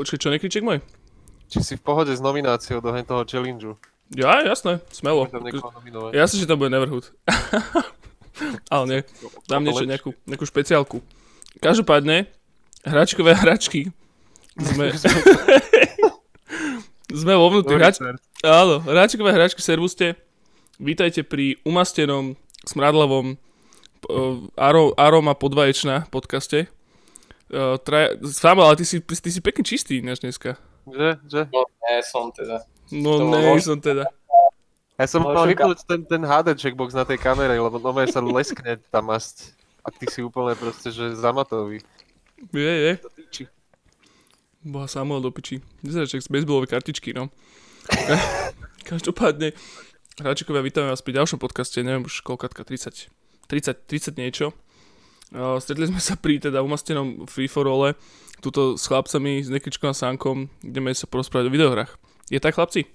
Počkaj, čo nekriček môj? Či si v pohode s nomináciou do toho challengeu. Ja, jasné, smelo. Nominovať. Jasne, že tam bude Neverhood. Ale nie, dám to niečo, nejakú, nejakú špeciálku. Každopádne, hračkové hračky. Sme, sme vo vnútri. Hrač, áno, hračkové hračky, servuste. Vítajte pri umastenom, smradlavom aro, aroma podvaječná podcaste. Uh, traja, Samo, ale ty si, ty si pekne čistý ináč dneska. Že? Že? No, nie som teda. No ne, som teda. Ja som mal vypnúť ten, ten HD checkbox na tej kamere, lebo nové sa leskne tá masť. A ty si úplne proste, že zamatový. Je, je. Boha Samuel do piči. Že z baseballovej kartičky, no. Každopádne, hráčikovia, vítame vás pri ďalšom podcaste, neviem už koľkatka, 30, 30, 30 niečo. Uh, stretli sme sa pri teda umastenom free for alle, tuto s chlapcami, s Nekričkom a Sánkom, ideme sa porozprávať o videohrách. Je tak, chlapci?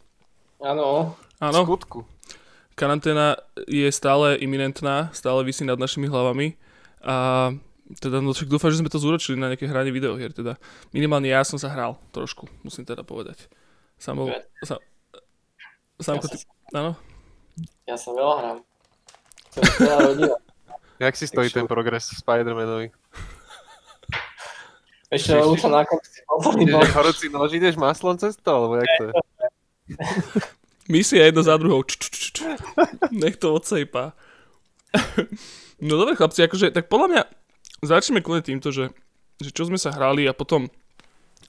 Áno, Áno, skutku. karanténa je stále iminentná, stále vysí nad našimi hlavami a teda no však dúfam, že sme to zúročili na nejaké hranie videohier, teda minimálne ja som sa hral trošku, musím teda povedať. Samo, sa, Samko, ja, ty, áno? ja sa veľa hrám. Som rodina. Jak si stojí ten progres v Spider-Manovi? Ešte už som na konci. Ideš horúci nož, ideš maslom cez to, alebo jak to je? Misia jedno za druhou. Č, č, č, č. Nech to odsejpá. no dobre chlapci, akože, tak podľa mňa začneme kľudne týmto, že, že čo sme sa hrali a potom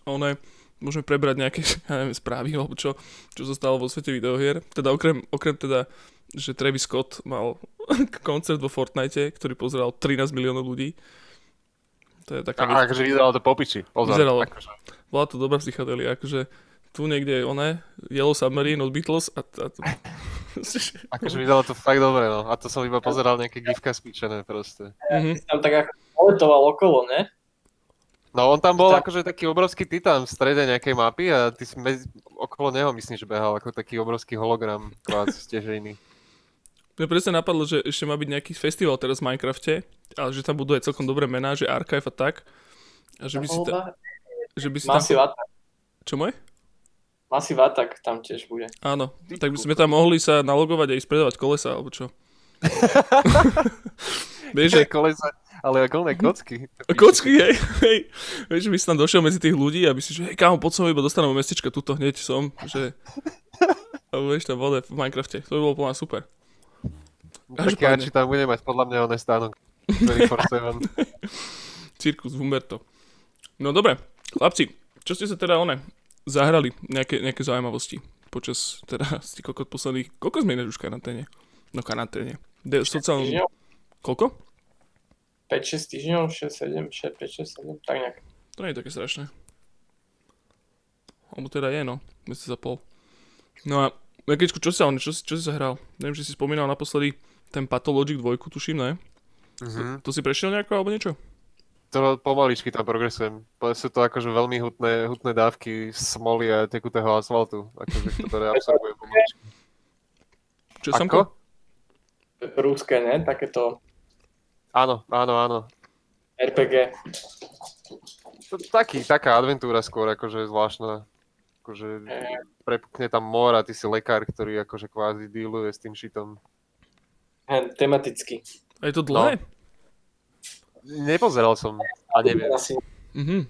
one, môžeme prebrať nejaké, ja neviem, správy alebo čo, čo sa stalo vo svete videohier. Teda okrem, okrem teda, že Travis Scott mal koncert vo Fortnite, ktorý pozeral 13 miliónov ľudí. To je taká. A akože vyzeralo to popiči. Pozor. Vyzeralo. Akože. Bola to dobrá psychedelia, akože tu niekde oné, Yellow Submarine od Beatles a, a to... Akože vyzeralo to fakt dobre, no. A to som iba pozeral nejaké gifka spíčené proste. Mhm. Tam tak ako poletoval okolo, ne? No on tam bol Tak. akože taký obrovský titán v strede nejakej mapy a ty si medzi, okolo neho myslím, že behal ako taký obrovský hologram kvázi stežejný. Mne presne napadlo, že ešte má byť nejaký festival teraz v Minecrafte, ale že tam budú aj celkom dobré mená, že Archive a tak. A že by si, ta, že by si tam... Massive Attack. Čo môj? Massive Attack tam tiež bude. Áno, tak by sme tam mohli sa nalogovať a ísť predávať kolesa, alebo čo? Vieš, že... kolesa, ale ako kocky. Kocky, hej, hej. Vieš, že by si tam došiel medzi tých ľudí a by si, že hej, kámo, poď som iba dostanem mestečka, tuto hneď som, že... A vieš, tam vode v Minecrafte, to by bolo plná super. Tak ja či tam bude mať podľa mňa oné stánok. 24/7. Cirkus Humberto. No dobre, chlapci, čo ste sa teda one zahrali, nejaké, nejaké zaujímavosti počas teda z tých kokot posledných, koľko sme ináč už v karanténe? No karanténe. De, sociálne, Týždňov? koľko? 5-6 týždňov, 6, 7, 6, 5, 6, 7, tak nejak. To nie je také strašné. Alebo teda je, no. Mesiac a pol. No a Jakečku, čo sa, čo, si- čo si sa hral? Neviem, že si spomínal naposledy ten Pathologic 2, tuším, ne? Mhm. To si prešiel nejako alebo niečo? To pomaličky tam progresujem. Po- Sú to akože veľmi hutné, hutné dávky smoly a tekutého asfaltu, akože, ktoré absorbujem pomaličky. Čo Ako? Samko? Rúdske, ne? Takéto Áno, áno, áno. RPG. To, taký, taká adventúra skôr, akože zvláštna. Akože Eh, prepukne tam mor a ty si lekár, ktorý akože kvázi dealuje s tým šitom. Hen, tematicky. A je to dlhé? Nepozeral som a neviem. Asi, Mhm.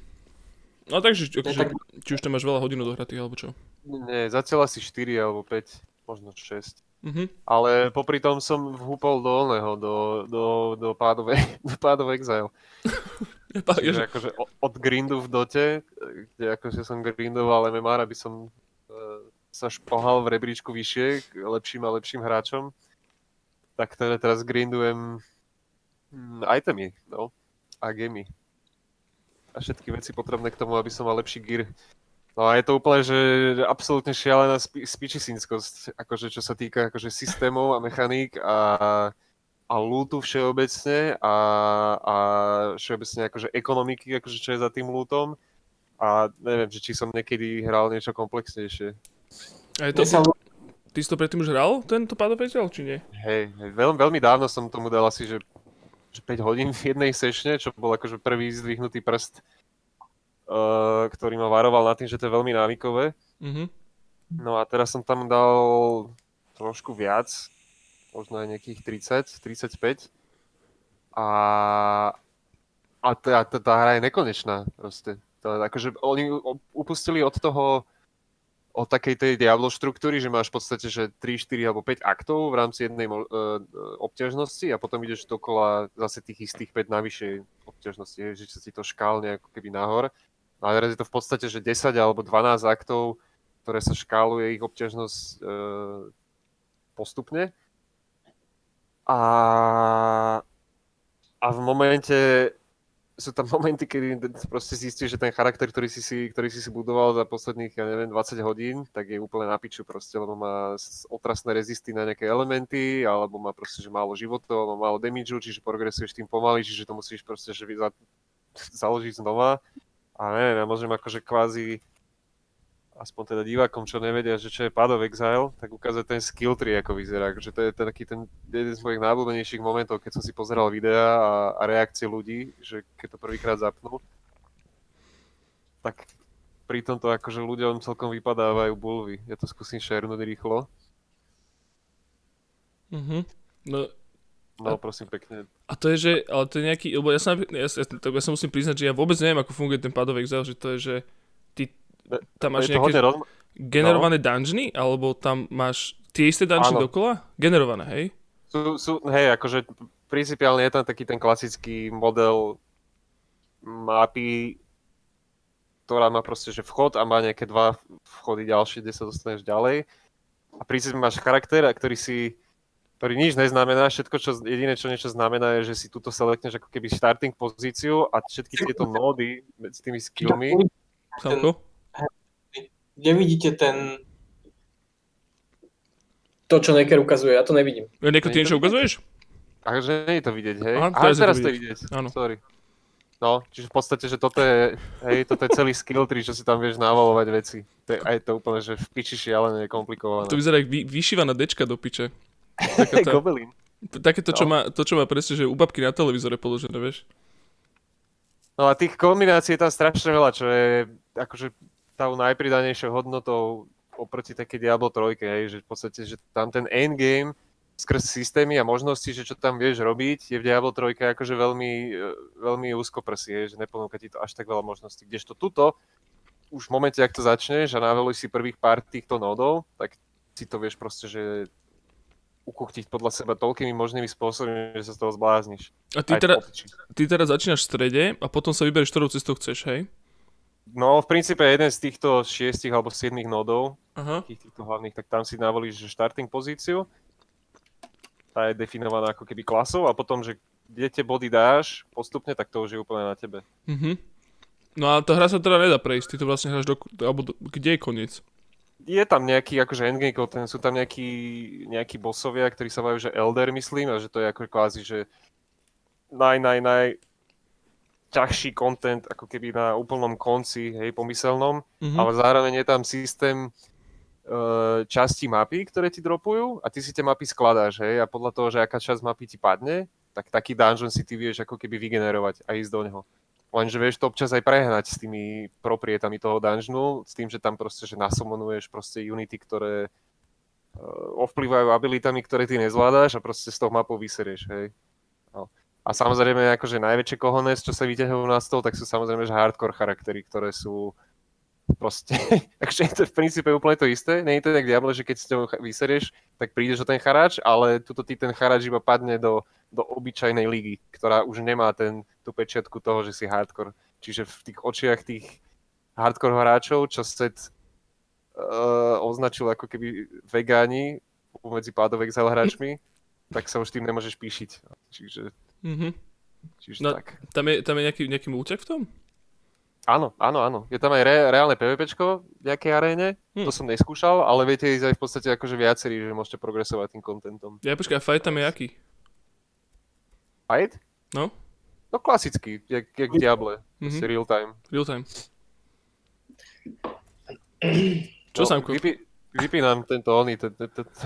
No takže, akože, tak- či už tam máš veľa hodín odohratých, alebo čo? Nie, zatiaľ asi 4 alebo 5, možno 6. Mhm. Ale popri tom som vhúpol do oného, do, do, do, of, do of Exile. Čiže akože o- od grindu v dote, kde akože som grindoval MMR, aby som uh, sa špohal v rebríčku vyššie k lepším a lepším hráčom, tak teda teraz grindujem mm, itemy, no, a gemy. A všetky veci potrebné k tomu, aby som mal lepší gear. No a je to úplne, že absolútne šialená spi- spičisinskosť, akože čo sa týka akože systémov a mechaník a, a lootu všeobecne a, a všeobecne akože ekonomiky, akože čo je za tým lootom. A neviem, že či som niekedy hral niečo komplexnejšie. a je to, Mne sa ty si to predtým už hral, tento Exile, či nie? Hej, hej veľmi, veľmi dávno som tomu dal asi, že, že 5 hodín v jednej sešne, čo bol akože prvý zdvihnutý prst uh, ktorý ma varoval nad tým, že to je veľmi návykové. Mhm. No a teraz som tam dal trošku viac, možno aj nejakých 30, 35. A, a tá, tá, tá hra je nekonečná proste. To, akože oni upustili od toho, od takej tej Diablo štruktúry, že máš v podstate, že 3, 4 alebo 5 aktov v rámci jednej uh, obťažnosti a potom ideš dokola zase tých istých 5 navyššej obťažnosti, že sa ti to škálne ako keby nahor. A teraz je to v podstate, že 10 alebo 12 aktov, ktoré sa škáluje ich obťažnosť e, postupne. A, a v momente, sú tam momenty, kedy proste zistíš, že ten charakter, ktorý si, ktorý si si budoval za posledných, ja neviem, 20 hodín, tak je úplne na piču proste, lebo má otrasné rezisty na nejaké elementy, alebo má proste, že málo životov, má málo damageu, čiže progresuješ tým pomaly, čiže to musíš proste, že za, založiť znova. A neviem, ja môžem akože kvázi aspoň teda divákom, čo nevedia, že čo je Pad of Exile, tak ukázať ten skill tree, ako vyzerá. Že to je ten, taký ten jeden z mojich najobľúbenejších momentov, keď som si pozeral videa a, a reakcie ľudí, že keď to prvýkrát zapnú, tak pri tomto akože ľuďom celkom vypadávajú bulvy. Ja to skúsim šernúť rýchlo. Mhm. No, No prosím pekne. a to je, že, ale to je nejaký, lebo ja sa, ja, ja, tak ja sa musím priznať, že ja vôbec neviem, ako funguje ten Pad of Exile, že to je, že tam Je máš to nejaké hodne roz... generované dungeony, alebo tam máš tie isté dungeony Áno. dokola? Generované, hej? Sú, sú, hej, akože principiálne je tam taký ten klasický model mapy, ktorá má proste, že vchod a má nejaké dva vchody ďalšie, kde sa dostaneš ďalej. A princíp máš charakter, a ktorý si ktorý nič neznamená, všetko, čo, jediné, čo niečo znamená, je, že si tuto selectneš ako keby starting pozíciu a všetky tieto nódy medzi tými skillmi, Samko? Kde vidíte ten... To, čo Neker ukazuje, ja to nevidím. Ja nieko ty niečo ukazuješ? Takže nie je to vidieť, hej? Aha, Aha, teraz to teraz to je vidieť. vidieť. Áno. Sorry. No, čiže v podstate, že toto je, hej, toto je celý skill tree, čo si tam vieš navalovať veci. To je, aj to úplne, že v piči šialené je komplikované. To vyzerá jak vy, vyšívaná dečka do piče. Taká tá, Gobelin. také to, čo No. má, to, čo má presne, že u babky na televízore položené, vieš? No a tých kombinácií je tam strašne veľa, čo je akože tou najpridanejšou hodnotou oproti také Diablo 3, hej, že v podstate, že tam ten endgame skrz systémy a možnosti, že čo tam vieš robiť, je v Diablo 3 akože veľmi, e, veľmi úzkoprsý, hej, že neponúka ti to až tak veľa možností. Kdežto tuto, už v momente, ak to začneš a naveluješ si prvých pár týchto nódov, tak si to vieš proste, že ukuchtiť podľa seba toľkými možnými spôsobmi, že sa z toho zblázniš. A ty, teda, ty teraz začínaš v strede a potom sa vyberieš, ktorou cestou chceš, hej? No, v princípe jeden z týchto šiestich alebo siedmých nódov, Aha. takých týchto hlavných, tak tam si navolíš že starting pozíciu. Tá je definovaná ako keby klasou a potom, že kde tie body dáš postupne, tak to už je úplne na tebe. Mhm. No a tá hra sa teda nedá prejsť, ty to vlastne hráš do, alebo do, kde je koniec? Je tam nejaký akože endgame content, sú tam nejakí, nejakí bossovia, ktorí sa majú, že Elder myslím, a že to je ako kvázi, že naj, naj, naj ťažší content ako keby na úplnom konci, hej, pomyselnom. Mhm. ale zároveň je tam systém uh, časti mapy, ktoré ti dropujú a ty si tie mapy skladáš, hej, a podľa toho, že aká časť mapy ti padne, tak taký dungeon si ty vieš ako keby vygenerovať a ísť do neho. Lenže vieš to občas aj prehnať s tými proprietami toho dungeonu, s tým, že tam proste, že nasomonuješ proste unity, ktoré uh, ovplyvajú abilitami, ktoré ty nezvládáš a proste z toho mapou vyserieš, hej. No. A samozrejme, akože najväčšie kohones, čo sa vyťahujú na stôl, tak sú samozrejme, že hardcore charaktery, ktoré sú proste, takže to v princípe úplne to isté. Nie to tak diable, že keď si to vyserieš, tak prídeš o ten charáč, ale tuto ti ten charáč iba padne do, do obyčajnej ligy, ktorá už nemá ten, tú pečiatku toho, že si hardcore. Čiže v tých očiach tých hardcore hráčov, čo set uh, označil ako keby vegáni medzi pádov exile hráčmi, tak sa už tým nemôžeš píšiť. Čiže, Mhm. čiže No. tak. Tam je, tam je nejaký, nejaký múťak v tom? Áno, áno, áno. Je tam aj re, reálne PvPčko v nejakej aréne, Hm. to som neskúšal, ale viete ísť aj v podstate akože viacerí, že môžete progresovať tým kontentom. Ja počkaj, a fight tam je aký? Fight? No? No klasický, jak, jak v Diable, Mhm. mm-hmm. real time. Real time. Čo, no, Samko? Vypí, vypínam tento oný.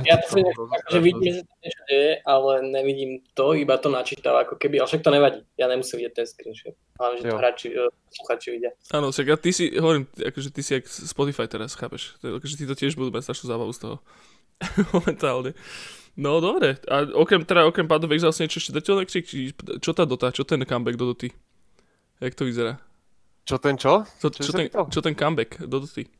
Ja to si akože vidíme, že niečo deje, ale nevidím to, iba to načítav, ako keby, ale však to nevadí. Ja nemusím vidieť ten screenshot. Hlavne, že to hráči, e, posluchači vidia. Áno, však a ty si, hovorím, akože ty si jak Spotify teraz, chápeš? Akože ty to tiež budú mať strašnú zábavu z toho. Momentálne. No dobre, a okrem, teda okrem Path of Exile si niečo ešte dateľné, či, či, čo tá Dota, čo ten comeback do Doty? Jak to vyzerá? Čo ten čo? Čo, Čo čo, ten, čo ten comeback do Doty?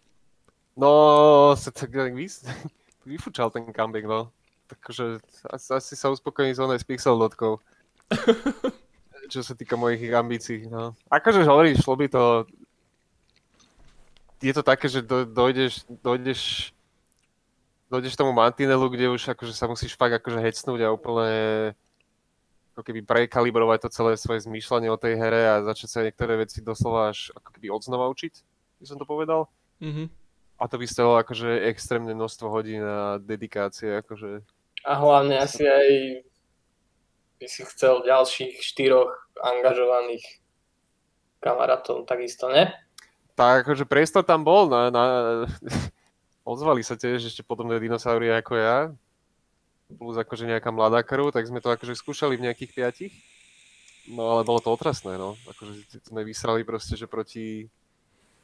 No, sa tak vyfúčal ten comeback, no. Takže asi, asi sa uspokojím s onej s pixel dotkou. Čo sa týka mojich ambícií, no. Akože hovoríš, šlo by to... Je to také, že do, dojdeš, dojdeš, dojdeš tomu mantinelu, kde už akože sa musíš fakt akože hecnúť a úplne ako keby prekalibrovať to celé svoje zmýšľanie o tej here a začať sa niektoré veci doslova až ako keby odznova učiť, by som to povedal. Mhm. A to by stalo akože extrémne množstvo hodín a dedikácie, akože... A hlavne asi aj by si chcel ďalších štyroch angažovaných kamarátov, takisto, ne? Tak akože priestor tam bol na... na... Ozvali sa tiež ešte podobné dinosaury ako ja. Plus akože nejaká mladá krv, tak sme to akože skúšali v nejakých piatich. No ale bolo to otrasné, no. Akože sme vysrali proste, že proti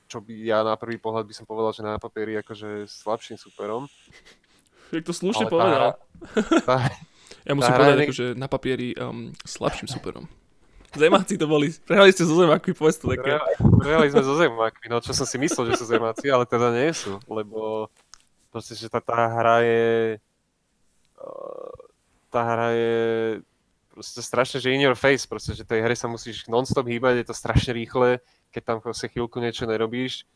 čo by ja na prvý pohľad by som povedal, že na papieri akože slabším superom. Jak to slušne Ale tá povedal. hra- Tá, Ja musím je povedať, nek- akože na papieri um, slabším superom. Zemáci to boli. Prehrali ste zo zemákmi, povedz to také. Prehali sme so zemákmi, no čo som si myslel, že sú zemáci, ale teda nie sú, lebo proste, že tá, tá hra je uh, tá hra je proste strašne, že in your face, proste, že tej hre sa musíš non-stop hýbať, je to strašne rýchle, keď tam proste chvíľku niečo nerobíš,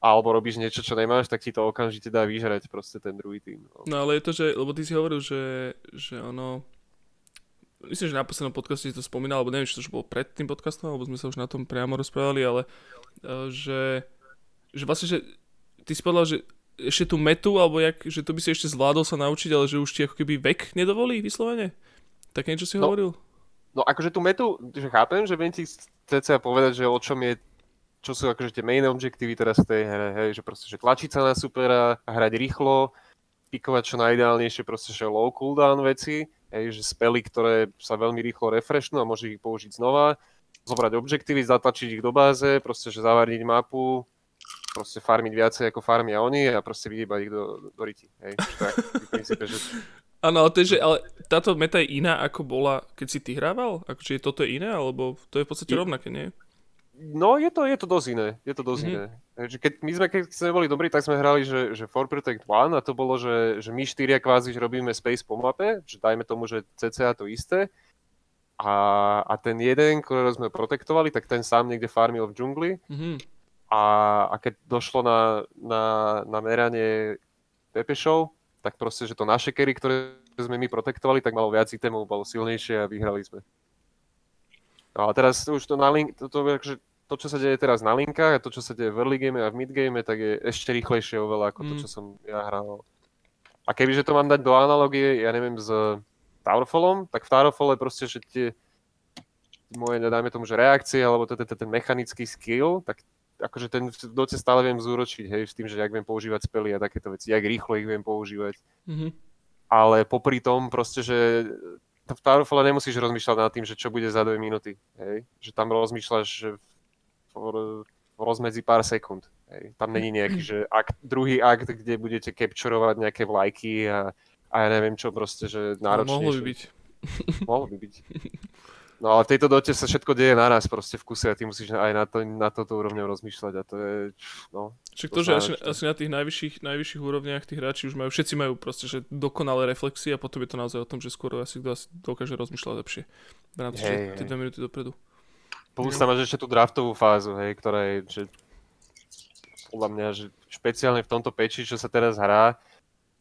alebo robíš niečo, čo nemáš, tak ti to okamžite dá vyžrať proste ten druhý tým. No. No ale je to, že, lebo ty si hovoril, že, že ono, myslím, že na poslednom podcaste si to spomínal, alebo neviem, či to už bolo pred tým podcastom, alebo sme sa už na tom priamo rozprávali, ale uh, že, že vlastne, že ty si povedal, že ešte tú metu, alebo jak, že to by si ešte zvládol sa naučiť, ale že už ti ako keby vek nedovolí vyslovene? Tak niečo si No. hovoril? No akože tú metu, že chápem, že viem ti cca povedať, že o čom je, čo sú akože tie main objektívy teraz v tej hre, hej, že proste, že tlačiť sa na supera, hrať rýchlo, pikovať čo najideálnejšie proste, že low cooldown veci, hej, že spely, ktoré sa veľmi rýchlo refreshnú a môže ich použiť znova, zobrať objektívy, zatlačiť ich do báze, proste, že zavarniť mapu, proste farmiť viacej ako farmia oni a proste vyjebať ich do, do riti, hej, tak, v princípe, že Áno, ale, že, ale táto meta je iná, ako bola, keď si ty hrával? Akože je toto je iné, alebo to je v podstate rovnaké, nie? No, je to, je to dosť iné. Je to dosť Mhm. mm-hmm. iné. Keď my sme, keď sme boli dobrí, tak sme hrali, že, že For Protect One a to bolo, že, že my štyria kvázi že robíme space po mape, že dajme tomu, že cca to isté. A, a ten jeden, ktorého sme protektovali, tak ten sám niekde farmil v džungli. Mhm. A, a keď došlo na, na, na meranie Pepešov, tak proste, že to naše carry, ktoré sme my protektovali, tak malo viac itemov, bolo silnejšie a vyhrali sme. No a teraz už to na link, to, to, akože to, čo sa deje teraz na linkách a to, čo sa deje v early game a v mid game, tak je ešte rýchlejšie oveľa ako to, Mm. čo som ja hral. A kebyže to mám dať do analogie, ja neviem, s Towerfallom, tak v Towerfalle proste, že tie moje, dajme tomu, že reakcie, alebo ten mechanický skill, tak akože ten v Dote stále viem zúročiť, hej, s tým, že jak viem používať spely a takéto veci, jak rýchlo ich viem používať. Mhm. Ale popri tom proste, že v Towerfalle nemusíš rozmýšľať nad tým, že čo bude za dve minúty, hej. Že tam rozmýšľaš že v, v rozmedzi pár sekúnd. Hej. Tam není nejaký, že akt, druhý akt, kde budete capturovať nejaké vlajky a, a ja neviem čo proste, že náročnejšie. Mohlo by byť. Mohlo by byť. No ale v tejto dote sa všetko deje naraz proste v kuse a ty musíš aj na, to, na toto úrovňou rozmýšľať a to je, no, Však To to, že asi, asi na tých najvyšších, najvyšších úrovniach tí hráči už majú, všetci majú proste, že dokonalé reflexie a potom je to naozaj o tom, že skôr asi kto asi dokáže rozmýšľať lepšie. V rámci, Hej, tie dve minúty dopredu. Plus tam máš ešte tú draftovú fázu, hej, ktorá je, že podľa mňa, že špeciálne v tomto peči, čo sa teraz hrá,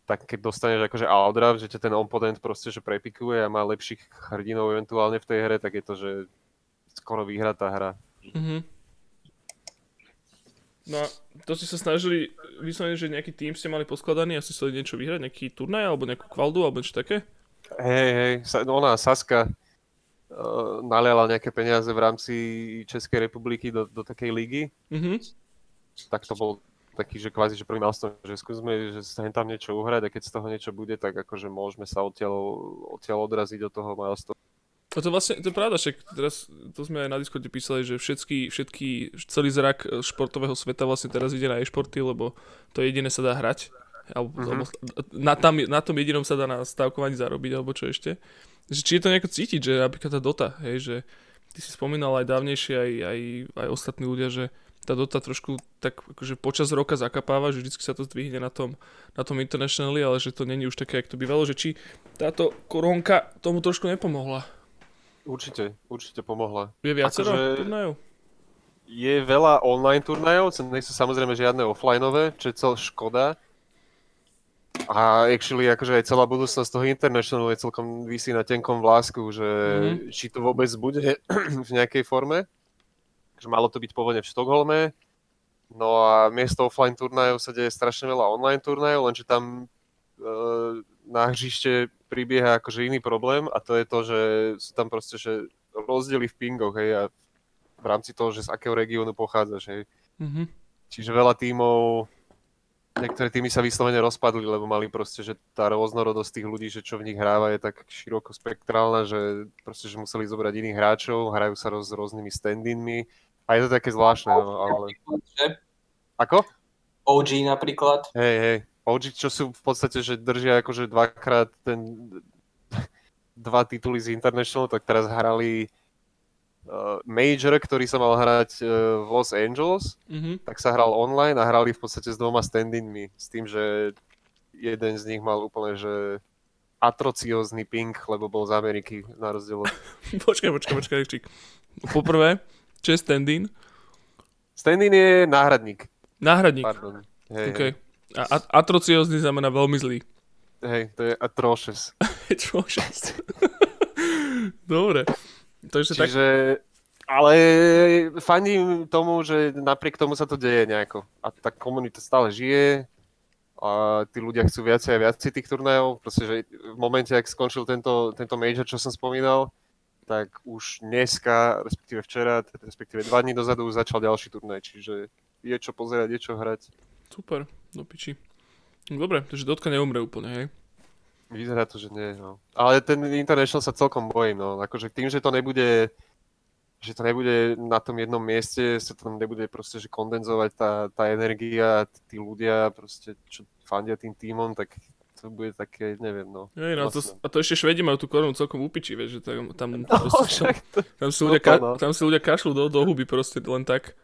tak keď dostaneš akože outdraft, že ťa ten oponent proste že prepikuje a má lepších hrdinov eventuálne v tej hre, tak je to, že skoro vyhratá hra. Mhm. No a to ste sa snažili vyslovene, že nejaký tým ste mali poskladaný a ste chceli niečo vyhrať, nejaký turnaj alebo nejakú kvaldu alebo niečo také? Hej, hej, no ona, Saska, uh, naliala nejaké peniaze v rámci Českej republiky do, do takej ligy, Mhm. tak to bol taký, že kvázi, že prvý milestone, že skúsme, že sa tam niečo uhrať a keď z toho niečo bude, tak akože môžeme sa odtiaľ, odtiaľ odraziť do toho milestone. A to vlastne, to je pravda, však teraz, to sme aj na Discorde písali, že všetky, všetky, celý zrak športového sveta vlastne teraz ide na e-športy, lebo to jediné sa dá hrať. Alebo, Mhm. alebo na, tam, na tom jedinom sa dá na stavkovaní zarobiť, alebo čo ešte. Že, či je to nejako cítiť, že napríklad tá Dota, hej, že ty si spomínal aj dávnejšie, aj, aj, aj ostatní ľudia, že tá Dota trošku tak akože počas roka zakapáva, že vždy sa to zdvihne na tom, na tom internationally, ale že to není už také, jak to bývalo, že či táto koronka tomu trošku nepomohla. Určite, určite pomohla. Je viacero Akože- turnajov? Je veľa online turnajov, nie sú samozrejme žiadne offlineové, čo je cel škoda. A actually akože aj celá budúcnosť toho International je celkom vysí na tenkom vlásku, že Mhm. či to vôbec bude v nejakej forme. Že malo to byť pôvodne v Štokholme. No a miesto offline turnajov sa deje strašne veľa online turnajov, lenže tam e, na hřište pribieha akože iný problém a to je to, že sú tam proste že rozdiely v pingoch, hej, a v rámci toho, že z akého regiónu pochádzaš, hej. Mhm. Čiže veľa tímov, niektoré týmy sa vyslovene rozpadli, lebo mali proste, že tá rôznorodosť tých ľudí, že čo v nich hráva je tak široko spektrálna, že proste, že museli zobrať iných hráčov, hrajú sa roz, s rôznymi stand-inmi a je to také zvláštne, no, ale... Ako? OG napríklad. Hej, hej. OG, čo sú v podstate, že držia akože dvakrát ten dva tituly z International, tak teraz hrali uh, Major, ktorý sa mal hrať uh, v Los Angeles, Mhm. tak sa hral online a hrali v podstate s dvoma stand-inmi, s tým, že jeden z nich mal úplne, že atrociózny ping, lebo bol z Ameriky, na rozdiel od... Počkaj, počkaj, počkaj, Rivčík. Poprvé, čo je stand-in? Stand-in je náhradník, Náhradník. pardon. Hej, OK. A, a atrociózny znamená veľmi zlý. hej, to je atrocious. Šest. Dobre. Takže tak... Čiže, ale fandím tomu, že napriek tomu sa to deje nejako. A tá komunita stále žije a tí ľudia chcú viacej a viacej tých turnajov. Proste, že v momente, ak skončil tento, tento major, čo som spomínal, tak už dneska, respektíve včera, respektíve dva dní dozadu začal ďalší turnaj, čiže je čo pozerať, je čo hrať. Super, do piči. No Dobre, takže dotka neumre úplne, hej? Vyzerá to, že nie, no. Ale ten International sa celkom bojím, no. Akože tým, že to nebude že to nebude na tom jednom mieste, sa tam nebude proste, že kondenzovať tá, tá energia, tí ľudia proste, čo fandia tým týmom, tak to bude také, neviem, no. Hej, no, a, to, a to ešte Švedi majú tú korunu celkom upiči, vieš, že tam, tam, No, proste, to, tam, si no ľudia, ka, no. tam si ľudia kašľú do, do huby proste len tak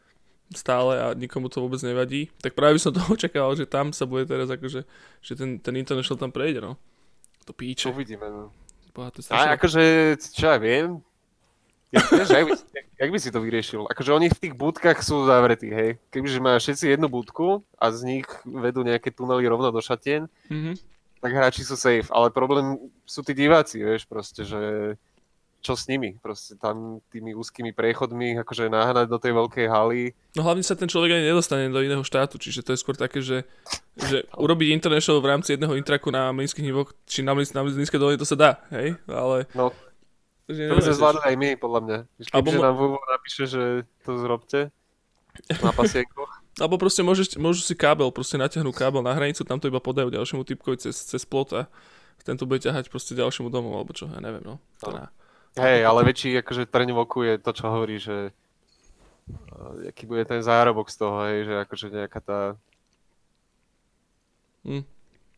stále a nikomu to vôbec nevadí. Tak práve by som to očakával, že tam sa bude teraz akože, že ten, ten International tam prejde, no. To píče. uvidíme, no. Boha, to A akože, čo ja viem, ja, vieš, jak, by, jak, jak by si to vyriešil? Akože oni v tých budkách sú zavretí, hej. Kebyže majú všetci jednu budku a z nich vedú nejaké tunely rovno do šatien, Mhm. Tak hráči sú safe, ale problém sú tí diváci, vieš, proste, že čo s nimi, proste tam tými úzkými prechodmi, akože nahnať do tej veľkej haly, No hlavne sa ten človek ani nedostane do iného štátu, čiže to je skôr také, že, že urobiť international v rámci jedného intraku na nízkych nivoch, či na, níz- na doline, to sa dá, hej? Ale... No, že to by sme zvládli aj my, podľa mňa. Kebyže mo- nám v úvod napíše, že to zrobte na pasiekoch, Alebo proste môžeš, môžu si kábel, proste natiahnuť kábel na hranicu, tam to iba podajú ďalšiemu typkovi cez, cez plot a ten to bude ťahať proste ďalšiemu domu, alebo čo, ja neviem, no. Na. Hej, ale väčší akože trň v oku je to, čo hovorí, že uh, aký bude ten zárobok z toho, hej, že akože nejaká tá Hm.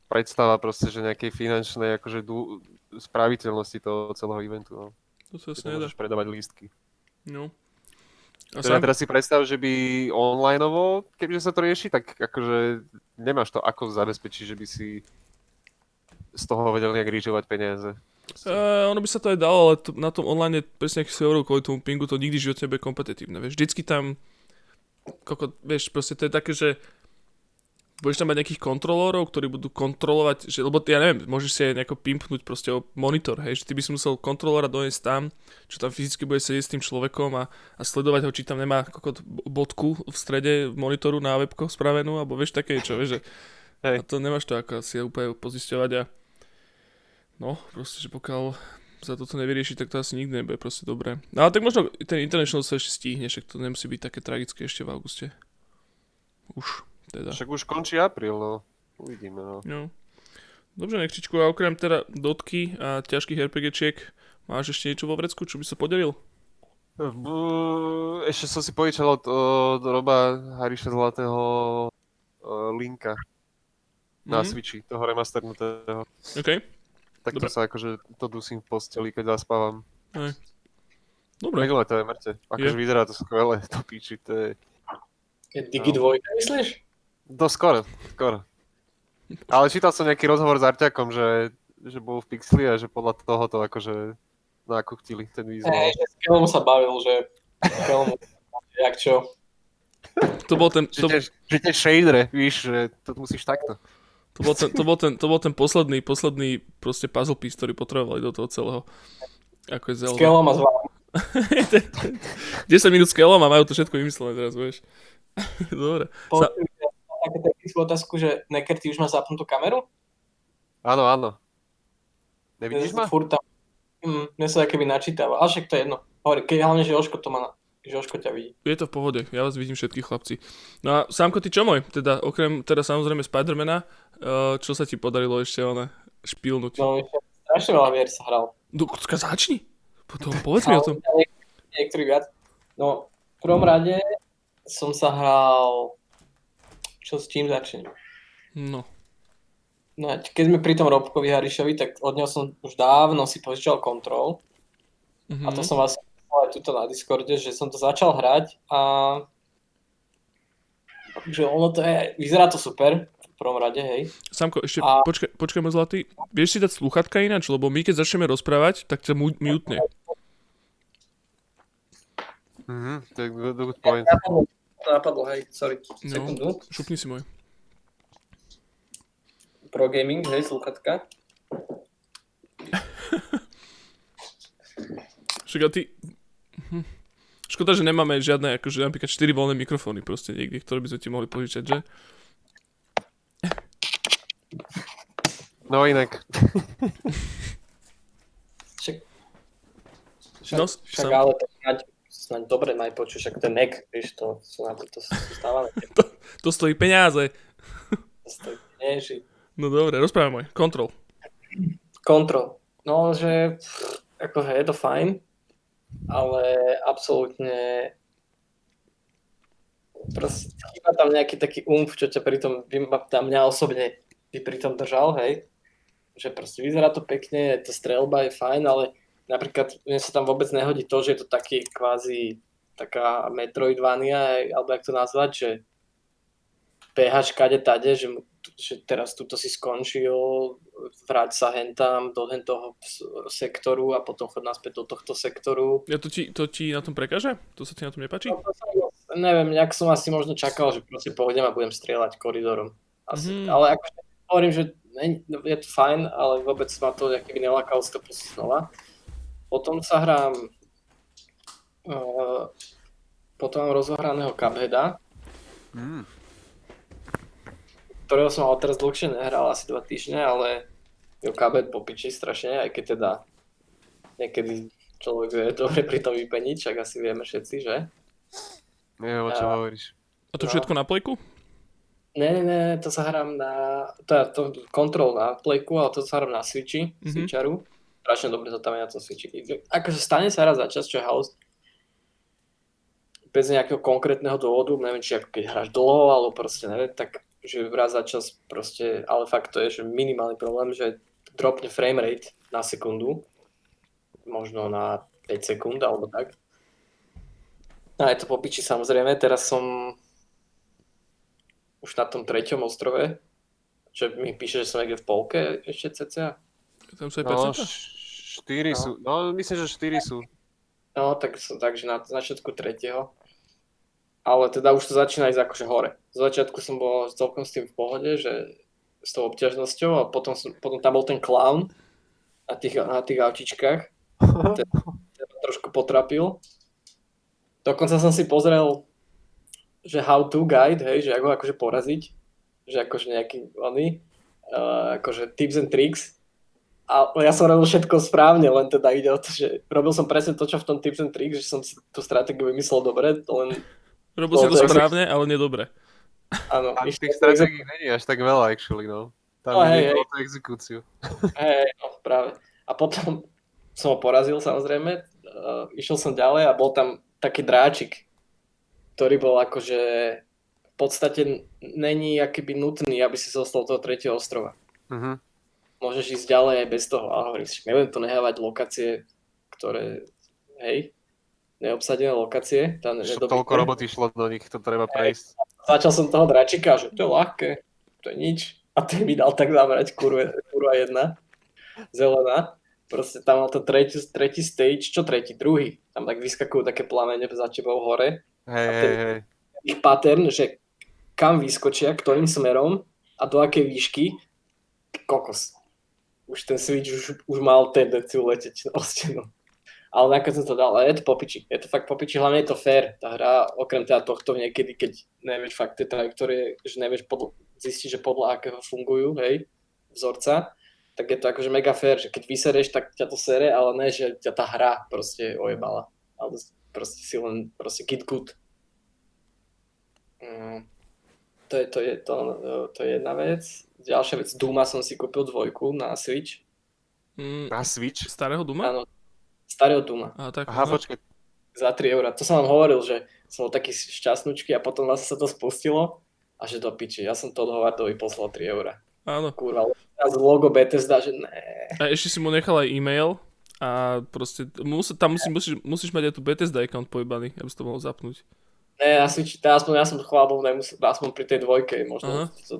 predstava proste, že nejakej finančnej akože dú, spraviteľnosti toho celého eventu, no. To sa nedá. predávať lístky. No. Teda teraz si predstav, že by onlineovo, kebyže sa to rieši, tak akože nemáš to ako zabezpečiť, že by si z toho vedel nejak rížovať peniaze. Uh, ono by sa to aj dalo, ale to, na tom online je presne aký si hovoril kvôli tomu pingu, to nikdy v živote nebude kompetitívne, vieš. Vždycky tam, koko, vieš, proste to je také, že budeš tam mať nejakých kontrolórov, ktorí budú kontrolovať, že, lebo ja neviem, môžeš si aj nejako pimpnúť proste o monitor, hej, že ty by si musel kontrolóra doniesť tam, čo tam fyzicky bude sedieť s tým človekom a, a sledovať ho, či tam nemá kokot bodku v strede monitoru na webko spravenú, alebo vieš také niečo, vieš, že Hej. a to nemáš to ako asi úplne pozisťovať a no, proste, že pokiaľ sa toto nevyrieši, tak to asi nikdy nebude proste dobré. No ale tak možno ten International sa ešte stihne, však to nemusí byť také tragické ešte v auguste. Už. Teda. Však už končí apríl, no. Uvidíme, no. No. Dobre, Nekčičku, a okrem teda dotky a ťažkých RPGčiek, máš ešte niečo vo vrecku, čo by sa podelil? B- Ešte som si požičal od, od Roba Hariša Zlatého uh, Linka na Mhm. Switchi, toho remasternutého. OK. Tak to Dobre. sa akože to dusím v posteli, keď zaspávam. Dobre. Megale to je mŕte. Akože vyzerá to skvelé, to píči, to je... Je Digi 2, myslíš? To skoro, skoro. Ale čítal som nejaký rozhovor s Arťakom, že, že bol v Pixli a že podľa toho to akože nakuchtili ten Hej, výzvol. že s Kelom sa bavil, že Kelom, jak čo. To bol ten, to, že tie shadere, víš, že to musíš takto. to, bol ten, to, bol ten, to bol ten posledný, posledný proste puzzle piece, ktorý potrebovali do toho celého. Ako je S Zelda. Kelom a s Vám. 10 minút s Kelom a majú to všetko vymyslené teraz, vieš. Dobre. Sa, Také technickú otázku, že Necker, ty už máš zapnutú kameru? Áno, áno. Nevidíš ma? Furt tam. Mm, mne sa keby načítava. Ale však to je jedno. Hovorí, keď hlavne, že Joško to má na... Že Joško ťa vidí. je to v pohode, ja vás vidím všetkých chlapci. No a Sámko, ty čo môj? Teda okrem, teda samozrejme Spidermana, uh, čo sa ti podarilo ešte ona špilnúť? No, strašne veľa vier sa hral. No, Kucka, začni. Potom povedz mi o tom. Niektorí viac. No, v prvom rade som sa hral... Čo s čím začnem? No. No a keď sme pri tom Robkovi Harišovi, tak od neho som už dávno si požičal kontrol. Mhm. A to som vás aj tuto na Discorde, že som to začal hrať a že ono to je, vyzerá to super v prvom rade, hej. Samko, ešte A- počkaj, počkaj môj zlatý. Vieš si dať sluchatka ináč, lebo my keď začneme rozprávať, tak ťa mu- mutne. Mhm, to je good, point. Napadlo, napadlo, hej, sorry, No. sekundu. Šupni si môj. Pro gaming, hej, sluchatka. Však a ty... Hm. Škoda, že nemáme žiadne, akože napríklad 4 voľné mikrofóny proste niekde, ktoré by sme ti mohli požičať, že? No inak. Však, však, No, však sam- ale to snáď, snáď dobre maj počuť, však ten Mac, vieš, to sú na to, to sú stávané. To stojí peniaze. To stojí, že No dobre, rozprávaj môj. Kontrol. Kontrol. No, že pff, ako je to fajn, ale absolútne proste chýba tam nejaký taký umf, čo ťa pri tom, by ma- tam mňa osobne by pri tom držal, hej. Že proste vyzerá to pekne, tá strelba je fajn, ale napríklad mne sa tam vôbec nehodí to, že je to taký kvázi taká Metroidvania, alebo jak to nazvať, že behaš kade tade, že, že teraz tuto si skončil, vráť sa hentam do hen toho sektoru a potom chod naspäť do tohto sektoru. Ja to ti, to ti na tom prekáže? To sa ti na tom nepáči? No, to som, neviem, nejak som asi možno čakal, že proste pôjdem a budem strieľať koridorom. Asi, Mhm. Ale akože hovorím, že je to fajn, ale vôbec ma to keby nelakalo si to znova. Potom sa hrám uh, potom mám rozohraného Cupheada, Mm. ktorého som ale teraz dlhšie nehral, asi dva týždne, ale jo Cuphead popiči strašne, aj keď teda niekedy človek je dobre pri tom vypeniť, však asi vieme všetci, že? Neviem, o čom A- hovoríš. A to No. všetko na plejku? Ne, ne, ne, to sa hrám na, to je to kontrol na Playku, ale to sa hrám na Switchi, Mhm. mm-hmm. Switcharu. Strašne dobre tom Switchi. Akože stane sa raz za čas, čo house, bez nejakého konkrétneho dôvodu, neviem, či ako keď hráš dlho, alebo proste neviem, tak že raz za čas proste, ale fakt to je, že minimálny problém, že dropne frame rate na sekundu, možno na 5 sekúnd, alebo tak. No je to po piči samozrejme, teraz som už na tom treťom ostrove, čo mi píše, že som niekde v polke ešte cca. Tam sú aj No, percentá? š- štyri No. sú. No, myslím, že štyri sú. No, tak takže na začiatku tretieho. Ale teda už to začína ísť akože hore. Z začiatku som bol celkom s tým v pohode, že s tou obťažnosťou a potom, som, potom tam bol ten clown na tých, na tých autičkách. Ten ma trošku potrapil. Dokonca som si pozrel, že how to guide, hej, že ako akože poraziť, že akože nejaký oný, uh, akože tips and tricks. A ja som robil všetko správne, len teda ide o to, že robil som presne to, čo v tom tips and tricks, že som si tú stratégiu vymyslel dobre, len Robil si No, to správne, ale nedobre. Áno, A tých stratégií není až tak veľa, actually, no. Tam No, hej, hej. tú exekúciu. Hej, no, práve. A potom som ho porazil samozrejme, uh, išiel som ďalej a bol tam taký dráčik, ktorý bol akože v podstate není akýby nutný, aby si zostal toho tretieho ostrova. Mhm. Môžeš ísť ďalej aj bez toho, ale hovorím si, nebudem tu nehávať lokácie, ktoré, hej, neobsadené lokácie. Tam toľko roboty šlo do nich, to treba prejsť. Začal som toho dračika, že to je ľahké, to je nič. A ten mi dal tak zamerať, kurva, kurva jedna, zelená. Proste tam mal ten tretí, tretí stage, čo tretí, druhý. Tam tak vyskakujú také plamene za tebou hore. Hej, A hej, hej. Ich pattern, že kam vyskočia, ktorým smerom a do akej výšky, kokos. Už ten switch už, už mal tendenciu leteť o stenu. Ale nakoniec som to dal, ale je to popiči. Je to fakt popiči, hlavne je to fair. Tá hra, okrem teda tohto niekedy, keď nevieš fakt tie trajektórie, že nevieš podľa, zistiť, že podľa akého fungujú, hej, vzorca, tak je to akože mega fair, že keď vysereš, tak ťa to sere, ale ne, že ťa tá hra proste ojebala. Ale proste si len proste get good. Mm, to je, to, je, to, to je jedna vec. Ďalšia vec, Duma som si kúpil dvojku na Switch. Mm, Na Switch? starého Duma? Áno, starého Duma. A tak, Aha, no. počkaj. Za 3 eurá. To som vám hovoril, že som bol taký šťastnúčky a potom vlastne sa to spustilo a že do piči. Ja som to od Hovardovi poslal 3 eurá. Áno. Kurva, a z logo Bethesda, že ne. A ešte si mu nechal aj e-mail a proste mus, tam musí, musíš, musíš mať aj tu Bethesda account pojebaný, aby si to mohol zapnúť. Ne, na Switch, teda aspoň ja som chvála Bohu nemusel, aspoň pri tej dvojke možno. Aha. To,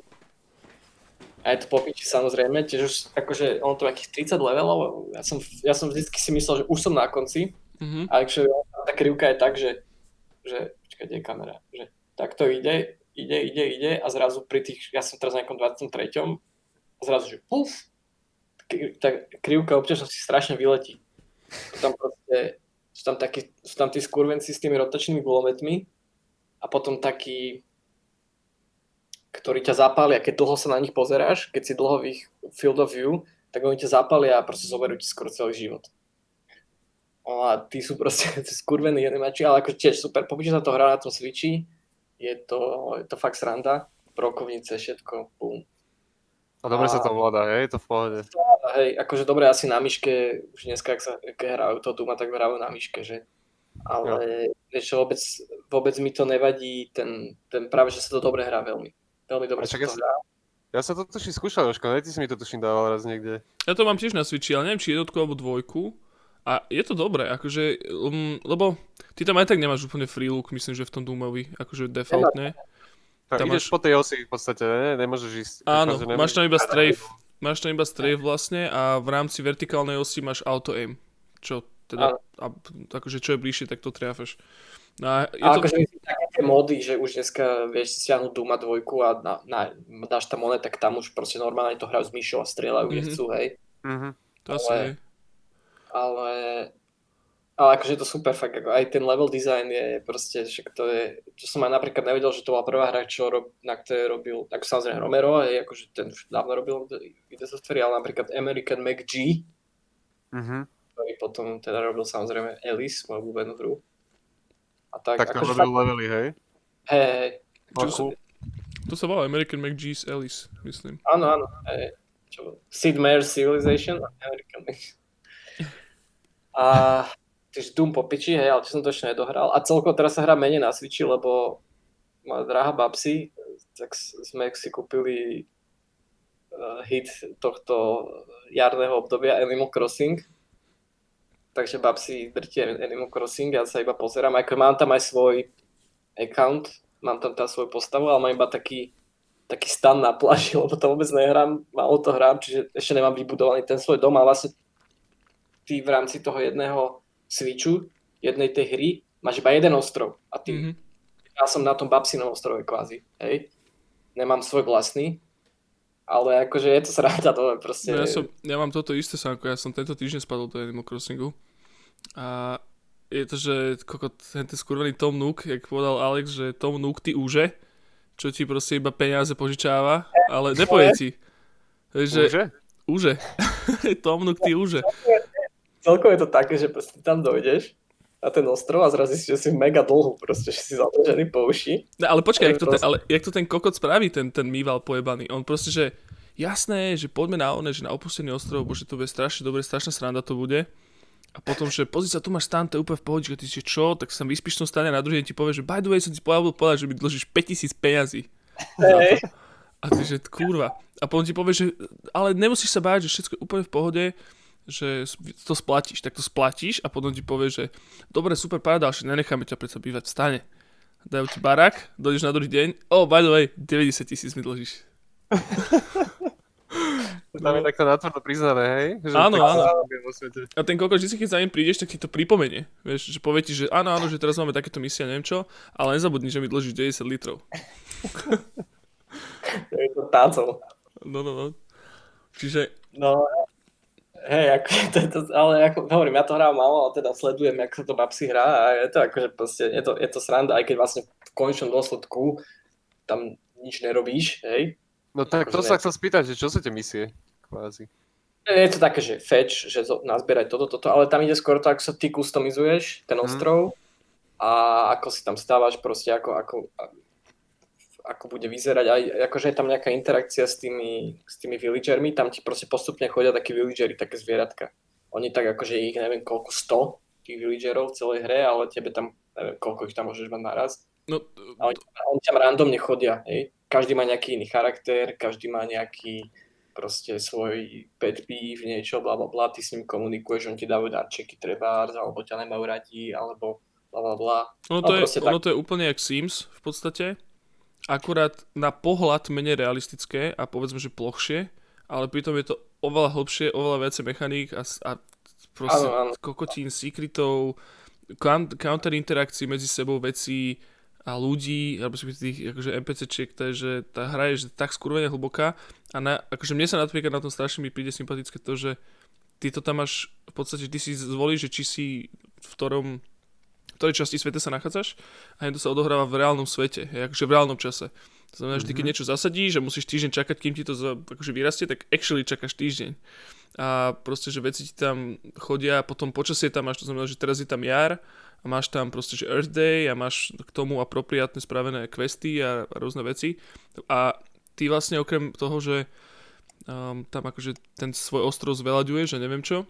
a je to po piči samozrejme, tiež už akože on to akých 30 levelov, ja som, ja som vždycky si myslel, že už som na konci, Mhm. A akože tá krivka je tak, že, že počkaj, kde je kamera, že takto ide, ide, ide, ide a zrazu pri tých, ja som teraz na nejakom 23. a zrazu, že puf, tá krivka obťažnosti strašne vyletí. Potom proste, sú tam, takí, sú tam tí skurvenci s tými rotačnými gulometmi a potom takí, ktorí ťa zapália, keď dlho sa na nich pozeráš, keď si dlho v ich field of view, tak oni ťa zapália a proste zoberú ti skoro celý život. No a tí sú proste skurvení jednemači, ale ako tiež super, pokud sa to hrá na tom Switchi, je to, je to fakt sranda, brokovnice, všetko, bum. A dobre sa A- to vláda, hej, je to v pohode. Hej, akože dobre, asi na myške, už dneska, ak sa keď hrajú to Duma, tak hrajú na myške, že? Ale vieš čo, vôbec, vôbec mi to nevadí, ten, ten práve, že sa to dobre hrá veľmi. Veľmi dobre A sa čakaj, to hrá. Ja sa to tuším skúšal, Jožko, ne? Ty si mi to tuším dával raz niekde. Ja to mám tiež na Switchi, ale neviem, či jednotku alebo dvojku. A je to dobré, akože, um, lebo ty tam aj tak nemáš úplne free look, myslím, že v tom Doomovi, akože defaultne. Tak Tam ideš máš- po tej osi v podstate, ne? Nemôžeš ísť. Áno, akože máš nemôžeš- tam iba strafe. Máš tam iba strafe vlastne a v rámci vertikálnej osi máš auto aim. Čo teda, a, akože čo je bližšie, tak to triafeš. No a je A to, akože také mody, že už dneska vieš si stiahnuť Duma dvojku a na, na, dáš tam monet, tak tam už proste normálne to hrajú s myšou a strieľajú, kde Mhm. chcú, hej. Mhm. to asi ale- ale, ale akože je to super fakt, ako aj ten level design je proste, že to je, čo som aj napríklad nevedel, že to bola prvá hra, čo rob, na ktorej robil, ako samozrejme Romero, hej, akože ten už dávno robil ide software, ale napríklad American McG, Mhm. ktorý potom teda robil samozrejme Alice, moju obľúbenú hru. A tak, Tak akože robil fakt, levely, hej? hej, hej. To sa volá American McGee's Alice, myslím. áno, áno, hej, čo? Sid Meier's Civilization, American McG. A tiež Doom po piči, hej, ale čo som to ešte nedohral. A celkovo teraz sa hrá menej na Switchi, lebo moja drahá babsi, tak sme si kúpili uh, hit tohto jarného obdobia Animal Crossing. Takže babsi drtie Animal Crossing, ja sa iba pozerám. Ako mám tam aj svoj account, mám tam tá svoju postavu, ale mám iba taký, taký stan na pláži, lebo to vôbec nehrám, málo to hrám, čiže ešte nemám vybudovaný ten svoj dom a vlastne ty v rámci toho jedného switchu, jednej tej hry, máš iba jeden ostrov a ty, Mhm. ja som na tom babsinom ostrove kvázi, hej. Nemám svoj vlastný, ale akože je to sranda, to je proste... No ja, som, ja mám toto isté sánko, ja som tento týždeň spadol do Animal Crossingu. A je to, že kokot, ten ten skurvený Tom Nook, jak povedal Alex, že Tom Nook ty úže, čo ti proste iba peniaze požičáva, ale nepovie ti. Že, Že? úže. Tom Nook ty úže. Celkovo je to také, že proste tam dojdeš na ten ostrov a zrazu si, že si mega dlho, proste, že si založený po uši. No, ale počkaj, jak to, ten, ale jak to ten kokot spraví, ten, ten mýval pojebaný? On proste, že jasné, že poďme na one, že na opustený ostrov, bože, to bude strašne dobre, strašná sranda to bude. A potom, že pozri sa, tu máš stan, to je úplne v pohode, že ty si čo, tak sa vyspíš tom stane a na druhý deň ti povie, že by the way som ti povedal, povedal že mi dlžíš 5000 peňazí. Hej. A ty, že kurva. A potom ti povie, že ale nemusíš sa báť, že všetko je úplne v pohode, že to splatíš. Tak to splatíš a potom ti povie, že dobre, super, paráda, ale nenecháme ťa predsa bývať v stane. Dajú ti barák, dojdeš na druhý deň, oh, by the way, 90 tisíc mi dlžíš. Tam je takto natvrdo priznané, hej? Že Áno, áno. A ten kokos, vždy, keď za ním prídeš, tak ti to pripomenie. Vieš, že povie ti, že áno, áno, že teraz máme takéto misie, neviem čo, ale nezabudni, že mi dlžíš 90 litrov. Je to tácol. No, no, no. Čiže, No, hej, ako, to, to, ale ako hovorím, ja to hrám málo, ale teda sledujem, ako sa to babsi hrá a je to akože proste, je to, je to sranda, aj keď vlastne v konečnom dôsledku tam nič nerobíš, hej. No tak to Akože sa ne. chcem spýtať, že čo sú tie misie? Kvázi. Je to také, že fetch, že nazbieraj toto, toto, ale tam ide skôr to, ako sa ty customizuješ, ten Mhm. ostrov a ako si tam stávaš proste, ako, ako, ako bude vyzerať, aj akože je tam nejaká interakcia s tými, s tými villagermi, tam ti proste postupne chodia takí villagery, také zvieratka. Oni tak akože ich neviem koľko, 100 tých villagerov v celej hre, ale tebe tam, neviem koľko ich tam môžeš mať naraz. no, A oni, oni tam randomne chodia, hej. Každý má nejaký iný charakter, každý má nejaký proste svoj pet peeve, niečo, bla bla bla, ty s ním komunikuješ, on ti dávajú darčeky trebárs, alebo ťa nemajú radi, alebo bla bla bla. Ono No, to, je, ono to je úplne jak Sims v podstate, akurát na pohľad menej realistické a povedzme, že plochšie, ale pritom je to oveľa hlbšie, oveľa viacej mechaník a, a proste kokotín, secretov, coun- counter interakcií medzi sebou vecí a ľudí, alebo si tých akože NPCčiek, to je, že tá hra je že tak skurvene hlboká a na, akože mne sa napríklad na tom strašne mi príde sympatické to, že ty to tam máš, v podstate ty si zvolíš, že či si v ktorom ktorej časti sveta sa nachádzaš a to sa odohráva v reálnom svete, hej, akože v reálnom čase. To znamená, že ty keď niečo zasadíš a musíš týždeň čakať, kým ti to za, akože vyrastie, tak actually čakáš týždeň. A proste, že veci ti tam chodia, potom počasie tam máš, to znamená, že teraz je tam jar a máš tam proste, že Earth Day a máš k tomu apropriátne spravené questy a, a rôzne veci. A ty vlastne okrem toho, že um, tam akože ten svoj ostrov zveľaďuješ a neviem čo,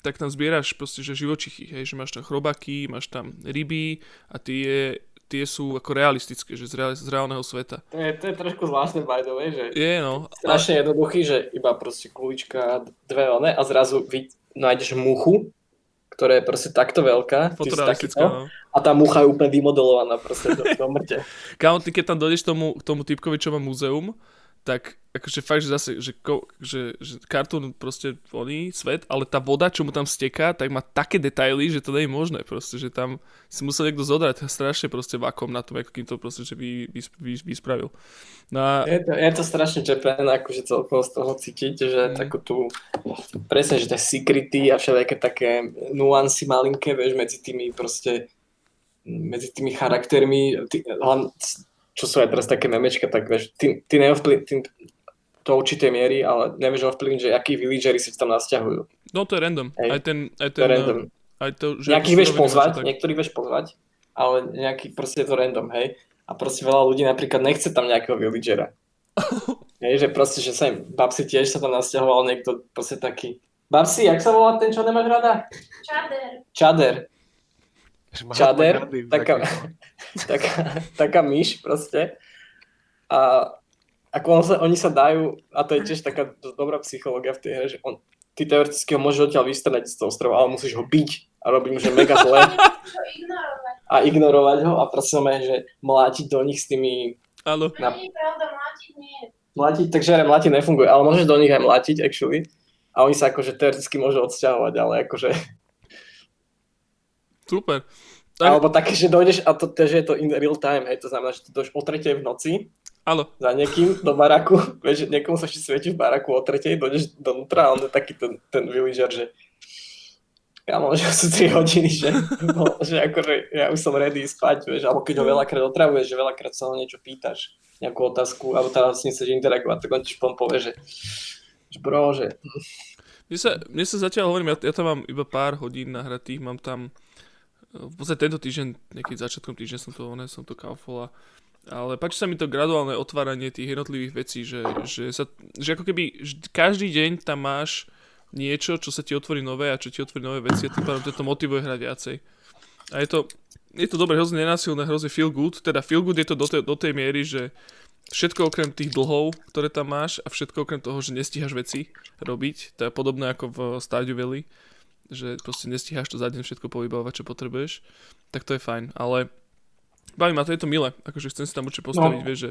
tak tam zbieraš proste, že živočichy, hej, že máš tam chrobaky, máš tam ryby a tie, tie sú ako realistické, že z, reál, z reálneho sveta. To je, to je trošku zvláštne by the way, že Je, no. Strašne jednoduchý, že iba proste kulička, dve one a zrazu vy, nájdeš muchu, ktorá je proste takto veľká, fotorealistická, takýto, no. a tá mucha je úplne vymodelovaná proste do, do mŕte. Kámo, ty keď tam dojdeš tomu, k tomu typkovi, čo má múzeum, tak akože fakt, že zase, že, ko, že, že kartún proste oný svet, ale tá voda, čo mu tam steká, tak má také detaily, že to nie je možné proste, že tam si musel niekto zodrať strašne proste vakom na tom, akým to proste, že vy, vy, vy, vyspravil. No a Je to, je to strašne čepené, akože celkovo z toho cítiť, že Mm. takú tú, presne, že tie secrety a všelijaké také nuancy malinké, vieš, medzi tými proste, medzi tými charaktermi, ty, hlavne, čo sú aj teraz také memečka, tak vieš, ty, ty neovplyv, ty, do určitej miery, ale nevieš ovplyvniť, že akí villagery si tam nasťahujú. no to je random. Hej. Aj ten, aj To ten, je random. aj to, že Nejakých vieš pozvať, tak. niektorých vieš pozvať, ale nejaký proste je to random, hej. A proste veľa ľudí napríklad nechce tam nejakého villagera. hej, že proste, že sa im, Babsi tiež sa tam nasťahoval niekto proste taký, Babsi, jak sa volá ten, čo nemáš rada? Čader. Čader. Čader, taká, taká, taká myš proste. A ako on sa, oni sa dajú, a to je tiež taká dobrá psychológia v tej hre, že on, ty teoreticky ho môžeš odtiaľ vystrnať z toho ostrova, ale musíš ho byť a robiť mu, že mega zle a ignorovať ho a proste máme, že mlátiť do nich s tými... Áno. Na- Nie je pravda, mlátiť nie. Mlátiť, takže aj mlátiť nefunguje, ale môžeš do nich aj mlátiť, actually. A oni sa akože teoreticky môžu odsťahovať, ale akože... Super. Tak, Alebo také, že dojdeš, a to, to, že je to in real time, hej, to znamená, že ty dojdeš o tretej v noci áno. za niekým do baraku, vieš, že niekomu sa ešte svieti v baraku o tretej, dojdeš donútra a on je taký ten, ten villager, že ja že sú 3 hodiny, že, no, že akože ja už som ready spať, vieš, alebo keď ho veľakrát otravuješ, že veľakrát sa ho niečo pýtaš, nejakú otázku, alebo teraz s ním chceš interagovať, tak on ti potom povie, že, že bro, že Mne sa, mne sa zatiaľ hovorím, ja, ja tam mám iba pár hodín nahratých, mám tam v podstate tento týždeň, nejaký začiatkom týždňa som to, ne, som to kaufol a ale páči sa mi to graduálne otváranie tých jednotlivých vecí, že, že, sa, že ako keby každý deň tam máš niečo, čo sa ti otvorí nové a čo ti otvorí nové veci a tým pádom to motivuje hrať viacej. A je to, je to dobre, hrozne nenásilné, hrozne feel good, teda feel good je to do tej, do tej miery, že všetko okrem tých dlhov, ktoré tam máš a všetko okrem toho, že nestíhaš veci robiť, to je podobné ako v Stardew Valley, že proste nestíhaš to za deň všetko povybavovať, čo potrebuješ, tak to je fajn, ale baví ma to, je to milé, akože chcem si tam určite postaviť, No. vieš, že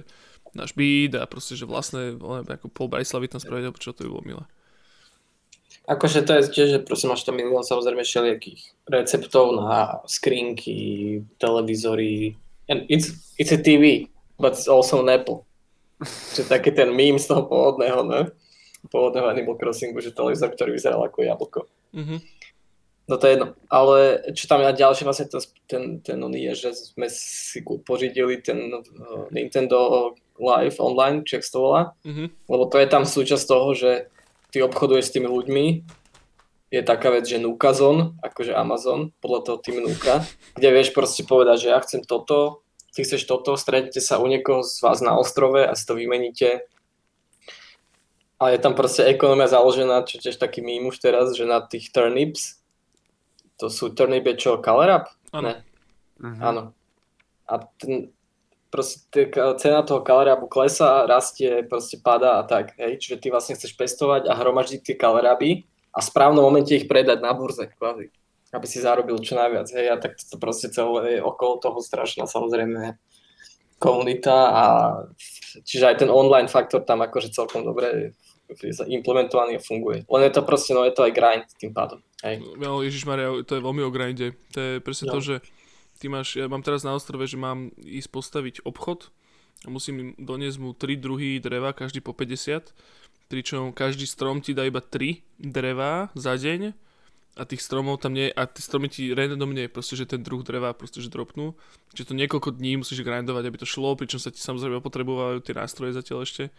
náš byt a proste, že vlastné, ale ako pol Bratislavy tam spraviť, alebo čo to by bolo milé. Akože to je tiež, že proste máš tam milión samozrejme všelijakých receptov na skrinky, televízory. And it's, it's a TV, but it's also an Apple. Že taký ten meme z toho pôvodného, ne? Pôvodného Animal Crossingu, že televízor, ktorý vyzeral ako jablko. Mhm. No to je jedno. Ale čo tam ja ďalšie vlastne ten, ten, ten oný je, že sme si pořídili ten uh, Nintendo Live online, či jak to volá. Mhm. Lebo to je tam súčasť toho, že ty obchoduješ s tými ľuďmi, je taká vec, že Nukazon, akože Amazon, podľa toho tým Nuka, kde vieš proste povedať, že ja chcem toto, ty chceš toto, stretnete sa u niekoho z vás na ostrove a si to vymeníte. A je tam proste ekonomia založená, čo tiež taký mím už teraz, že na tých turnips, to sú turnip čo, color up? Áno. Mhm. Áno. A ten, proste t- cena toho kalerabu klesá, rastie, proste padá a tak, hej. Čiže ty vlastne chceš pestovať a hromaždiť tie kaleraby a v správnom momente ich predať na burze, kvázi. Aby si zarobil čo najviac, hej. A tak to proste celé je okolo toho strašná samozrejme komunita a čiže aj ten online faktor tam akože celkom dobre je implementovaný a funguje. Len je to proste, no je to aj grind tým pádom, hej. No, Ježišmaria, to je veľmi o grinde. To je presne No. to, že ty máš, ja mám teraz na ostrove, že mám ísť postaviť obchod a musím doniesť mu 3 druhy dreva, každý po 50, pričom každý strom ti dá iba 3 dreva za deň a tých stromov tam nie, a tie stromy ti randomne proste, že ten druh dreva proste, že dropnú. Čiže to niekoľko dní musíš grindovať, aby to šlo, pričom sa ti samozrejme potrebovajú tie nástroje zatiaľ ešte.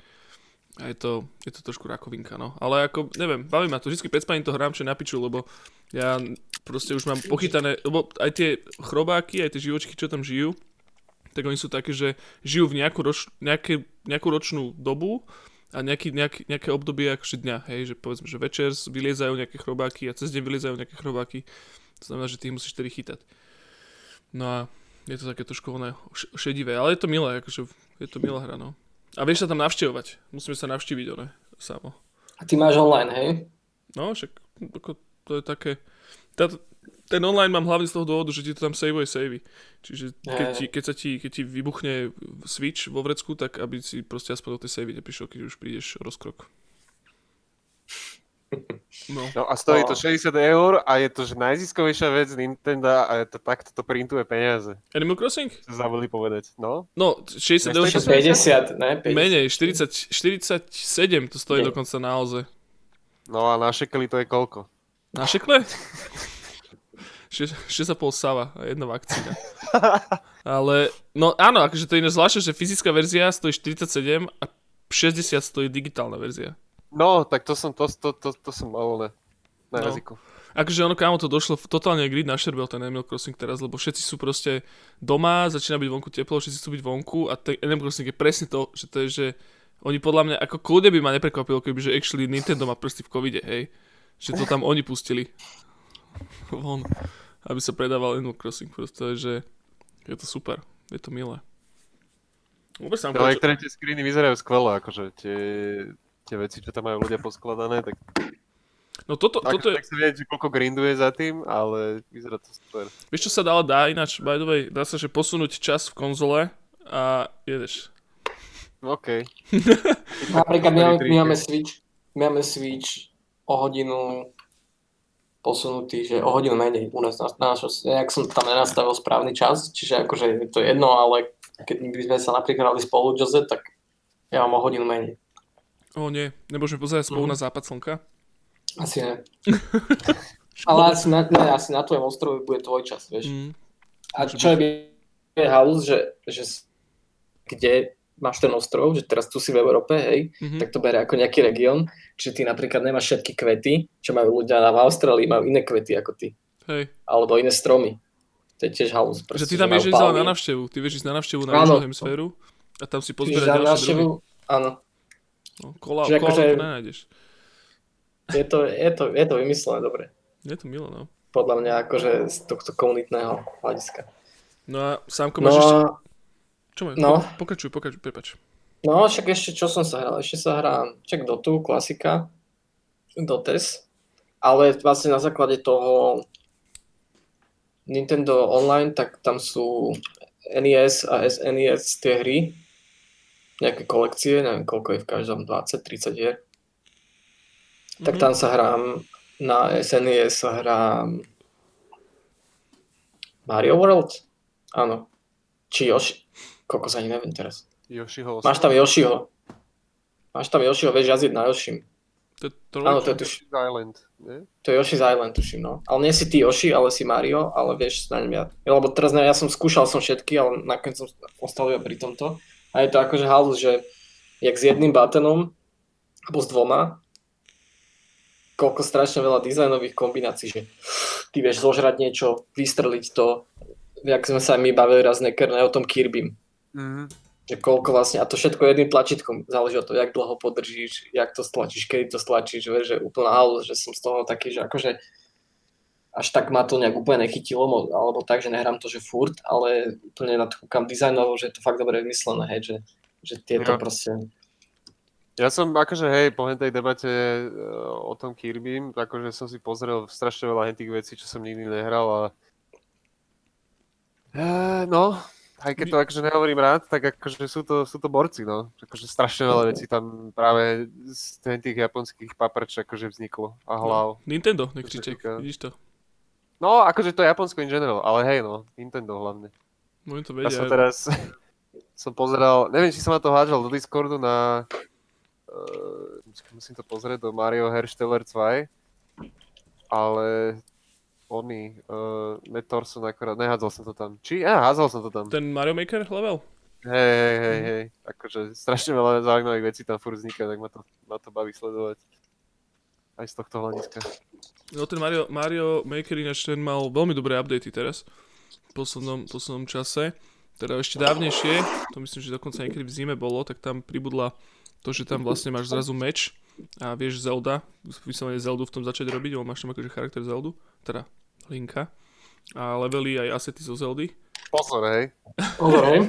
A je to, je to trošku rakovinka, no. Ale ako, neviem, baví ma to. Vždycky 5 spaním to hrám, čo na lebo ja proste už mám pochytané, lebo aj tie chrobáky, aj tie živočky, čo tam žijú, tak oni sú také, že žijú v nejakú, roč, nejaké, nejakú ročnú dobu a nejaký, nejaký, nejaké obdobie akože dňa, hej, že povedzme, že večer vyliezajú nejaké chrobáky a cez deň vyliezajú nejaké chrobáky, to znamená, že ty musíš tedy chytať. No a je to také trošku oné š- šedivé, ale je to milé, akože je to milá hra, no. A vieš sa tam navštevovať, musíme sa navštíviť, one, samo. A ty máš online, hej? No, však to je také... Tá, ten online mám hlavne z toho dôvodu, že ti to tam saveuje savey. Čiže keď, ti, keď, sa ti, keď ti vybuchne switch vo vrecku, tak aby si proste aspoň do tej savey neprišiel, keď už prídeš rozkrok. No, No a stojí to No. 60 eur a je to že najziskovejšia vec Nintendo a je to takto to printuje peniaze. Animal Crossing? Čo zabudli povedať, no? No, 60 eur, Nestojí to 50, ne? 50. menej, 40, 47 to stojí Nie. dokonca naozaj. No a na šekeli to je koľko? Na šekle? 6,5 sava a jedna vakcína. Ale, no áno, akože to je iné zvláštne, že fyzická verzia stojí 47 a 60 stojí digitálna verzia. No, tak to som, to, to, to, to som mal ne, na No. jazyku. Akože ono kámo to došlo v- totálne grid na šerbel ten Animal Crossing teraz, lebo všetci sú proste doma, začína byť vonku teplo, všetci chcú byť vonku a ten Animal Crossing je presne to, že to je, že oni podľa mňa, ako kľudne by ma neprekvapilo, keby, že actually Nintendo má prsty v covide, hej. Že to tam oni pustili. Von. Aby sa predával Animal Crossing, proste, že je to super, je to milé. Vôbec No niektoré tie screeny vyzerajú skvelo, akože tie, tie veci, čo tam majú ľudia poskladané, tak, No toto, tak, toto je, tak sa vie, že koľko grinduje za tým, ale vyzerá to super. vieš čo sa dá, dá ináč, by the way, dá sa, že posunúť čas v konzole a jedeš. OK. Napríklad my máme, my máme. Switch, my máme Switch o hodinu posunutý, že o hodinu menej u nás na, na našom, nejak som tam nenastavil správny čas, čiže akože to je jedno, ale keď by sme sa napríklad hrali spolu, Jose, tak ja mám o hodinu menej. O nie, nemôžeme pozerať spolu Mhm. na západ slnka. Asi ne. ale asi na, ne, asi na tvojom ostrove bude tvoj čas, vieš. Mm. A čo je, je halus, že, že kde máš ten ostrov, že teraz tu si v Európe, hej, Mhm. tak to bere ako nejaký región, čiže ty napríklad nemáš všetky kvety, čo majú ľudia na v Austrálii, majú iné kvety ako ty, Hej, alebo iné stromy. To je tiež halus. Že ty tam majú vieš ísť na návštevu. Ty vieš ísť na návštevu na južnú hemisféru a tam si pozbierať ďalšie návštevu, druhy. áno. No, kola, kola akože- nenájdeš. Je to, je, to, je to vymyslené dobre. Je to milé, no. Podľa mňa akože z tohto komunitného hľadiska. No a Sámko, No, máš ešte... a- Čo máš? no. Pokračuj, pokračuj, prepač. no však ešte čo som sa hral? Ešte sa hrám, čak Dotu, klasika, Dotes, ale vlastne na základe toho Nintendo Online, tak tam sú NES a SNES tie hry, nejaké kolekcie, neviem koľko je v každom, 20-30 hier. Tak Mhm. tam sa hrám, na SNES sa hrám Mario World? Áno. Či Yoshi? Koľko sa ani neviem teraz. Yoshiho Máš tam Yoshiho. Máš tam Yoshiho, vieš jazdiť na Yoshim. To je to Áno, to je Yoshi's Island, nie? to je Yoshi's Island, tuším, no. Ale nie si ty Yoshi, ale si Mario, ale vieš na ja lebo teraz ne, ja som skúšal som všetky, ale nakoniec som ostal iba pri tomto. A je to akože halus, že jak s jedným buttonom, alebo s dvoma, koľko strašne veľa dizajnových kombinácií, že ty vieš zožrať niečo, vystreliť to, jak sme sa my bavili raz nekerne o tom Kirbym. Mhm. že koľko vlastne, a to všetko jedným tlačítkom, záleží od toho, jak dlho podržíš, jak to stlačíš, kedy to stlačíš, vieš, že úplná halus, že som z toho taký, že akože až tak ma to nejak úplne nechytilo, alebo tak, že nehrám to, že furt, ale úplne na to kúkam dizajnovo, že je to fakt dobre vymyslené, hej, že, že tieto Jo. proste, Ja som akože hej, po tej debate e, o tom Kirby, akože som si pozrel strašne veľa tých vecí, čo som nikdy nehral a e, no, aj keď to akože nehovorím rád, tak akože sú to, sú to borci, no. Akože strašne veľa vecí tam práve z tých japonských paprč akože vzniklo a hlav. Nintendo, sa nekriček, vidíš to? No, akože to je Japonsko in general, ale hej no, Nintendo hlavne. Oni to Ja vedia. som teraz som pozeral, neviem, či som na to hádžal do Discordu na uh, musím to pozrieť, do Mario Hersteller 2, ale oni, uh, Matt Thorson akorát, nehádzal som to tam. Či? Ja, hádzal som to tam. Ten Mario Maker level? Hej, hej, hej, hej. Akože strašne veľa zaujímavých vecí tam furt vzniká, tak ma to, ma to baví sledovať. Aj z tohto hľadiska. No ten Mario, Mario Maker ináč ten mal veľmi dobré updaty teraz. V poslednom, poslednom čase. Teda ešte dávnejšie, to myslím, že dokonca niekedy v zime bolo, tak tam pribudla to, že tam vlastne máš zrazu meč a vieš Zelda, vyslovene Zeldu v tom začať robiť, lebo máš tam akože charakter Zeldu, teda Linka. A levely aj asety zo Zeldy. Pozor, hej. Pozor, hej.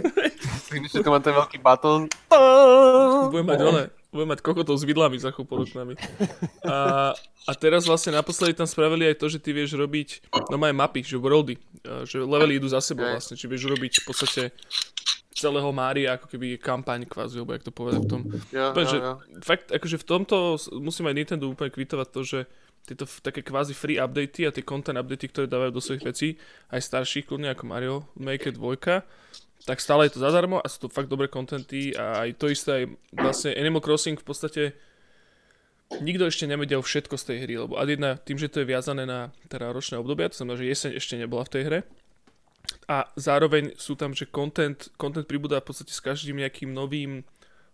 Tu mám ten veľký batón. Budem mať one, budem mať kokotov s vidlami za rukami. A, a teraz vlastne naposledy tam spravili aj to, že ty vieš robiť normálne mapy, že worldy, že levely idú za sebou vlastne, či vieš robiť v podstate celého Mária, ako keby kampaň kvázi, alebo jak to povedať v tom. Ja, Úplne, ja, že ja. fakt, akože v tomto musím aj Nintendo úplne kvitovať to, že tieto také kvázi free updaty a tie content updaty, ktoré dávajú do svojich vecí, aj starších, kľudne ako Mario Maker 2, tak stále je to zadarmo a sú to fakt dobré kontenty a aj to isté aj vlastne Animal Crossing v podstate nikto ešte nevedel všetko z tej hry, lebo ad jedna, tým, že to je viazané na teda ročné obdobia, to znamená, že jeseň ešte nebola v tej hre, a zároveň sú tam, že content, content pribúda v podstate s každým nejakým novým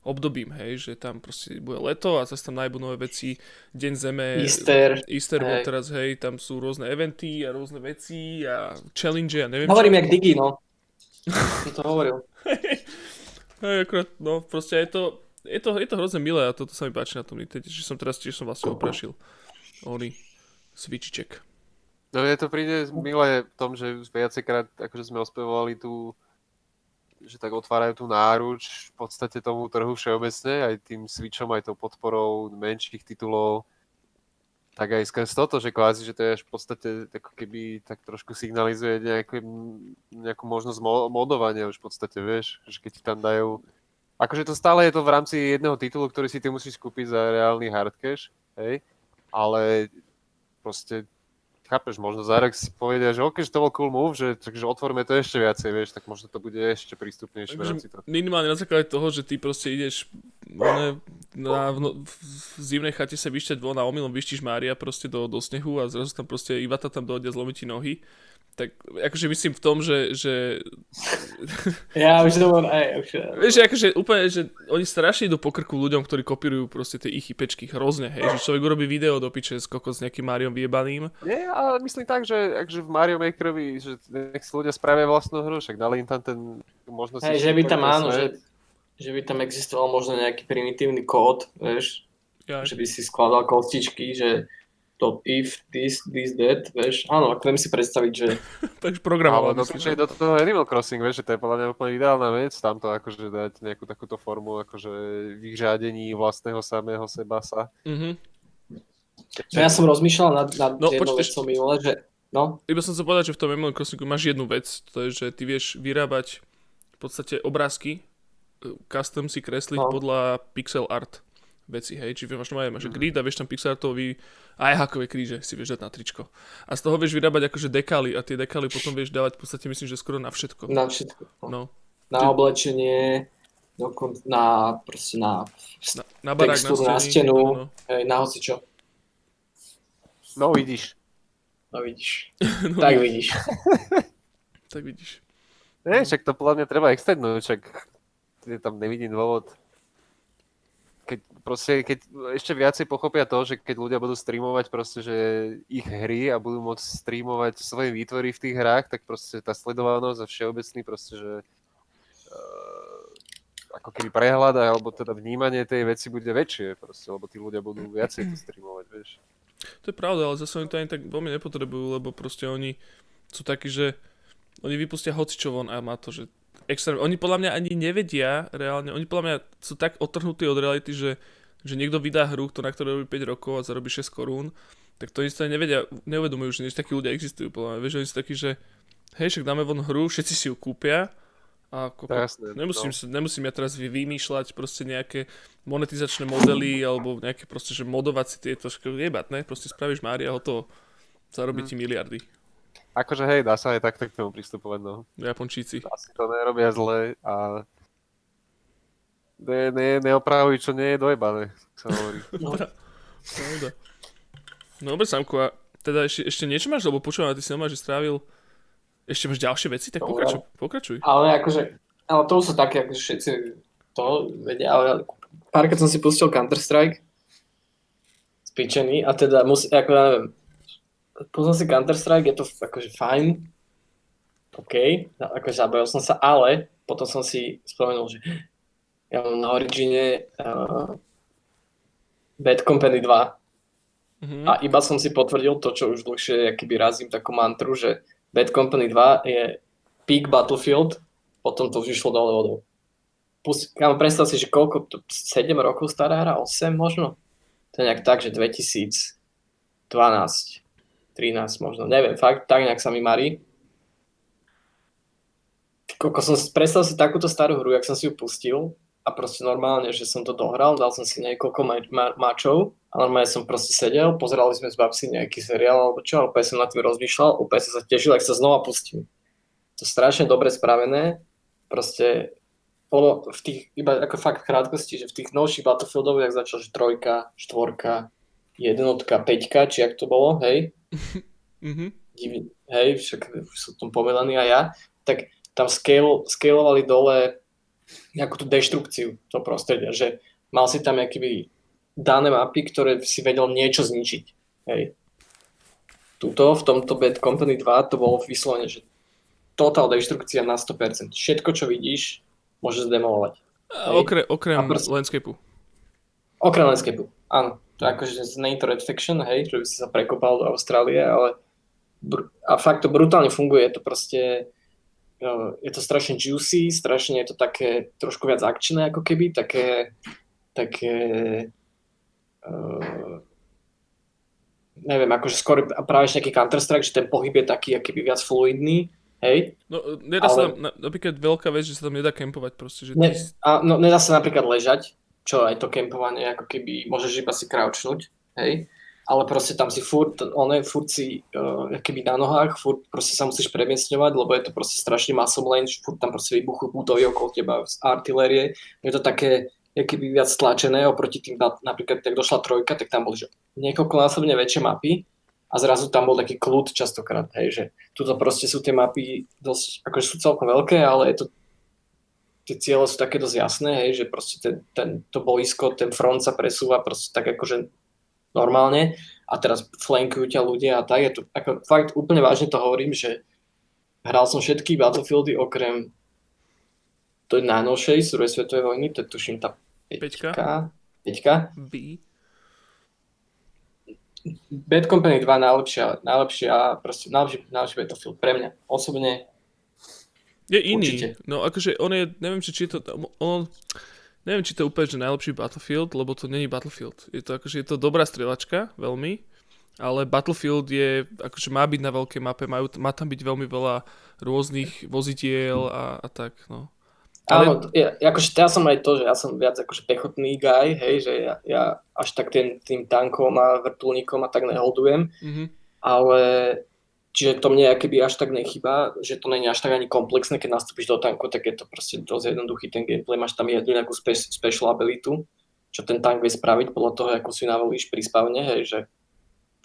obdobím, hej, že tam proste bude leto a zase tam nájbu nové veci, Deň Zeme, Easter. Easter hej. teraz, hej, tam sú rôzne eventy a rôzne veci a challenge a neviem Hovorím jak Digi, no. Som to hovoril. Hej, akurát, no proste je to, je to, je to hrozne milé a toto sa mi páči na tom Nintendo, že som teraz tiež som vlastne oprašil oný Switchiček. No mne to príde milé v tom, že už viacejkrát akože sme ospevovali tú že tak otvárajú tú náruč v podstate tomu trhu všeobecne, aj tým switchom, aj tou podporou menších titulov, tak aj skrz toto, že kvázi, že to je až v podstate ako keby tak trošku signalizuje nejakú, nejakú možnosť mo- modovania už v podstate, vieš, že keď ti tam dajú akože to stále je to v rámci jedného titulu, ktorý si ty musíš kúpiť za reálny hard cash, hej, ale proste chápeš, možno za rok si povedia, že ok, že to bol cool move, že, takže otvorme to ešte viacej, vieš, tak možno to bude ešte prístupnejšie v rámci toho. minimálne na základe toho, že ty proste ideš one, na, v, no, v, v zimnej chate sa vyšťať von a omylom vyštíš Mária proste do, do snehu a zrazu tam proste Ivata tam dojde a zlomí ti nohy, tak akože myslím v tom, že, že Ja už som, aj, už, vieš, že akože úplne, že oni strašne idú po krku ľuďom, ktorí kopírujú proste tie ich pečky hrozne, hej, že človek urobí video do piče s kokos s nejakým Mariom vyjebaným. Nie, ale myslím tak, že akže v Mario Makerovi, že nech si ľudia spravia vlastnú hru, však dali im tam ten možnosť... hej, že by tam áno, že, že by tam existoval možno nejaký primitívny kód, vieš, Ja, že by si skladal kostičky, že to if, this, this, that, vieš. Áno, ako viem si predstaviť, že takže Ale programoval. do, myslíš, že? do toho Animal Crossing, vieš, že to je podľa mňa úplne ideálna vec, tamto akože dať nejakú takúto formu akože vyžádení vlastného samého seba sa. Mhm. no ja som rozmýšľal nad, nad No, no, jednou počkaj, vecou minule, že no, Iba som sa povedať, že v tom Animal Crossingu máš jednu vec, to je, že ty vieš vyrábať v podstate obrázky, e, custom si kresliť No. podľa pixel art veci, hej, čiže máš, máš mm. grid a vieš tam pixelartový aj hakové kríže si vieš dať na tričko. A z toho vieš vyrábať akože dekaly a tie dekaly potom vieš dávať v podstate myslím, že skoro na všetko. na všetko. No. No. Na oblečenie, dokon, na, proste na, Na, na barák, na, Textúru na steny, stenu. No, hej, na hocičo. No vidíš. No vidíš. no, Tak vidíš. tak vidíš. Nie, však to podľa mňa treba extendnúť, však ja tam nevidím dôvod. Proste, keď ešte viacej pochopia to, že keď ľudia budú streamovať proste, že ich hry a budú môcť streamovať svoje výtvory v tých hrách, tak proste tá sledovanosť a všeobecný proste, že uh, ako keby prehľad alebo teda vnímanie tej veci bude väčšie proste, lebo tí ľudia budú viacej to streamovať, vieš. To je pravda, ale zase oni to ani tak veľmi nepotrebujú, lebo proste oni sú takí, že oni vypustia hocičo von a má to, že extrém. Oni podľa mňa ani nevedia reálne, oni podľa mňa sú tak otrhnutí od reality, že, že niekto vydá hru, to, na ktoré robí 5 rokov a zarobí 6 korún, tak to oni sa nevedia, neuvedomujú, že takí ľudia existujú, podľa mňa. Vieš, oni sú takí, že hej, však dáme von hru, všetci si ju kúpia a koko, Jasné, nemusím, no. no. nemusím ja teraz vy- vymýšľať proste nejaké monetizačné modely alebo nejaké proste, že modovať si tieto jebať, ne? Proste spravíš Mária, hotovo. Zarobí Hm. ti miliardy. Akože hej, dá sa aj takto k tomu pristupovať, no. Japončíci. asi to nerobia zle a ne, ne, neopravuj, čo nie je dojebané, tak sa hovorí. No. Pravda. No dobre, Samko, a teda ešte, ešte niečo máš, lebo počúvam, ty si normálne, že strávil ešte máš ďalšie veci, tak Dobre. pokračuj. pokračuj. Ale akože, ale to už sú také, akože všetci to vedia, ale párkrát som si pustil Counter-Strike spíčený a teda musí, ako ja neviem, pustil si Counter-Strike, je to akože fajn, OK, akože zabavil som sa, ale potom som si spomenul, že ja mám na Origine uh, Bad Company 2 Mhm. a iba som si potvrdil to, čo už dlhšie akýby razím takú mantru, že Bad Company 2 je peak Battlefield, potom to už išlo dole vodou. Pust, kámo, predstav si, že koľko, to, 7 rokov stará hra, 8 možno? To je nejak tak, že 2012, 13 možno, neviem, fakt, tak nejak sa mi marí. Koko, som, predstav si takúto starú hru, jak som si ju pustil a proste normálne, že som to dohral, dal som si niekoľko ma- ma- mačov a normálne som proste sedel, pozerali sme s babsi nejaký seriál alebo čo, a úplne som nad tým rozmýšľal, úplne som sa tešil, ak sa znova pustím. To strašne dobre spravené, proste lebo v tých, iba ako fakt krátkosti, že v tých novších Battlefieldov, jak začal, že trojka, štvorka, jednotka, peťka, či jak to bolo, hej, Mhm. divný, hej, však som tom povedaný aj ja, tak tam scale, scalovali dole nejakú tú deštrukciu toho prostredia, že mal si tam akýby dané mapy, ktoré si vedel niečo zničiť, hej. Tuto, v tomto Bad Company 2, to bolo vyslovene, že total deštrukcia na 100%. Všetko, čo vidíš, môžeš zdemolovať. A okre, okrem A proste- landscapeu. Okrem landscapeu, áno. To akože nie je to Red Faction, hej, že by si sa prekopal do Austrálie, ale a fakt to brutálne funguje, je to proste uh, je to strašne juicy, strašne je to také trošku viac akčné ako keby, také také uh, neviem, akože skôr práve nejaký Counter-Strike, že ten pohyb je taký akýby viac fluidný, hej, No, nedá sa Ale- tam, na, napríklad veľká vec, že sa tam nedá kempovať proste, že Ne, a, no, nedá sa napríklad ležať, čo aj to kempovanie, ako keby môžeš iba si crouchnúť, hej, ale proste tam si furt, one, furt si uh, keby na nohách, furt proste sa musíš premiesňovať, lebo je to proste strašne lane, že furt tam proste vybuchujú budovy okolo teba z artilérie, je to také, keby viac stlačené oproti tým, napríklad, tak došla trojka, tak tam boli že niekoľkonásobne väčšie mapy a zrazu tam bol taký kľud častokrát, hej, že tuto proste sú tie mapy dosť, akože sú celkom veľké, ale je to tie ciele sú také dosť jasné, hej, že proste ten, ten, to boisko, ten front sa presúva proste tak akože normálne a teraz flankujú ťa ľudia a tak. Je to, ako, fakt úplne vážne to hovorím, že hral som všetky Battlefieldy okrem tej najnovšej z druhej svetovej vojny, to je tuším tá Peťka. peťka. Peťka. B. Bad Company 2 najlepšia, najlepšia, proste najlepší, najlepší Battlefield pre mňa. Osobne Je iný. Určite. No akože on je, neviem, či, či je to, on, neviem, či to je úplne, že najlepší Battlefield, lebo to není Battlefield. Je to akože, je to dobrá strieľačka, veľmi, ale Battlefield je, akože má byť na veľkej mape, majú, má tam byť veľmi veľa rôznych vozidiel a, a tak, no. Ale- Áno, ja, akože ja som aj to, že ja som viac akože pechotný guy, hej, že ja, ja až tak tým, tým tankom a vrtulníkom a tak neholdujem, Mhm. ale čiže to mne keby až tak nechýba, že to není až tak ani komplexné, keď nastúpiš do tanku, tak je to proste dosť jednoduchý ten gameplay, máš tam jednu nejakú spe, special abilitu, čo ten tank vie spraviť podľa toho, ako si navolíš pri spavne, hej, že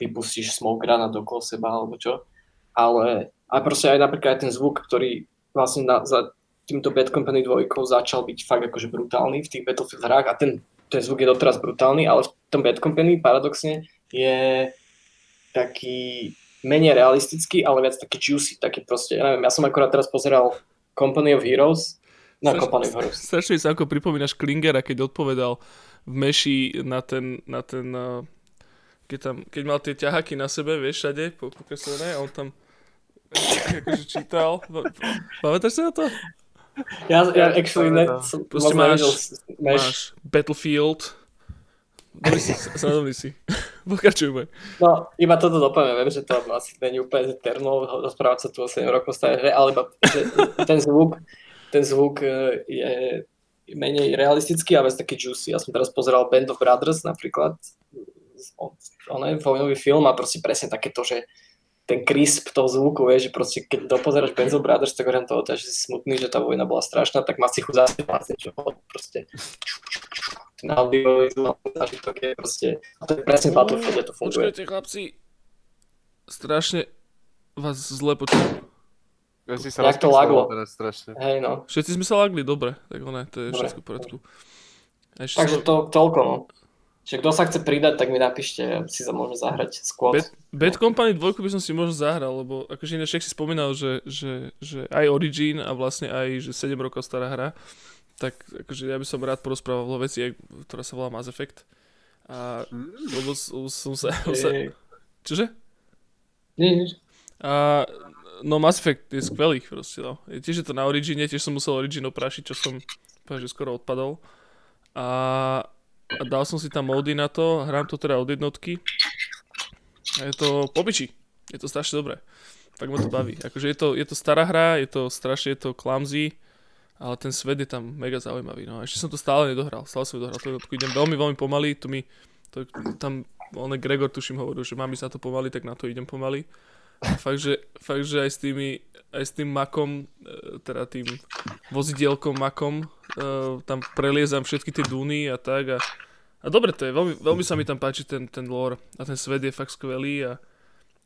vypustíš smoke granát okolo seba alebo čo, ale a proste aj napríklad aj ten zvuk, ktorý vlastne na, za týmto Bad Company 2 začal byť fakt akože brutálny v tých Battlefield hrách a ten, ten zvuk je doteraz brutálny, ale v tom Bad Company paradoxne je taký menej realistický, ale viac taký juicy, taký proste, ja neviem, ja som akorát teraz pozeral Company of Heroes, na Company of Heroes. Strašne sa ako pripomínaš Klingera, keď odpovedal v Meši na ten, na ten uh, keď, tam, keď mal tie ťahaky na sebe, vieš, všade po, pokreslené a on tam akože čítal. Pa- Pamätáš sa na to? Ja, ja actually ne, som Proste máš-. Máš Battlefield. Dobrý si, sradovný si. Pokračujme. No, iba toto dopoviem, viem, že to asi není úplne terno rozprávať sa tu o 7 rokov staré hre, ale iba, že ten zvuk, ten zvuk e, je menej realistický a viac taký juicy. Ja som teraz pozeral Band of Brothers napríklad, on, on je vojnový film a proste presne takéto, že ten crisp toho zvuku, vieš, že proste keď dopozeráš Band of Brothers, tak hovorím toho, že si smutný, že tá vojna bola strašná, tak má si chuť zase vlastne, čo proste ten audiovizuálny zážitok je proste, a to je presne v Battlefielde to funguje. Počkajte, chlapci. Strašne vás zle počujem. Ja si sa Jak to laglo. teraz strašne. Hej, no. Všetci sme sa lagli, dobre. Tak ono, to je Dobre, všetko v poriadku. Takže to, toľko, no. Čiže kto sa chce pridať, tak mi napíšte, ja si sa môžeme zahrať skôr. Bad, Bad Company 2 by som si možno zahral, lebo akože ináč jak si spomínal, že, že, že aj Origin a vlastne aj že 7 rokov stará hra, tak akože ja by som rád porozprával o veci, ktorá sa volá Mass Effect. A lebo s- som sa... sa čože? nie, nie. A no Mass Effect je skvelý proste, no. Je Tiež je to na Origine, tiež som musel Origin oprašiť, čo som že skoro odpadol. A, a dal som si tam módy na to, hrám to teda od jednotky. A je to popiči. Je to strašne dobré. Tak ma to baví. Akože je to, je to stará hra, je to strašne, je to clumsy, ale ten svet je tam mega zaujímavý. No. Ešte som to stále nedohral. Stále som nedohral. To idem veľmi, veľmi pomaly. Tu mi, to, tam, on Gregor tuším hovoril, že mám ísť na to pomaly, tak na to idem pomaly. A fakt, že, fakt, že aj s tými, aj s tým makom, e, teda tým vozidielkom makom, e, tam preliezam všetky tie dúny a tak a, a dobre to je, veľmi, veľmi sa mi tam páči ten, ten lore a ten svet je fakt skvelý a,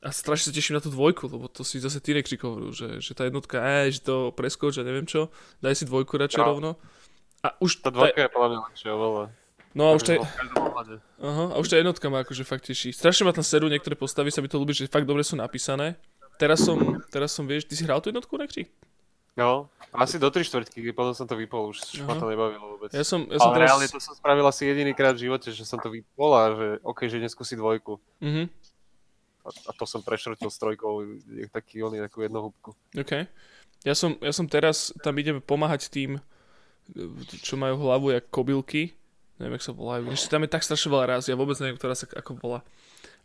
a strašne sa teším na tú dvojku, lebo to si zase tínekři hovorú, že, že tá jednotka, e, že to preskoč a neviem čo, daj si dvojku radšej No. rovno. A už, Tá tá, dvojka je podľa mňa lepšia oveľa. no a už tá, každom ohľade. Aha, a už tá jednotka ma akože fakt teší. Strašne ma tam serú niektoré postavy, sa mi to ľúbi, že fakt dobre sú napísané. Teraz som, teraz som, vieš, ty si hral tú jednotku, Nekři? No, asi do 3 štvrtky, potom som to vypol, už Aha. ma to nebavilo vôbec. Ja som, ja som Ale teraz... reálne to som spravil asi jediný krát v živote, že som to vypol a že OK, že neskúsi dvojku. Mhm, A, a to som prešrtil s trojkou, je taký oný, takú jednohúbku. OK. Ja som, ja som teraz, tam ideme pomáhať tým, čo majú hlavu jak kobylky. Neviem, jak sa volajú. Ešte tam je tak strašne veľa raz, ja vôbec neviem, ktorá sa ako volá.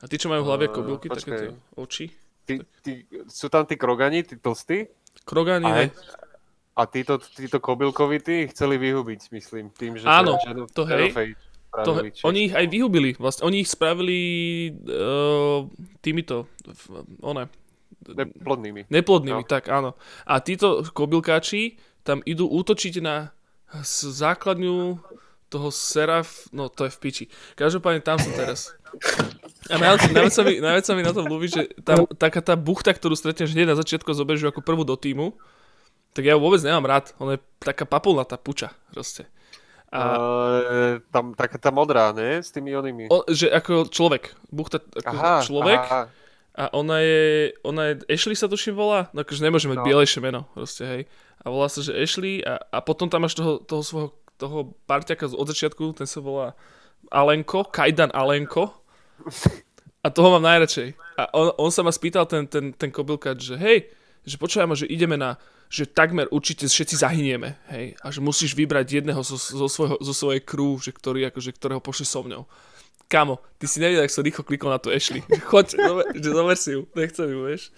A tí, čo majú hlavy jak Eh, kobylky, také oči. Ty, ty, sú tam tí krogani, tí tlstí? Krogáni, A, ne? a títo, títo kobylkovití chceli vyhubiť, myslím, tým, že Áno, Shadow, to hej. Shadowfade To, oni ich aj vyhubili, vlastne. Oni ich spravili uh, týmito, one, neplodnými. Neplodnými, No. tak áno. A títo kobylkáči tam idú útočiť na základňu toho Seraf, no to je v piči. Každopádne tam som teraz. A najviac, najviac, sa mi, najviac sa mi na tom ľúbi, že tam taká tá buchta, ktorú stretneš hneď na začiatku ju ako prvú do týmu, tak ja ju vôbec nemám rád. Ona je taká papulnatá puča, proste. A... Uh, tam taká tá modrá, ne? S tými onými. on, že ako človek, buchta ako človek aha. a ona je, ona je, Ashley sa tuším volá, no akože nemôže mať No. bielejšie meno, proste, hej. A volá sa, že Ashley a, a potom tam máš toho, toho svojho, toho parťaka z- od začiatku, ten sa volá Alenko, Kajdan Alenko. A toho mám najradšej. A on, on sa ma spýtal, ten, ten, ten kobylkat, že hej, že ma, že ideme na, že takmer určite všetci zahynieme, hej, a že musíš vybrať jedného zo, zo, svojho, zo svojej crew, že ktorý, akože, ktorého pošle so mňou. Kamo, ty si nevidel, ak som rýchlo klikol na tú Ashley. Choď, zober, že zober si ju, nechcem ju, vieš.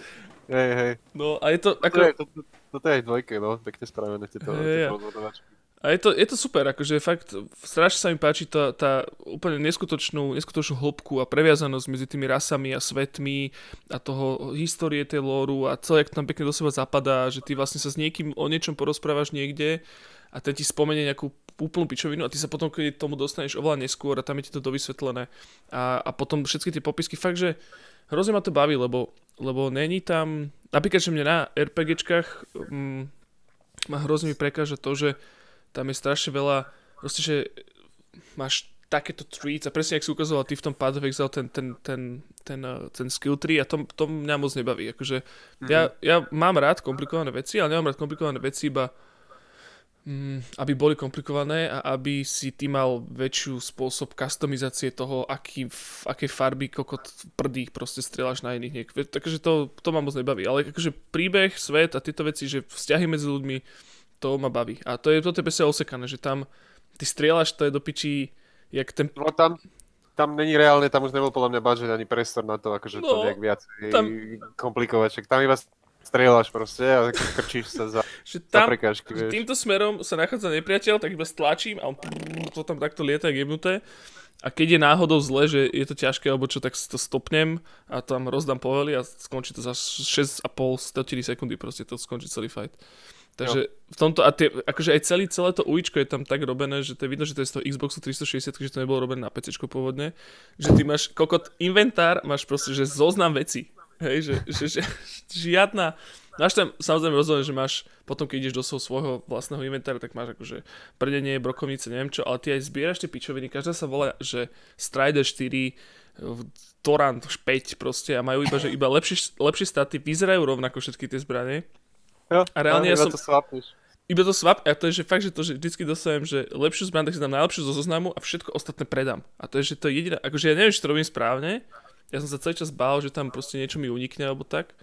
Hej, hej. No a je to, Toto ako, je, to, to, toto je aj dvojke, no. Pekne spravené tieto, Hej, tieto. A je to, je to super, akože fakt strašne sa mi páči tá, tá úplne neskutočnú, neskutočnú hĺbku a previazanosť medzi tými rasami a svetmi a toho histórie tej lóru a celé, jak tam pekne do seba zapadá, že ty vlastne sa s niekým o niečom porozprávaš niekde a ten ti spomenie nejakú úplnú pičovinu a ty sa potom keď tomu dostaneš oveľa neskôr a tam je ti to dovysvetlené. A, a potom všetky tie popisky, fakt, že hrozne ma to baví, lebo, lebo není tam, napríklad, že mne na RPGčkách mm, ma hrozne mi prekáža to, že tam je strašne veľa, proste, že máš takéto treats a presne, ak si ukazoval ty v tom Path of Exile, ten, ten, ten, ten, uh, ten skill tree a to, to mňa moc nebaví. Akože ja, ja mám rád komplikované veci, ale nemám rád komplikované veci iba mm, aby boli komplikované a aby si ty mal väčšiu spôsob customizácie toho, aký, v akej farby kokot prdí proste strieľaš na iných niek. Takže to, to ma moc nebaví. Ale akože príbeh, svet a tieto veci, že vzťahy medzi ľuďmi, to ma baví. A to je, to je presne osekané, že tam ty strieľaš, to je do pičí, jak ten... No tam, tam není reálne, tam už nebol podľa mňa budget ani priestor na to, akože to No, nejak viac tam- komplikovať. Však tam iba strieľaš proste a krčíš sa za, Že za tam, prekážky, že vieš. týmto smerom sa nachádza nepriateľ, tak iba stlačím a on prrr, to tam takto lieta jak jebnuté. A keď je náhodou zle, že je to ťažké alebo čo, tak si to stopnem a tam rozdám povely a skončí to za 6,5 104 sekundy, proste to skončí celý fight. Takže v tomto, a tie, akože aj celý, celé to uličko je tam tak robené, že to je vidno, že to je z toho Xboxu 360, že to nebolo robené na PC pôvodne, že ty máš kokot inventár, máš proste, že zoznam veci. Hej, že, že, že, žiadna, máš tam samozrejme rozdiel, že máš, potom keď ideš do svojho, svojho vlastného inventára, tak máš akože prdenie, brokovnice, neviem čo, ale ty aj zbieraš tie pičoviny, každá sa volá, že Strider 4, Torant 5 proste a majú iba, že iba lepšie, lepšie staty, vyzerajú rovnako všetky tie zbranie. Jo, a reálne ja iba som- to swapneš. Iba to swap, a to je že fakt, že to, že vždycky dostanem, že lepšiu zbraň, tak si dám najlepšiu zo zoznamu a všetko ostatné predám. A to je, že to je jediné, akože ja neviem, či to robím správne, ja som sa celý čas bál, že tam proste niečo mi unikne alebo tak,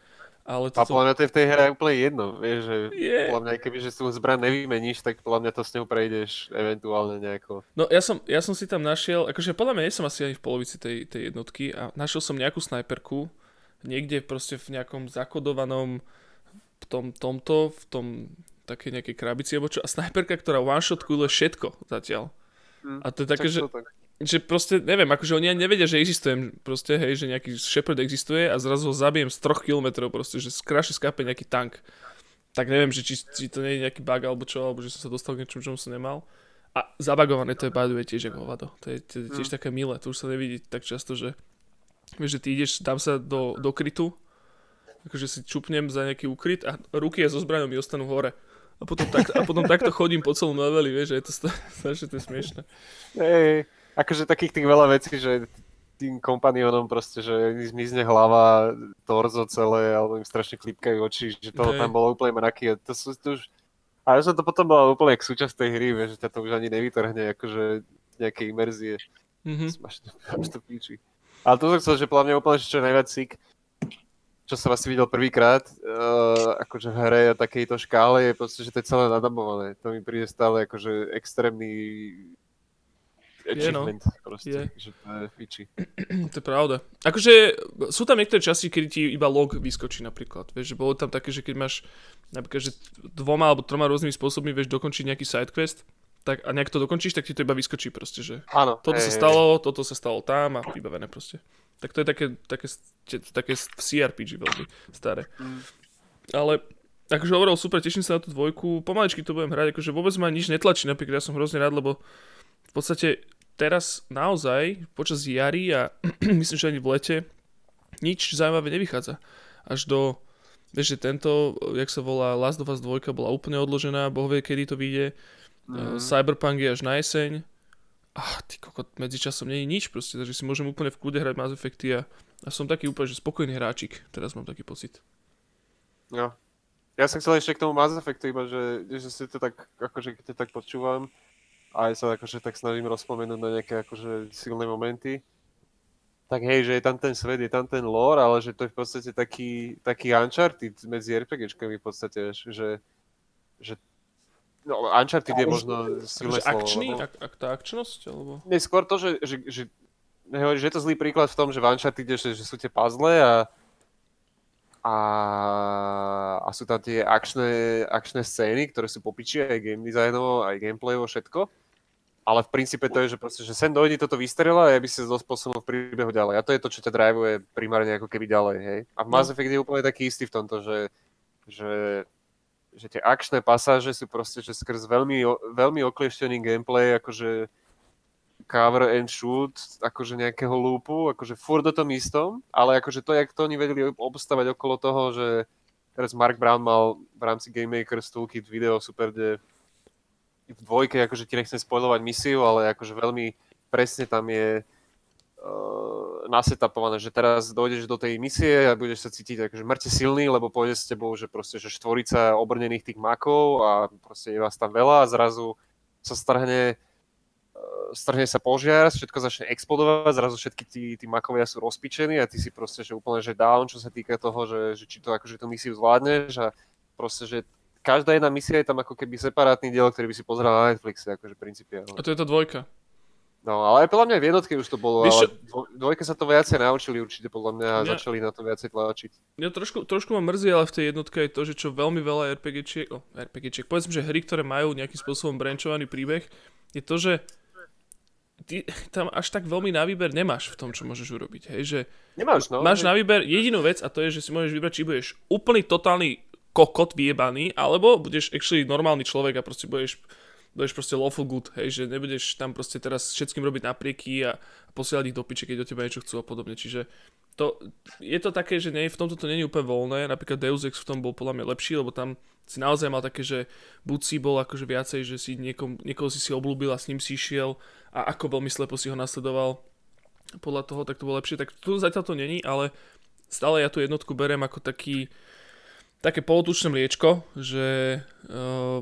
ale A toto... podľa mňa to je v tej hre úplne jedno, vieš, že Je. podľa mňa, keby že tú zbraň nevymeníš, tak podľa mňa to s ňou prejdeš eventuálne nejako. No ja som, ja som si tam našiel, akože podľa mňa nie som asi ani v polovici tej, tej jednotky a našiel som nejakú snajperku, niekde proste v nejakom zakodovanom v tom, tomto, v tom také nejakej krabici alebo čo, a snajperka, ktorá one shot kule všetko zatiaľ. Hm, A to je také, že, tak. že proste, neviem, akože oni ani nevedia, že existujem, proste, hej, že nejaký Shepard existuje a zrazu ho zabijem z troch kilometrov, proste, že skraše skápe nejaký tank. Tak neviem, že či, či to nie je nejaký bug alebo čo, alebo že som sa dostal k niečomu, čomu som nemal. A zabagované to je by tiež ako hovado. To je, to je tiež také milé, to už sa nevidí tak často, že vieš, že ty ideš, dám sa do, do krytu, akože si čupnem za nejaký ukryt a ruky so zbraňou mi ostanú hore. A potom, tak, a potom takto chodím po celom leveli, vieš, že je to strašne to je smiešne. Hej, akože takých tých veľa vecí, že tým kompanionom proste, že zmizne hlava, torzo celé, alebo im strašne klipkajú oči, že toho Hej. tam bolo úplne mraky. A to sú to už... A že to potom bola úplne jak súčasť tej hry, vieš, že ťa to už ani nevytrhne, akože nejaké imerzie. Mhm. Máš to, to píči. Ale to som chcel, že podľa mňa úplne, že čo najviac sick, čo som asi videl prvýkrát, uh, akože v hre a takejto škále je proste, že to je celé nadabované. To mi príde stále akože extrémny Je, no. achievement proste, Je. že to je fiči. To je pravda. Akože sú tam niektoré časti, kedy ti iba log vyskočí napríklad. Vieš, že bolo tam také, že keď máš napríklad, že dvoma alebo troma rôznymi spôsobmi vieš dokončiť nejaký sidequest, tak a nejak to dokončíš, tak ti to iba vyskočí proste, že Áno. toto hej, sa hej. stalo, toto sa stalo tam a vybavené proste. Tak to je také, také, také CRPG veľmi staré. Mm. Ale akože overall super, teším sa na tú dvojku, pomaličky to budem hrať, akože vôbec ma nič netlačí, napríklad ja som hrozne rád, lebo v podstate teraz naozaj počas jary a myslím, že ani v lete nič zaujímavé nevychádza. Až do, vieš, že tento, jak sa volá, Last of Us 2 bola úplne odložená, boh vie, kedy to vyjde. Mm. Cyberpunk je až na jeseň. Ah, ty kokot, medzičasom nie je nič proste, takže si môžem úplne v kľude hrať Mass Effecty a, a som taký úplne, že spokojný hráčik. Teraz mám taký pocit. No. Ja som chcel ešte k tomu Mass Effectu iba, že, že si to tak, akože keď to tak počúvam, aj sa akože tak snažím rozpomenúť na nejaké akože silné momenty, tak hej, že je tam ten svet, je tam ten lore, ale že to je v podstate taký, taký Uncharted medzi RPGčkami v podstate, že, že no, Uncharted je možno silné slovo. akčný? lebo- Ak, ak tá akčnosť? Alebo... Nie, skôr to, že, že, že, že je to zlý príklad v tom, že v Uncharted že, že sú tie puzzle a, a, a sú tam tie akčné, akčné scény, ktoré sú popiči aj game designovo, aj gameplayovo, všetko. Ale v princípe to je, že, proste, že sem dojde, toto vystrela a ja by si dosť posunul v príbehu ďalej. A to je to, čo ťa drivuje primárne ako keby ďalej, hej. A v Mass Effect je úplne taký istý v tomto, že, že, že tie akčné pasáže sú proste, že skrz veľmi, veľmi oklieštený gameplay, akože cover and shoot, akože nejakého loopu, akože furt o tom istom, ale akože to, jak to oni vedeli obstavať okolo toho, že teraz Mark Brown mal v rámci Game Makers Toolkit video super, kde v dvojke, akože ti nechcem spoilovať misiu, ale akože veľmi presne tam je nasetapované, že teraz dojdeš do tej misie a budeš sa cítiť akože mŕte silný, lebo pôjde s tebou, že proste, že štvorica obrnených tých makov a proste je vás tam veľa a zrazu sa strhne uh, strhne sa požiar, všetko začne explodovať, zrazu všetky tí, tí makovia sú rozpičení a ty si proste, že úplne, že down, čo sa týka toho, že, že či to akože tú misiu zvládneš a proste, že každá jedna misia je tam ako keby separátny diel, ktorý by si pozeral na Netflixe, akože principiálne. A to je tá dvojka. No, ale aj podľa mňa v jednotke už to bolo, Vieš ale dvojke sa to viacej naučili určite podľa mňa a Ja- začali na to viacej tlačiť. Ja trošku, trošku ma mrzí, ale v tej jednotke je to, že čo veľmi veľa RPGčiek, oh, RPGčiek, povedzme, že hry, ktoré majú nejakým spôsobom branchovaný príbeh, je to, že ty tam až tak veľmi na výber nemáš v tom, čo môžeš urobiť. Hej, že Nemáš, no? máš na výber jedinú vec a to je, že si môžeš vybrať, či budeš úplný totálny kokot vyjebaný, alebo budeš actually normálny človek a proste budeš, budeš proste lawful good, hej, že nebudeš tam proste teraz všetkým robiť naprieky a, a posielať ich do piče, keď od teba niečo chcú a podobne. Čiže to, je to také, že nie, v tomto to je úplne voľné, napríklad Deus Ex v tom bol podľa mňa lepší, lebo tam si naozaj mal také, že buď si bol akože viacej, že si niekom, niekoho si si obľúbil a s ním si išiel a ako veľmi slepo si ho nasledoval podľa toho, tak to bolo lepšie. Tak tu zatiaľ to není, ale stále ja tú jednotku berem ako taký také polotučné mliečko, že uh,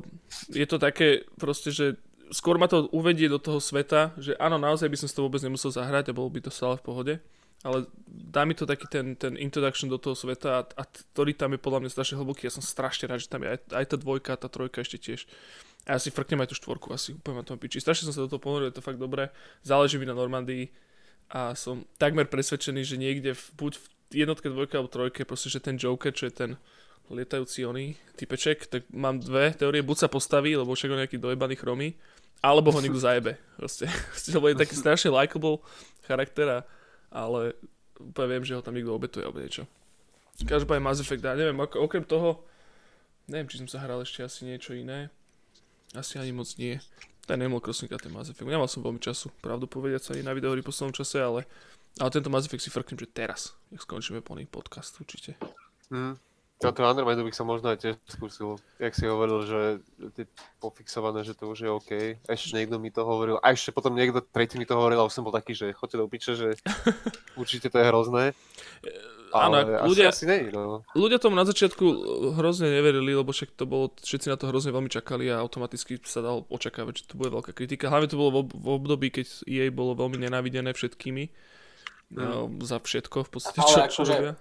je to také proste, že skôr ma to uvedie do toho sveta, že áno, naozaj by som si to vôbec nemusel zahrať a bolo by to stále v pohode, ale dá mi to taký ten, ten introduction do toho sveta a, a ktorý tam je podľa mňa strašne hlboký. Ja som strašne rád, že tam je aj, aj tá dvojka, tá trojka ešte tiež. A ja si frknem aj tú štvorku, asi úplne ma to piči. Strašne som sa do toho ponoril, je to fakt dobré. Záleží mi na Normandii a som takmer presvedčený, že niekde v, buď v jednotke, dvojke alebo trojke, proste, že ten Joker, čo je ten lietajúci oný typeček, tak mám dve teórie, buď sa postaví, lebo však je nejaký dojebaný chromy, alebo ho niekto zajebe. Proste, lebo je taký strašne likable charakter, ale úplne viem, že ho tam niekto obetuje alebo niečo. Každopádne Mass Effect, a neviem, ako, okrem toho, neviem, či som sa hral ešte asi niečo iné. Asi ani moc nie. Ten Animal Crossing a ten Mass Effect. Nemal som veľmi času, pravdu povedať sa ani na videohry v poslednom čase, ale, ale tento Mass Effect si frknem, že teraz, jak skončíme plný podcast určite. Hm. Toto Undermindu bych sa možno aj tiež skúsil. Jak si hovoril, že je pofixované, že to už je OK. Ešte niekto mi to hovoril. A ešte potom niekto tretí mi to hovoril a už som bol taký, že choďte do piče, že určite to je hrozné. áno, Ale ľudia- asi, asi nie, no. Ľudia tomu na začiatku hrozne neverili, lebo však to bolo, všetci na to hrozne veľmi čakali a automaticky sa dalo očakávať, že to bude veľká kritika. Hlavne to bolo v ob- v období, keď EA bolo veľmi nenávidené všetkými. No, za všetko v podstate, čo, čo akože- robia.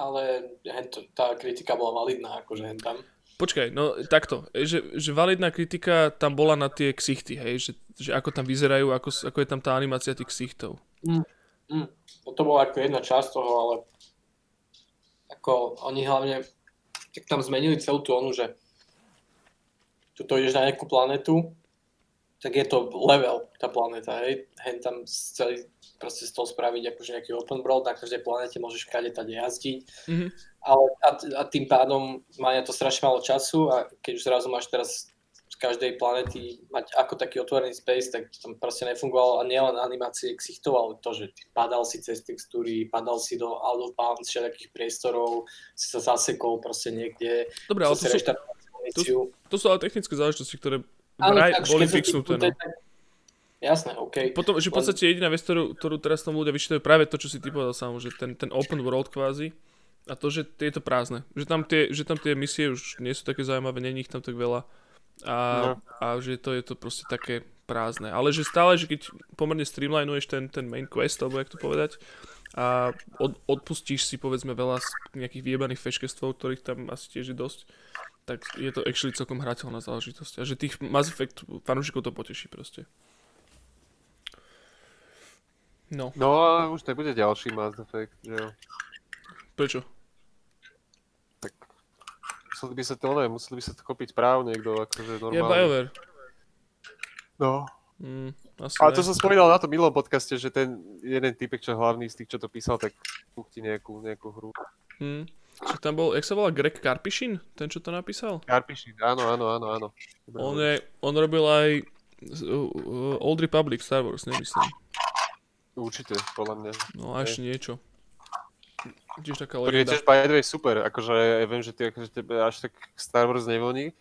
Ale hento, tá kritika bola validná, akože hen tam. Počkaj, no takto, že, že validná kritika tam bola na tie ksichty, hej, že, že ako tam vyzerajú, ako, ako je tam tá animácia tých ksichtov. Mm. No to bola ako jedna časť toho, ale ako oni hlavne tak tam zmenili celú tú onu, že tuto ideš na nejakú planetu, tak je to level, tá planéta, hej. Hen tam chceli proste z toho spraviť akože nejaký open world, na každej planete môžeš kade tade jazdiť, Mhm. ale a, a tým pádom má na to strašne málo času a keď už zrazu máš teraz každej planety mať ako taký otvorený space, tak to tam proste nefungovalo a nielen animácie ksichtov, ale to, že ty padal si cez textúry, padal si do out of bounds všetkých priestorov, si sa zasekol proste niekde, Dobre, ale to sú, muníciu. to sú ale technické záležitosti, ktoré vraj tak boli fixnuté. No. Jasné, OK. Potom, že v podstate jediná vec, ktorú, ktorú teraz tomu ľudia vyčítajú, práve to, čo si ty povedal sám, že ten, ten open world kvázi, a to, že je to prázdne. Že tam, tie, že tam tie misie už nie sú také zaujímavé, není ich tam tak veľa. A, No. a že to je to proste také prázdne. Ale že stále, že keď pomerne streamlinuješ ten, ten main quest, alebo jak to povedať, a od, odpustíš si povedzme veľa nejakých vyjebaných feškestvov, ktorých tam asi tiež je dosť, tak je to actually celkom hrateľná záležitosť. A že tých Mass Effect fanúšikov to poteší proste. No, No a už nebude ďalší Mass Effect, že prečo? Tak museli by sa to, ne, museli by sa to kopiť práv niekto, akože Je normálne. BioWare. No. Mm, asi Ale ne. to som spomínal na tom milom podcaste, že ten jeden typek, čo je hlavný z tých, čo to písal, tak puchti nejakú, nejakú hru. Hm. Však tam bol, jak sa volá, Greg Karpišin? Ten, čo to napísal? Karpiši, áno, áno, áno, áno. On, je, on robil aj uh, Old Republic Star Wars, nemyslím. Určite, podľa mňa. No a ešte niečo. Tiež taká Ktorý je legenda. tiež by the way super, akože ja viem, že ty akože tebe až tak Star Wars nevoní,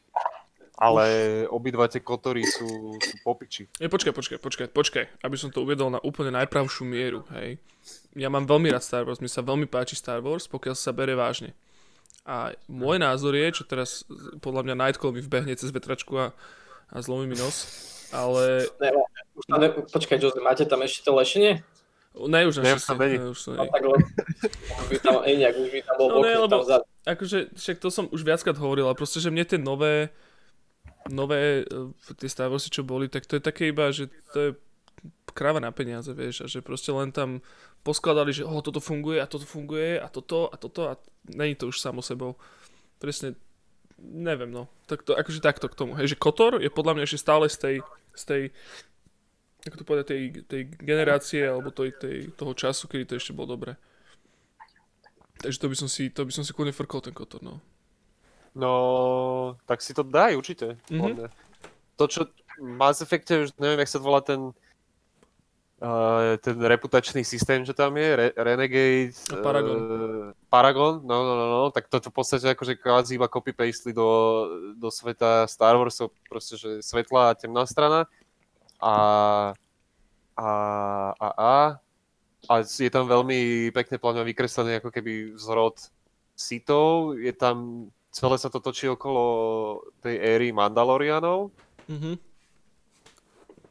ale obidva tie kotory sú, sú popiči. Je, počkaj, počkaj, počkaj, počkaj, aby som to uvedol na úplne najpravšiu mieru, hej. Ja mám veľmi rád Star Wars, mi sa veľmi páči Star Wars, pokiaľ sa bere vážne. A môj názor je, čo teraz podľa mňa Nightcall mi vbehne cez vetračku a, a zlomí mi nos, ale Ne, už ne, počkaj, Jose, máte tam ešte to lešenie? ne, už tam není. ne, už to No nie. tak už by tam, ej, nejak, už by tam bol No ne, ne, lebo- tam za... Akože, však to som už viackrát hovoril, ale proste, že mne tie nové, nové uh, tie Star Warsy, čo boli, tak to je také iba, že to je kráva na peniaze, vieš, a že proste len tam poskladali, že oh, toto funguje a toto funguje a toto a toto a není to už samo sebou. Presne, neviem, no. Tak to, akože takto k tomu. Hej, že Kotor je podľa mňa ešte stále z tej, z tej ako to povedať, tej, tej generácie alebo tej, tej, toho času, kedy to ešte bolo dobré. Takže to by som si, to by som si kľudne frkol ten Kotor, no. No, tak si to daj určite. Mhm. mňa. To, čo Mass Effecte, už neviem, jak sa volá ten uh, ten reputačný systém, čo tam je, Re- Renegade, A Paragon. Uh, Paragon, no, no, no, no, tak toto v podstate akože kvázi iba copy-pastli do, do sveta Star Warsov, proste, že svetlá a temná strana. A, a, a, a, a je tam veľmi pekne pláňa vykreslený ako keby vzrod sitov, je tam, celé sa to točí okolo tej éry Mandalorianov, Mhm.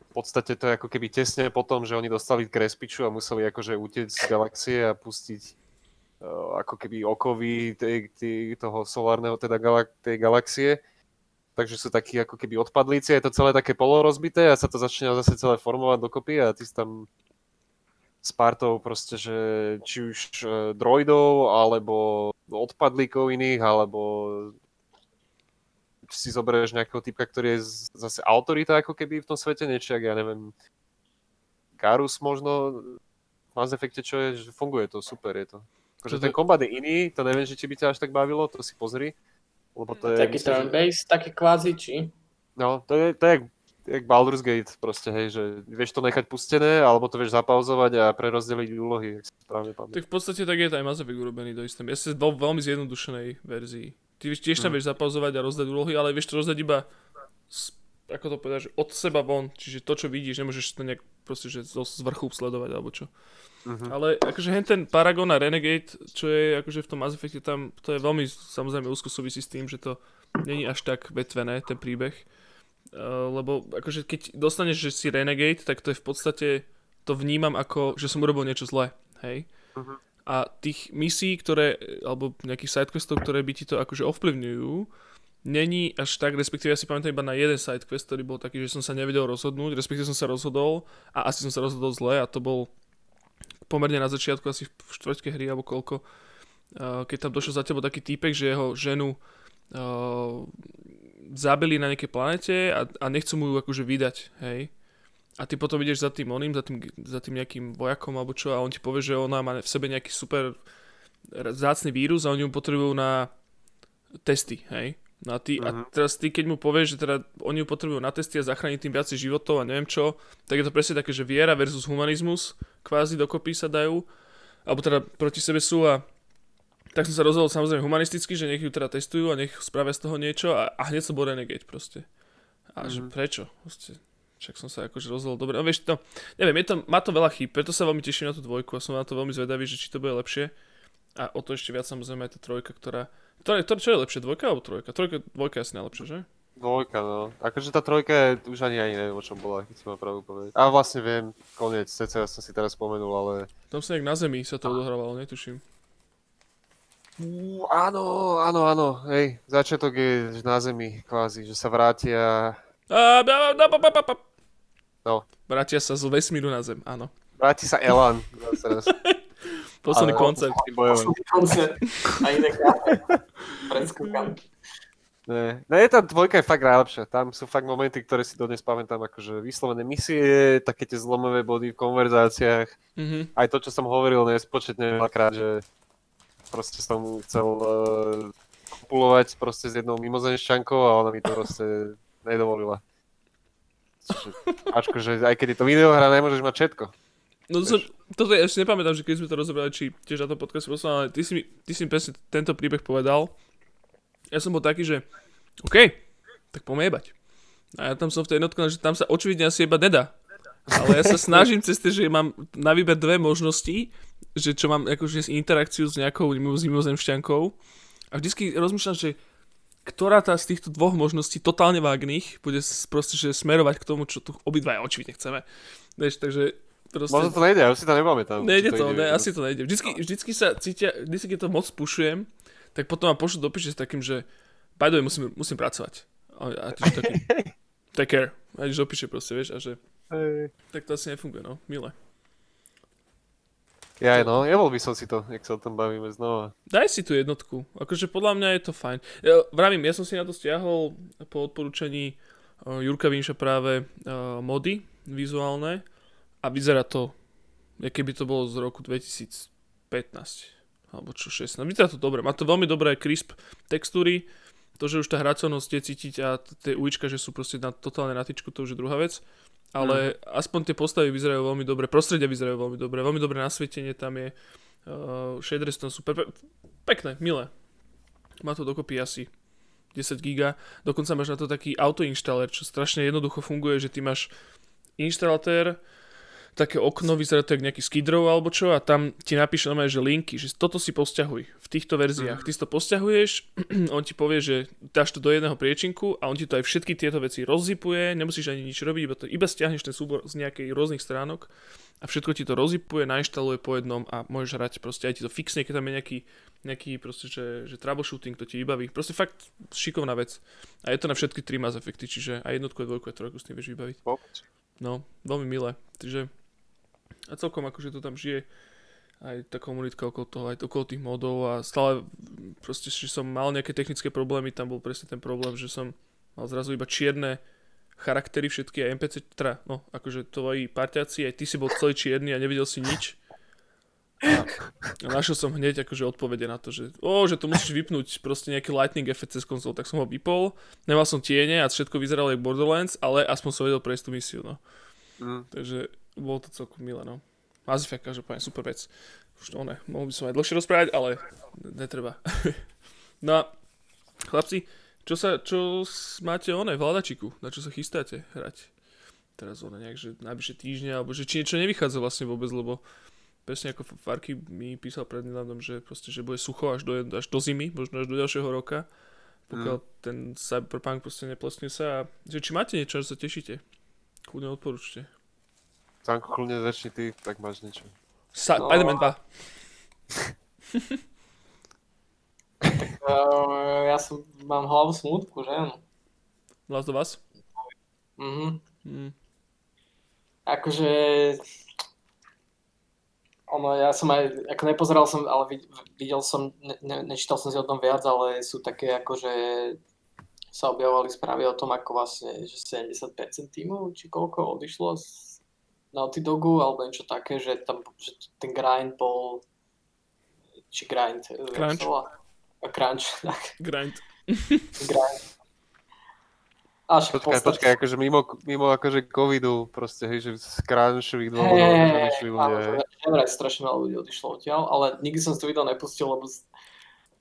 v podstate to je ako keby tesne po tom, že oni dostali k respiču a museli akože utiecť z galaxie a pustiť uh, ako keby okovy tej, tej, toho solárneho teda galak, tej galaxie. Takže sú takí ako keby odpadlíci, je to celé také polorozbité a sa to začne zase celé formovať dokopy a ty si tam s partou proste, že či už uh, droidov, alebo odpadlíkov iných, alebo si zoberieš nejakého typka, ktorý je zase autorita ako keby v tom svete, niečo, jak ja neviem, Garus možno, v Mass Effecte, čo je, že funguje to, super je to. Akože ten kombat je iný, to neviem, že či by ťa až tak bavilo, to si pozri. Lebo to je, Taký myslím, že- turn-based, taký kvázi, či? No, to je, to je jak, Baldur's Gate proste, hej, že vieš to nechať pustené, alebo to vieš zapauzovať a prerozdeliť úlohy, ak si správne pamätám. Tak v podstate tak je to aj Mass Effect urobený do miery. Ja vo veľmi zjednodušenej verzii. Ty vieš, tiež tam Mm. vieš zapauzovať a rozdať úlohy, ale vieš to rozdať iba z, ako to povedať, že od seba von. Čiže to, čo vidíš, nemôžeš to nejak proste, že z vrchu sledovať alebo čo. Mhm. Ale akože hen ten Paragon a Renegade, čo je akože v tom Mass Effecte tam, to je veľmi samozrejme úzko súvisí s tým, že to není až tak vetvené, ten príbeh. Uh, lebo akože keď dostaneš, že si Renegade, tak to je v podstate, to vnímam ako, že som urobil niečo zlé, hej? Mhm. A tých misií, ktoré, alebo nejakých sidequestov, ktoré by ti to akože ovplyvňujú, není až tak, respektíve ja si pamätám iba na jeden sidequest, ktorý bol taký, že som sa nevedel rozhodnúť, respektíve som sa rozhodol a asi som sa rozhodol zle a to bol pomerne na začiatku, asi v štvrťke hry alebo koľko, uh, keď tam došiel za tebou taký týpek, že jeho ženu uh, zabili na nejakej planete a, a nechcú mu ju akože vydať, hej. A ty potom ideš za tým oným, za tým, za tým nejakým vojakom alebo čo a on ti povie, že ona má v sebe nejaký super zácný vírus a oni ju potrebujú na testy, hej. No a, ty, a Mhm. teraz ty, keď mu povieš, že teda oni ju potrebujú na testy a zachrániť tým viacej životov a neviem čo, tak je to presne také, že viera versus humanizmus kvázi dokopy sa dajú, alebo teda proti sebe sú a tak som sa rozhodol samozrejme humanisticky, že nech ju teda testujú a nech spravia z toho niečo a, a hneď som bol renegade proste. A že Mhm. prečo? Proste, však som sa akože rozhodol dobre. No vieš to, neviem, je to, má to veľa chýb, preto sa veľmi teším na tú dvojku a som na to veľmi zvedavý, že či to bude lepšie. A o to ešte viac samozrejme aj tá trojka, ktorá... ktorá, ktorá čo je lepšie, dvojka alebo trojka? Trojka, dvojka je asi najlepšia, že? Dvojka, no. Akože tá trojka je, už ani ani neviem, o čom bola, keď si ma pravdu povedať. A vlastne viem, koniec, CCA som si teraz spomenul, ale... Tam sa nejak na zemi sa to odohrávalo, netuším. Ú, áno, áno, áno, hej, začiatok je na zemi, kvázi, že sa vrátia... A, ba, ba, ba, ba, ba, ba. No. Vrátia sa z vesmíru na zem, áno. Vráti sa Elan. Posledný Ale- koncert. Bojovať. koncert a iné kafe. Predskúkam. Ne, ne, tá dvojka je fakt najlepšia. Tam sú fakt momenty, ktoré si dodnes pamätám, akože vyslovené misie, také tie zlomové body v konverzáciách. Mhm. Aj to, čo som hovoril nespočetne veľakrát, že proste som chcel uh, kopulovať proste s jednou mimozemšťankou a ona mi to proste nedovolila. Čiže, akože aj keď je to videohra, nemôžeš mať všetko. No to som, toto ja ešte nepamätám, že keď sme to rozobrali, či tiež na to podcast poslal, ale ty si, mi, ty si mi presne tento príbeh povedal. Ja som bol taký, že OK, tak poďme jebať. A ja tam som v tej jednotke, že tam sa očividne asi jebať nedá. Ale ja sa snažím cez to, že mám na výber dve možnosti, že čo mám akože interakciu s nejakou s mimozemšťankou. A vždycky rozmýšľam, že ktorá tá z týchto dvoch možností totálne vágnych bude proste, že smerovať k tomu, čo tu obidvaja očividne chceme. Vieš, takže proste... Možno to nejde, ja už si to nepamätám. Nejde či to, ide. ne, asi to nejde. Vždycky, vždycky sa cítia, vždycky keď to moc pušujem, tak potom ma pošlu do s takým, že by the way, musím, musím pracovať. A, a ty taký, take care. A ideš do piče proste, vieš, a že Hej. tak to asi nefunguje, no, milé. Ja no, jebol by som si to, jak sa o tom bavíme znova. Daj si tú jednotku, akože podľa mňa je to fajn. Ja, vravím, ja som si na to stiahol po odporúčaní uh, Jurka Vinša práve uh, mody vizuálne a vyzerá to, ako keby to bolo z roku 2015 alebo čo 16. Vyzerá to dobre, má to veľmi dobré crisp textúry, to, že už tá hracovnosť je cítiť a tie ulička, že sú proste na, totálne na tyčku, to už je druhá vec. Ale aspoň tie postavy vyzerajú veľmi dobre, prostredia vyzerajú veľmi dobre, veľmi dobré nasvietenie tam je, uh, shadery sú tam super, pe- pekné, milé. Má to dokopy asi 10 giga, dokonca máš na to taký autoinštaler, čo strašne jednoducho funguje, že ty máš inštalatér, také okno, vyzerá to jak nejaký skidrov alebo čo a tam ti napíše normálne, že linky, že toto si posťahuj v týchto verziách. Ty si to posťahuješ, on ti povie, že dáš to do jedného priečinku a on ti to aj všetky tieto veci rozsypuje, nemusíš ani nič robiť, iba, to, iba stiahneš ten súbor z nejakých rôznych stránok a všetko ti to rozsypuje, nainštaluje po jednom a môžeš hrať proste aj ti to fixne, keď tam je nejaký, nejaký proste, že, že troubleshooting, to ti vybaví. Proste fakt šikovná vec. A je to na všetky tri Mass Effecty, čiže aj jednotku, aj dvojku, aj trojku s tým vieš vybaviť. No, veľmi milé. Takže a celkom akože to tam žije aj tá komunitka okolo toho, aj okolo tých modov a stále proste, že som mal nejaké technické problémy, tam bol presne ten problém, že som mal zrazu iba čierne charaktery všetky a NPC, teda, no, akože tvoji parťáci, aj ty si bol celý čierny a nevidel si nič. A, a našiel som hneď akože odpovede na to, že o, že to musíš vypnúť proste nejaký lightning effect cez konzol, tak som ho vypol, nemal som tiene a všetko vyzeralo jak Borderlands, ale aspoň som vedel prejsť tú misiu, no. Mm. Takže bolo to celkom milé, no. Mass Effect, každopádne, super vec. Už to ne, mohol by som aj dlhšie rozprávať, ale netreba. no a chlapci, čo sa, čo máte one v hľadačiku? Na čo sa chystáte hrať? Teraz one nejak, že najbližšie týždne, alebo že či niečo nevychádza vlastne vôbec, lebo presne ako Farky mi písal prednedávnom, že proste, že bude sucho až do, až do zimy, možno až do ďalšieho roka, pokiaľ ten Cyberpunk proste neplesne sa. a Že či máte niečo, čo sa tešíte? Kľudne odporúčte. Tanko, kľudne začni ty, tak máš niečo. Sa- No. Spider-Man 2. Uh, ja som, mám hlavu smutku, že áno. Last of Us? Mhm. Mm. Akože... Ono, ja som aj, ako nepozeral som, ale vid- videl som, ne, ne, nečítal som si o tom viac, ale sú také akože sa objavovali správy o tom, ako vlastne, že 70% tímov, či koľko odišlo z Naughty Dogu, alebo niečo také, že tam, že ten grind bol, či grind, eh, Crunch. A crunch, tak. Grind. Grind. A však v Počkaj, podstate- počkaj, akože mimo, mimo akože covidu, proste, hej, že z crunčových dôvodov, vyšli ľudia, áno, hej. že- vraj strašne veľa ľudí odišlo odtiaľ, ale nikdy som si to video nepustil, lebo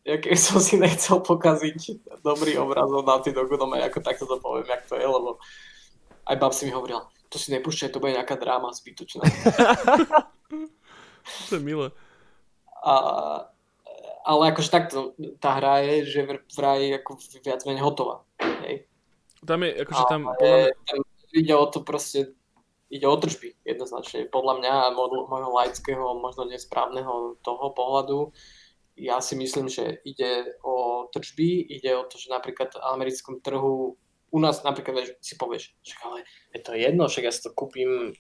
ja keby som si nechcel pokaziť dobrý obraz od Naughty Dogu, no ako takto to poviem, jak to je, lebo aj bab si mi hovorila, to si nepúšťaj, to bude nejaká dráma zbytočná. To je milé. A, ale akože takto, tá hra je, že vr- vraj ako viac menej hotová. Hej. Tam je, akože tam, podľa mňa, tam ide o to proste, ide o tržby jednoznačne. Podľa mňa a môjho, môjho laického, možno nesprávneho toho pohľadu, ja si myslím, že ide o tržby, ide o to, že napríklad v americkom trhu u nás napríklad vieš, si povieš, že ale je to jedno, však ja si to kúpim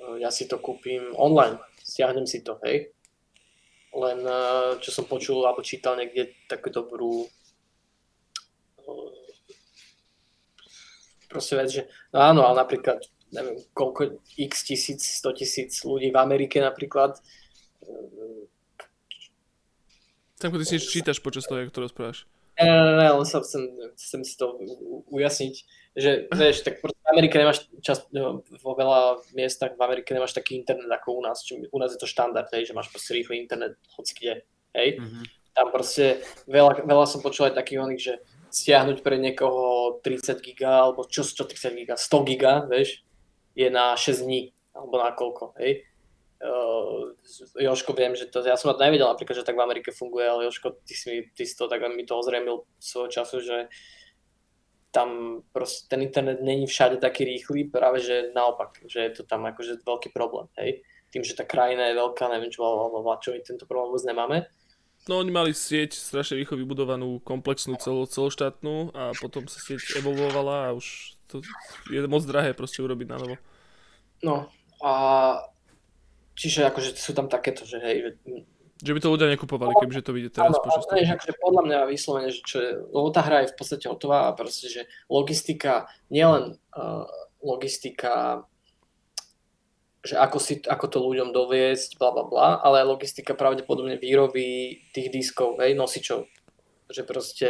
eh, ja si to kúpim online, stiahnem si to, hej. Len eh, čo som počul alebo čítal niekde takú dobrú eh, proste vec, že no áno, ale napríklad neviem, koľko x tisíc, 100 tisíc ľudí v Amerike napríklad Samko, ty si čítaš počas toho, ako to rozprávaš. Ne, ne, ne, len sa chcem, chcem si to ujasniť, že vieš, tak v Amerike nemáš čas, no, vo veľa miestach v Amerike nemáš taký internet ako u nás, či u nás je to štandard, hej, že máš proste rýchly internet hoci kde, hej. Mhm. Tam proste veľa, veľa som počul aj takých oných, že stiahnuť pre niekoho 30 giga, alebo čo, čo 30 giga, 100 giga, vieš, je na 6 dní, alebo na koľko, hej. Uh, Joško, viem, že to, ja som to nevedel napríklad, že tak v Amerike funguje, ale Joško, ty si, mi, ty si to tak mi to ozrejmil svojho času, že tam proste ten internet není všade taký rýchly, práve že naopak, že je to tam akože veľký problém, hej. Tým, že tá krajina je veľká, neviem čo, alebo čo my tento problém vôbec nemáme. No oni mali sieť strašne rýchlo vybudovanú, komplexnú, celo, celoštátnu a potom sa sieť evolvovala a už to je moc drahé proste urobiť na novo. No a čiže akože sú tam takéto, že hej, že, Že by to ľudia nekupovali, kebyže to vyjde teraz áno, počas ale vieš, toho. akože podľa mňa vyslovene, že čo je, lebo tá hra je v podstate hotová a proste, že logistika, nielen uh, logistika, že ako, si, ako to ľuďom doviesť, bla bla bla, ale logistika pravdepodobne výroby tých diskov, hej, nosičov. Že proste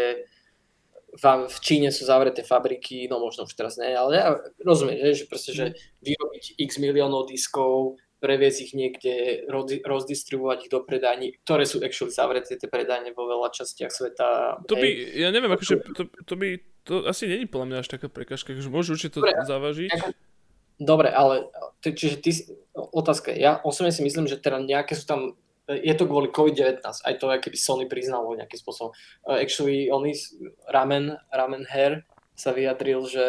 v, v Číne sú zavreté fabriky, no možno už teraz nie, ale ja rozumiem, že, že proste, že vyrobiť x miliónov diskov, previesť ich niekde, roz, rozdistribuovať ich do predajní, ktoré sú actually zavreté tie predajne vo veľa častiach sveta. To by, hej. ja neviem, akože to, to by, to asi není podľa mňa až taká prekažka, že môžu určite to Dobre, zavažiť. Dobre, ale ty, čiže ty, otázka ja osobne si myslím, že teda nejaké sú tam, je to kvôli COVID-19, aj to, keby Sony priznalo nejakým spôsobom. Uh, actually, on is, Ramen, Ramen Hair sa vyjadril, že,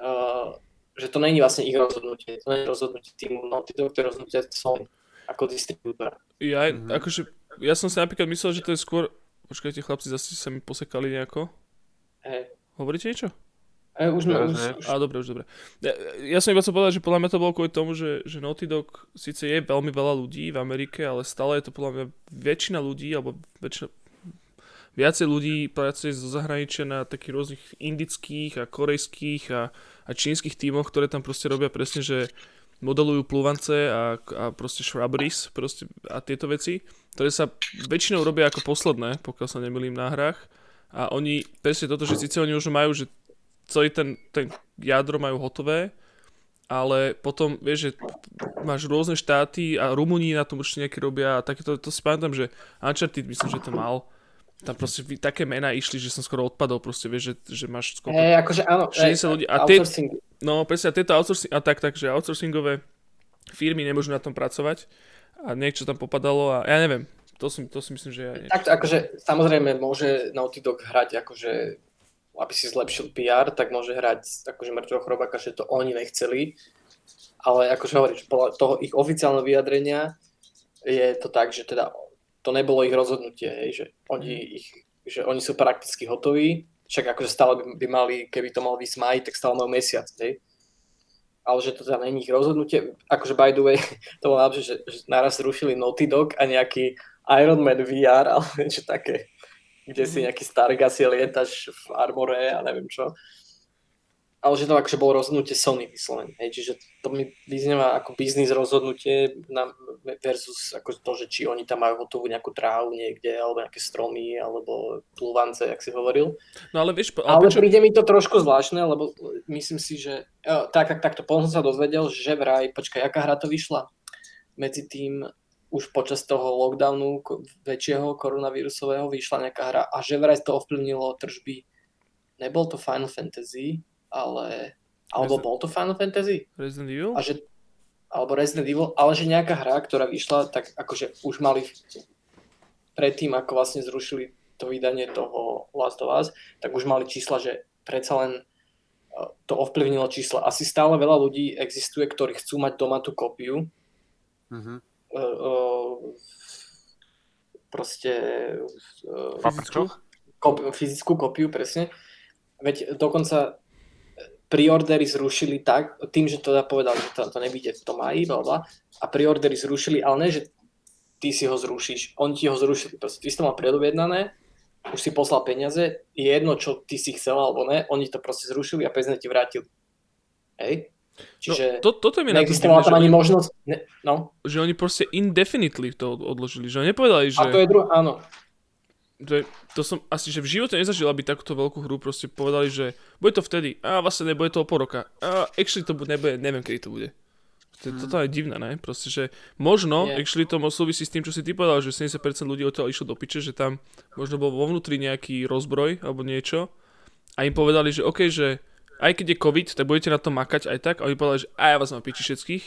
uh, že to není vlastne ich rozhodnutie, to je rozhodnutie týmu Naughty Dog, to je rozhodnutie Sony ako distribútora. Ja, Mhm. akože, ja som si napríklad myslel, že to je skôr, počkajte chlapci, zase sa mi posekali nejako. Hej. Hovoríte niečo? E, už, už, už, Á, dobre, už dobre. Ja, ja som iba chcel povedať, že podľa mňa to bolo kvôli tomu, že, že Naughty Dog síce je veľmi veľa ľudí v Amerike, ale stále je to podľa mňa väčšina ľudí, alebo väčšina, viacej ľudí pracuje zo zahraničia na takých rôznych indických a korejských a, a čínskych tímoch, ktoré tam proste robia presne, že modelujú plúvance a, a proste shrubberies proste, a tieto veci, ktoré sa väčšinou robia ako posledné, pokiaľ sa nemýlim na hrách. A oni, presne toto, že síce oni už majú, že celý ten, ten jadro majú hotové, ale potom, vieš, že máš rôzne štáty a Rumúni na tom určite nejaké robia a takéto, to si pamätám, že Uncharted myslím, že to mal. Tam proste také mená išli, že som skoro odpadol proste, vieš, že, že máš skoro... hej, akože áno, 60 ľudí. A tie- No presne, a tieto outsourcing, a tak, takže outsourcingové firmy nemôžu na tom pracovať a niečo tam popadalo a ja neviem, to si, to si myslím, že ja niečo. Takto akože samozrejme môže Naughty Dog hrať akože aby si zlepšil PR, tak môže hrať akože mŕtvého chrobáka, že to oni nechceli. Ale akože hovoríš, podľa toho ich oficiálneho vyjadrenia je to tak, že teda to nebolo ich rozhodnutie, hej, že oni, ich, že oni sú prakticky hotoví, však akože stále by, by mali, keby to mal vysť maj, tak stále majú mesiac, hej. Ale že to teda není ich rozhodnutie, akože by the way, to bolo najlepšie, že, že naraz zrušili Naughty Dog a nejaký Iron Man VR, ale niečo také, kde si nejaký Stargazie lietaš v armore a neviem čo. Ale že to akože bolo rozhodnutie Sony vyslovene, hej, čiže to mi vyznieva ako biznis rozhodnutie na, versus ako to, že či oni tam majú hotovú nejakú trávu niekde, alebo nejaké stromy, alebo plúvance, jak si hovoril. No ale vieš, Ale prečo- príde mi to trošku zvláštne, lebo myslím si, že... Jo, tak, tak, takto, potom som sa dozvedel, že vraj, počkaj, aká hra to vyšla? Medzi tým už počas toho lockdownu väčšieho koronavírusového vyšla nejaká hra a že vraj to ovplyvnilo tržby. Nebol to Final Fantasy, ale... Alebo Resident- bol to Final Fantasy? Resident Evil? A že, alebo Resident Evil, ale že nejaká hra, ktorá vyšla, tak akože už mali predtým, ako vlastne zrušili to vydanie toho Last of Us, tak už mali čísla, že predsa len eh, to ovplyvnilo čísla. Asi stále veľa ľudí existuje, ktorí chcú mať doma tú kópiu, Mhm. eh, eh, proste Fyzickú? kop- fyzickú kopiu, presne. Veď dokonca preordery zrušili tak, tým, že teda povedali, že to, to nevíde v tom maji, bla, a preordery zrušili, ale ne, že ty si ho zrušíš, oni ti ho zrušili, proste ty si to mal predobjednané, už si poslal peniaze, je jedno, čo ty si chcel alebo ne, oni to proste zrušili a peniaze ti vrátili. Hej? Čiže no, to, toto mi neexistovala tam ani oni, možnosť, ne, no, že oni proste indefinitely to od- odložili, že oni nepovedali, že... a to je druhé, áno, že to som asi, že v živote nezažil, aby takúto veľkú hru proste povedali, že bude to vtedy, a vlastne nebude to o pol roka, a actually to bude, nebude, neviem kedy to bude. To, Mhm. toto je divné, ne? Proste, že možno, Je. actually to súvisí s tým, čo si ty povedal, že 70% ľudí odtiaľ išlo do piče, že tam možno bol vo vnútri nejaký rozbroj alebo niečo a im povedali, že OK, že aj keď je COVID, tak budete na to makať aj tak a oni povedali, že a ja vás mám piči všetkých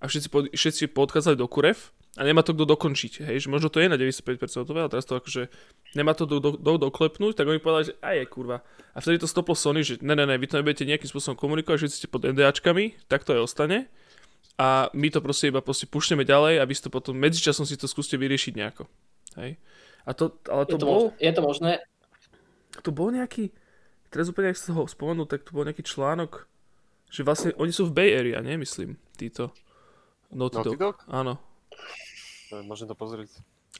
a všetci, pod, všetci podkázali do kurev a nemá to kto dokončiť, hej, že možno to je na 95% hotové, ale teraz to akože nemá to do, do, do, doklepnúť, tak oni povedali, že aj je kurva. A vtedy to stoplo Sony, že ne, ne, ne, vy to nebudete nejakým spôsobom komunikovať, že ste pod NDAčkami, tak to aj ostane. A my to proste iba proste pušneme ďalej a vy si to potom medzičasom si to skúste vyriešiť nejako. Hej. A to, ale je to, to, bol, možné, je to možné, to bol nejaký, teraz úplne, ak sa ho spomenul, tak to bol nejaký článok, že vlastne oni sú v Bay Area, nie? Myslím, títo. Naughty Naughty Dog. Dog? Áno. No, Môžem to pozrieť.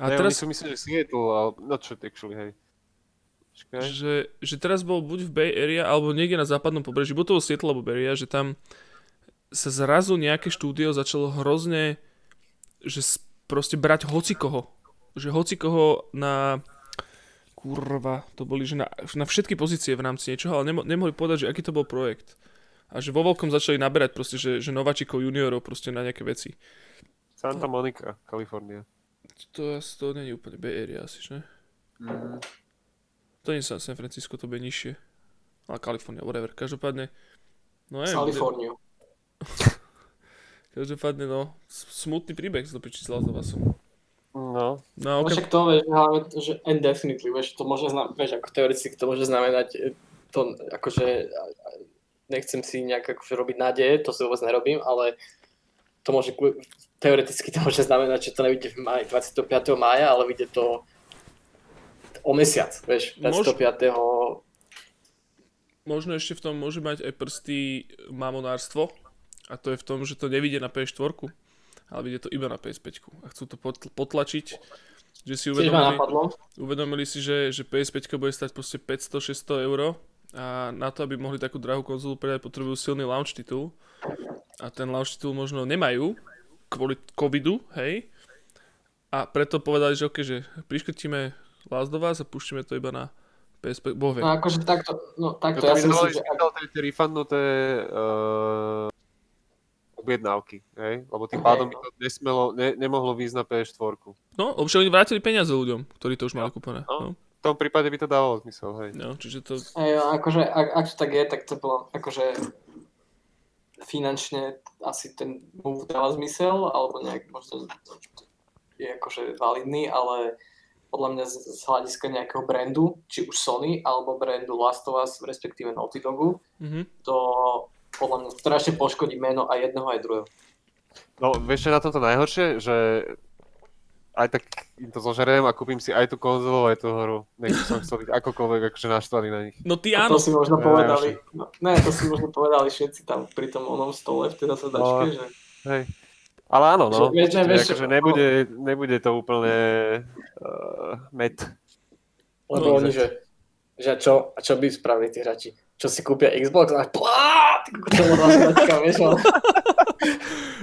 A ne, teraz, oni sú myslím, že Seattle, ale not sure actually, hej. Že, že teraz bol buď v Bay Area, alebo niekde na západnom pobreží, buď to bol Seattle alebo Bay Area, že tam sa zrazu nejaké štúdio začalo hrozne, že proste brať hocikoho. Že hocikoho na kurva, to boli, že na, na všetky pozície v rámci niečoho, ale nemo, nemohli povedať, že aký to bol projekt. A že vo veľkom začali naberať proste, že, že nováčikov, juniorov proste na nejaké veci. Santa Monica, Kalifornia. To, asi- to nie je úplne Bay Area asi, že? Mm. To nie je San Francisco, to bude nižšie. Ale Kalifornia, whatever. Každopádne, no neviem, Kaliforniu. každopádne, no, smutný príbeh z dopiči s Last of Usom. No, No, No okay. však to, vieš, hlavne, že indefinitely, vieš, to môže znamenať, vieš, ako teoreticky to môže znamenať, e, to akože, nechcem si nejak akože robiť nádeje, to si vôbec nerobím, ale to môže, teoreticky to môže znamenať, že to nevidie v maj, 25. mája, ale vidie to o mesiac, vieš, Môž- 25. Možno ešte v tom môže mať aj prsty mamonárstvo. A to je v tom, že to nevidie na PS4, ale vidie to iba na PS5. A chcú to potl- potlačiť, že si uvedomili, uvedomili si, že, že PS5 bude stať proste 500-600 eur a na to, aby mohli takú drahú konzolu predať, potrebujú silný launch titul. A ten launch titul možno nemajú kvôli covidu, hej. A preto povedali, že ok, že priškrtíme Last of Us a púštime to iba na PSP. Boh vie. No akože takto, no takto, to ja si myslím, že že dal tie refundnuté uh, objednávky, hej? Lebo tým Hej, pádom by no. to nesmelo, ne, nemohlo výjsť na PS4. No, lebo oni vrátili peniaze ľuďom, ktorí to už mali kúpené. No. No. V tom prípade by to dávalo zmysel, hej. no, čiže to... Ej, akože, ak, ak to tak je, tak to bolo akože finančne asi ten move dáva zmysel, alebo nejak možno je akože validný, ale podľa mňa z, z hľadiska nejakého brandu, či už Sony, alebo brandu Last of Us, respektíve Naughty Dogu, Mhm. to podľa mňa strašne poškodí meno aj jedného, aj druhého. No, vieš čo je na tomto najhoršie? Že aj tak im to zožeriem a kúpim si aj tú konzolu, aj tú hru. Nech som chcel byť akokoľvek akože naštvaný na nich. No ty A áno, to si možno Ja povedali, no, ne, to si možno povedali všetci tam pri tom onom stole v tej zasadačke, No. že Hej. Ale áno, no. Že- vieš, že- vieš, akože že- nebude, nebude to úplne uh, met. Lebo No, oni, že, že čo, a čo by spravili tí hráči? Čo si kúpia Xbox? A plá.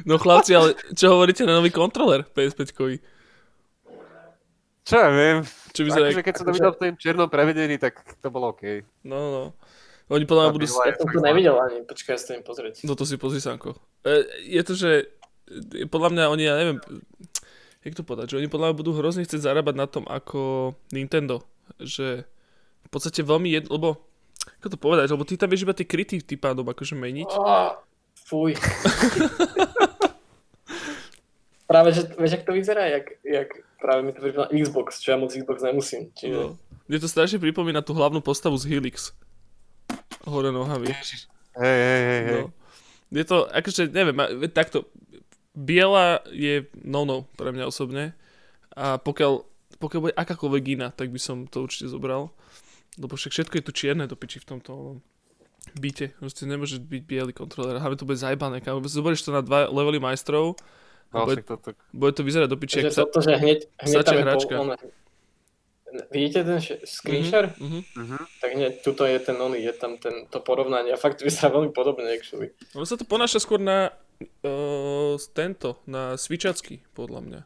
No chlapci, ale čo hovoríte na nový kontroler PS5-kový? Čo ja viem. Čo vyzerá... Akože keď som to videl v tom čiernom prevedení, tak to bolo OK. No, no. Oni podľa mňa budú... Ja som to nevidel ani, počkaj, ja sa to im pozrieť. No to si pozri, Sanko. E, je to, že e, podľa mňa oni, ja neviem, jak to povedať, že oni podľa mňa budú hrozne chcieť zarábať na tom ako Nintendo. Že v podstate veľmi jedno, lebo ako to povedať, lebo ty tam vieš iba tie kryty tým pádom akože meniť. Á, Fuj. práve, že, vieš, jak to vyzerá? Jak, jak práve mi to pripomína Xbox, čo ja moc Xbox nemusím. Čiže... No. Mne to strašne pripomína tú hlavnú postavu z Helix. Hore nohami. Hej, hej, hej. No. Je to, akože, neviem, takto, biela je no-no pre mňa osobne a pokiaľ, pokiaľ bude akákoľvek iná, tak by som to určite zobral. Lebo však všetko je tu čierne do piči v tomto byte. Proste nemôže byť biely kontroler. Hlavne to bude zajbané. Zoberieš to na dva levely majstrov, bude- to, to, bude to vyzerať do piči. Ak sa... toto, že hneď, hneď tam hračka. Bol, on, vidíte ten š- screen share? Mhm. mhm. Tak hneď tuto je ten oný, je tam ten, to porovnanie a fakt vyzerá veľmi podobne actually. Ono sa to ponáša skôr na uh, tento, na svičacky, podľa mňa.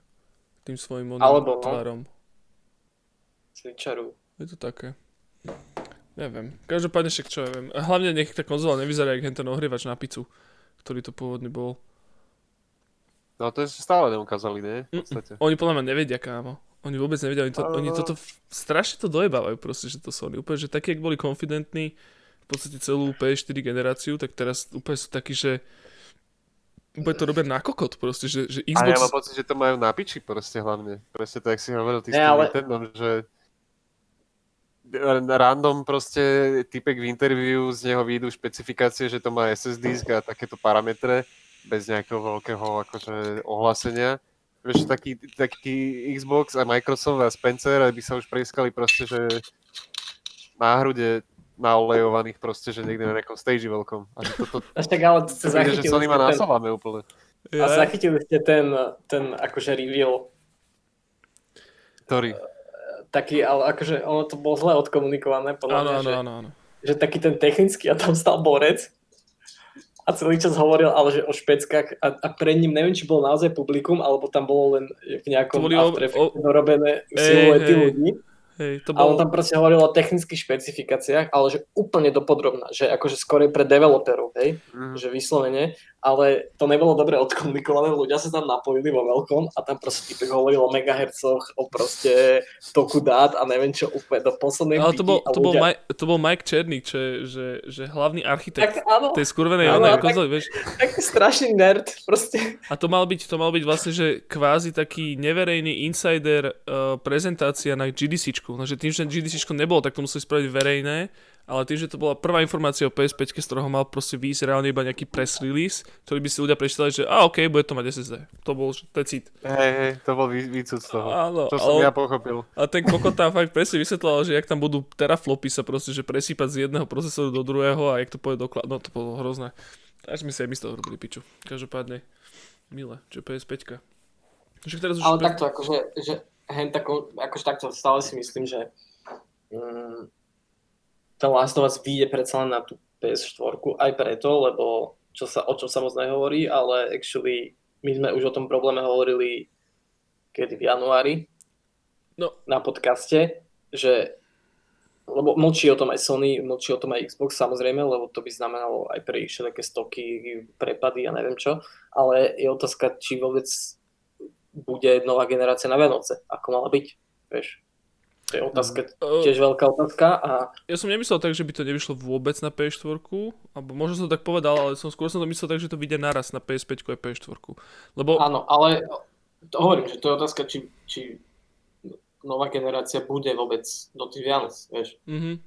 Tým svojim oným Alebo, no. tvarom. Switcheru. Je to také. Neviem. Každopádne však čo ja viem. Hlavne nech tá konzola nevyzerá jak ten ohrievač na pizzu, ktorý to pôvodne bol. No to ešte stále neukázali, ne? V podstate. Oni podľa mňa nevedia, kámo. Oni vôbec nevedia, oni, to, Ale oni toto strašne to dojebávajú proste, že to Sony. Úplne, že takí, jak boli konfidentní v podstate celú PS4 generáciu, tak teraz úplne sú takí, že úplne to robia na kokot proste, že, že A ja Xbox... mám pocit, že to majú na piči proste hlavne. Presne tak si hovoril ty s tým ale- Nintendom, že random proste typek v interviu, z neho výjdu špecifikácie, že to má SSD a takéto parametre bez nejakého veľkého akože ohlásenia. Vieš, taký, taký Xbox a Microsoft a Spencer by sa už preskali proste, že na hrude naolejovaných proste, že niekde na nejakom stage veľkom. A že toto, Až tak ale príde, že Sony má nasolané úplne. a zachytili ste ten, ten akože reveal Ktorý? taký, ale akože ono to bolo zle odkomunikované, podľa Áno, mňa, áno, že, áno, áno. že taký ten technický a tam stal borec a celý čas hovoril ale že o špeckách a, a pred ním neviem, či bolo naozaj publikum, alebo tam bolo len v nejakom To boli o- dorobené Ej, siluety ľudí. Hej, to A bol... on tam proste hovoril o technických špecifikáciách, ale že úplne dopodrobná, že akože skôr pre developerov, hej, Mhm. že vyslovene, ale to nebolo dobre odkomunikované, ľudia sa tam napojili vo veľkom a tam proste typek hovoril o megahercoch, o proste toku dát a neviem čo úplne do poslednej Ale to bol, to, bol ľudia- Mike, to bol Mike Černý, čo je, že, že hlavný architekt Tak áno, tej skurvenej Áno, onej tak- konzoli, vieš. taký strašný nerd, proste. A to mal byť, to mal byť vlastne, že kvázi taký neverejný insider uh, prezentácia na GDCčku. No, že tým, že GDCčko nebolo, tak to museli spraviť verejné, ale tým, že to bola prvá informácia o PS5, z ktorého mal proste výjsť reálne iba nejaký press release, ktorý by si ľudia prečítali, že a OK, bude to mať SSD. To bol, že to je cit. Hej, hej, to bol vý- výcud z toho. Áno, To som ale- ja pochopil. A ten kokot tam fakt presne vysvetloval, že jak tam budú teraflopy sa proste, že presýpať z jedného procesoru do druhého a jak to pôjde do kla- No to bolo hrozné. Až mi sa aj my z toho robili piču. Každopádne, milé, čo PS5. Však teraz už... Ale takto, akože, že hen tako, akože takto stále si myslím, že mm, ten Last of Us vyjde predsa len na tú PS4 aj preto, lebo čo sa, o čom sa moc nehovorí, ale actually my sme už o tom probléme hovorili kedy v januári No. na podcaste, že lebo mlčí o tom aj Sony, mlčí o tom aj Xbox samozrejme, lebo to by znamenalo aj pre ich všetké stoky, prepady a neviem čo, ale je otázka, či vôbec bude nová generácia na Vianoce, ako mala byť, vieš. To je otázka, Uh, tiež veľká otázka a ja som nemyslel tak, že by to nevyšlo vôbec na PS4, alebo možno som to tak povedal, ale som skôr som to myslel tak, že to vyjde naraz na PS5 a PS4. Lebo áno, ale to hovorím, že to je otázka, či, či nová generácia bude vôbec do tých Vianoc, vieš. Mhm.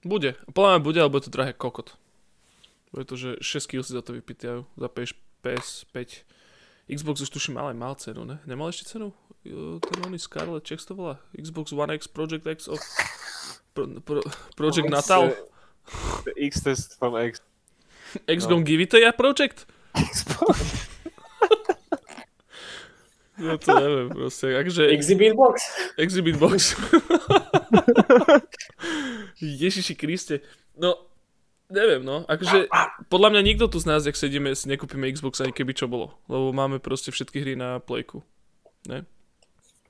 Bude. Podľa mňa bude, ale bude to drahé kokot. Bude to, že 6 kg si za to vypýtajú za PS, PS5. Xbox už tuším aj mal cenu, ne? Nemal ešte cenu? Ten oný Scarlet, čo to volá? Xbox One X, Project X of... Pro, pro, Project X, Natal? eh, X-test from X. X no. gonna give it a ja project? No to neviem proste, akže Exhibit box. Exhibit box. Ježiši Kriste. No, Neviem, no. Akože, podľa mňa nikto tu z nás, jak sedíme, si nekúpime Xbox ani keby čo bolo. Lebo máme proste všetky hry na Playku.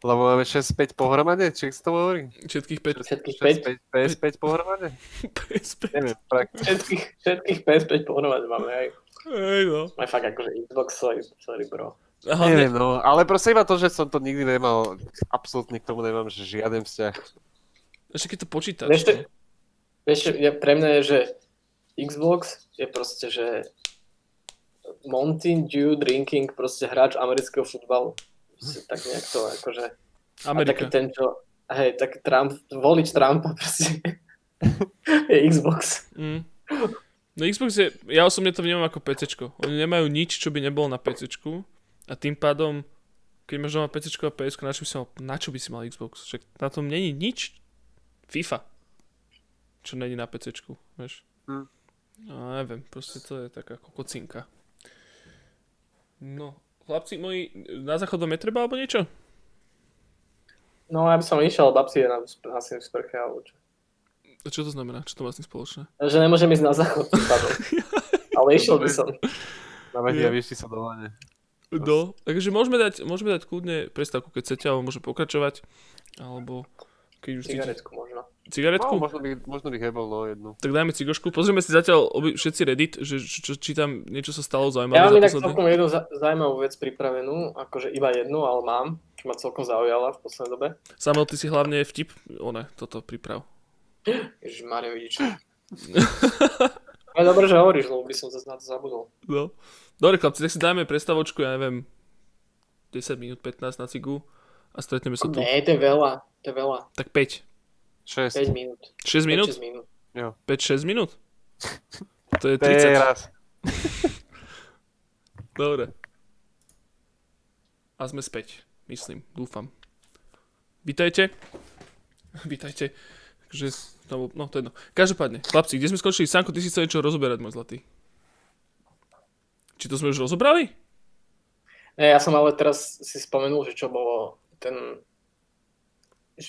Lebo máme 6-5 pohromade, či to hovorí? Všetkých 5 Všetkých 5, 6-5 PS5 pohromade? PSP. Neviem, prak- všetkých, všetkých PS5 pohromade máme aj. Hej, no. Aj fakt akože Xbox, sorry, sorry bro. A hlavne, Neviem, no, ale proste iba to, že som to nikdy nemal, absolútne k tomu nemám že žiaden vzťah. ešte keď to počítaš. Vieš, to, no. vieš ja, pre mňa je, že Xbox je proste, že Mountain Dew drinking, proste hráč amerického futbalu. Proste tak nejak to, akože... A taký Amerika. ten, čo... Hej, taký Trump, volič Trumpa proste. je Xbox. Mm. No Xbox je, ja osobne to vnímam ako PC. Oni nemajú nič, čo by nebolo na PC. A tým pádom, keď máš doma PC a PS, na čo by si mal, na čo by si mal Xbox? Však na tom není nič. FIFA. Čo není na PC, vieš. Hm. No, neviem, proste to je taká kokocinka. No, chlapci moji, na záchodom je treba alebo niečo? No, ja by som išiel, babci je na, na v sprche, alebo čo. A čo to znamená? Čo to má s tým spoločné? Že nemôžem ísť na záchod. Ale išiel by som. Na Jo. vieš, sa do vane. No, takže môžeme dať, môžeme dať kľudne prestávku, keď chcete, alebo môžeme pokračovať. Alebo keď už. Cigaretku možno. Cigaretku? No, možno by, možno by hebol, no, jednu. Tak dajme cigošku. Pozrieme si zatiaľ obi, všetci Reddit, že čo, či tam niečo sa stalo Ja zaujímavé mám za inak posledný. celkom jednu za- zaujímavú vec pripravenú, akože iba jednu, ale mám, čo ma celkom zaujala v poslednej dobe. Samuel, ty si hlavne vtip, one, toto priprav. Ježiš, Mario, vidíš. Ale dobre, že hovoríš, lebo by som zase na to zabudol. No. Dobre, chlapci, tak si dajme prestavočku, ja neviem, 10 minút, 15 na cigu a stretneme sa tu. Nie, to je veľa, to je veľa. Tak 5. 6. 5 minút. 6 minút? 5-6 minút. 5-6 minút? To je 30. Teraz. Dobre. A sme späť, myslím, dúfam. Vítajte. Vítajte. Takže, no, no to je jedno. Každopádne, chlapci, kde sme skončili? Sanko, ty si chcel niečo rozoberať, môj zlatý. Či to sme už rozobrali? Nie, ja som ale teraz si spomenul, že čo bolo ten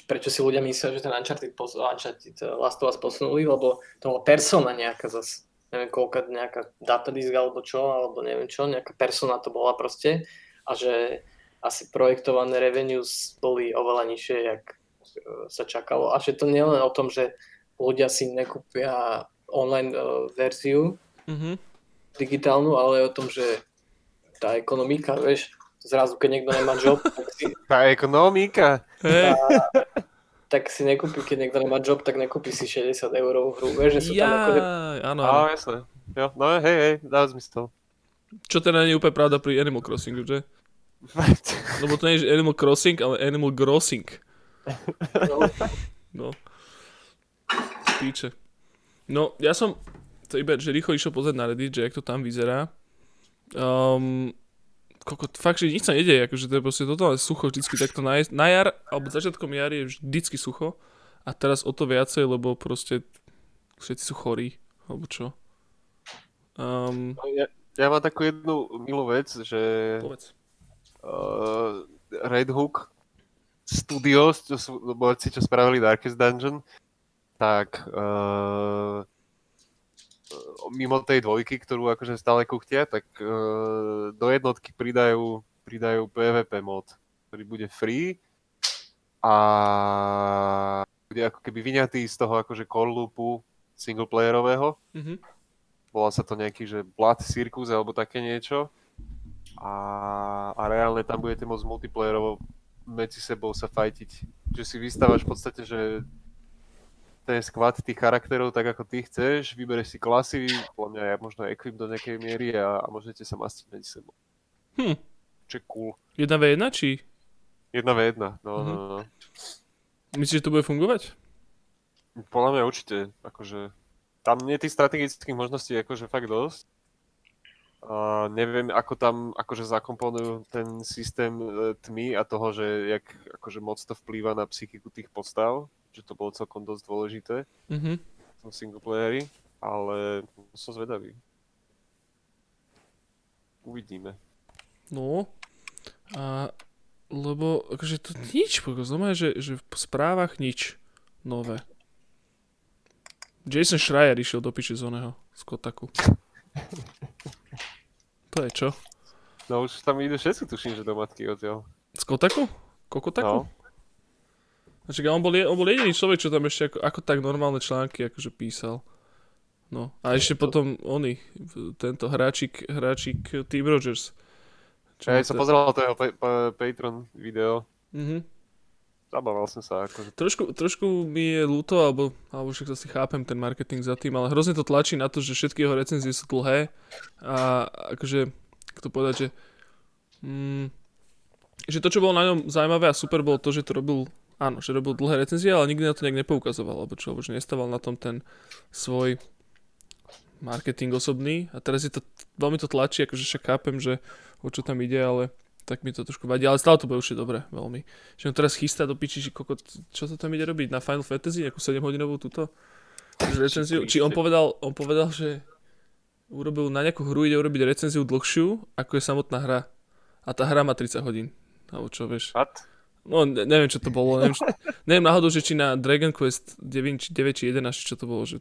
prečo si ľudia myslia, že ten Uncharted, pos- Uncharted eh, Last of Us posunuli, lebo to bola persona nejaká zas, neviem koľka, nejaká datadisk alebo čo, alebo neviem čo, nejaká persona to bola proste a že asi projektované revenues boli oveľa nižšie, jak eh, sa čakalo. A že to nie len o tom, že ľudia si nekúpia online eh, verziu Mhm. digitálnu, ale aj o tom, že tá ekonomika, vieš, zrazu keď niekto nemá job, tak si, Tá ekonomika. Hej, tak si nekúpi, keď niekto nemá job, tak nekúpi si 60 eur hru, vieš, že sú tam ako... jaj, áno, áno. Jasné. Jo, no hej, hej, dá zmysel. Čo teda nie je úplne pravda pri Animal Crossingu, že? Lebo to nie je Animal Crossing, ale Animal Grossing. No. Píče. No, ja som to iba, že rýchlo išiel pozrieť na Reddit, že jak to tam vyzerá. Um, koko, fakt, že nič sa nedeje, akože to je proste totálne sucho vždycky takto na, na jar, alebo začiatkom jar je vždycky sucho a teraz o to viacej, lebo proste všetci sú chorí, alebo čo. Um, Ja, ja mám takú jednu milú vec, že povedz. uh, Red Hook Studios, čo sú borci, čo spravili Darkest Dungeon, tak uh, mimo tej dvojky, ktorú akože stále kuchtia, tak uh, do jednotky pridajú, pridajú PvP mod, ktorý bude free a bude ako keby vyňatý z toho akože core loopu singleplayerového Mhm. volá sa to nejaký, že Blood Circus alebo také niečo. A, a reálne tam budete môcť multiplayerovo medzi sebou sa fajtiť. Že si vystávaš v podstate, že ten skvad tých charakterov tak ako ty chceš, vybereš si klasy, podľa mňa je možno equip do nejakej miery a, a môžete sa mastiť medzi sebou. Hm. Čo je cool. 1v1, či? Jedna v jedna, no, Mhm. no, no. Myslíš, že to bude fungovať? Podľa mňa určite, akože tam nie je tých strategických možností akože fakt dosť. A neviem, ako tam akože zakomponujú ten systém e, tmy a toho, že jak akože moc to vplýva na psychiku tých postav, že to bolo celkom dosť dôležité Mhm. v tom singleplayeri, ale som zvedavý. Uvidíme. No. A lebo akože to nič, znamená, že, že v správach nič nové. Jason Schreier išiel do piče z oného. z Kotaku. To je čo? No už tam idú všetci, tuším, že do matky odtiaľ. Z Kotaku? Kokotaku? No. Znači, on bol, on bol jediný človek, čo tam ešte ako, ako tak normálne články akože písal. No. A ešte potom oni, tento hráčik, hráčik Team Rogers. Ja som pozeral to jeho pa- pa- Patreon video. Mhm. Zabával som sa, akože Trošku, trošku mi je ľúto, alebo, alebo však zase chápem ten marketing za tým, ale hrozne to tlačí na to, že všetky jeho recenzie sú dlhé a akože, ako to povedať, že mm, že to, čo bolo na ňom zaujímavé a super, bolo to, že to robil, áno, že robil dlhé recenzie, ale nikdy na to nejak nepoukazoval, alebo čo, alebo že nestával na tom ten svoj marketing osobný a teraz je to, veľmi to tlačí, akože však chápem, že o čo tam ide, ale tak mi to trošku vadí, ale stále to bude už dobre, veľmi. Že on teraz chystá do piči, že kokot, čo to tam ide robiť na Final Fantasy, ako 7 hodinovú túto recenziu. Či on povedal, on povedal, že urobil na nejakú hru, ide urobiť recenziu dlhšiu, ako je samotná hra. A tá hra má 30 hodín. Alebo čo, vieš. What? No, ne, neviem, čo to bolo. Neviem, či, neviem náhodou, že či na Dragon Quest 9, či 9 či 11, či čo to bolo, že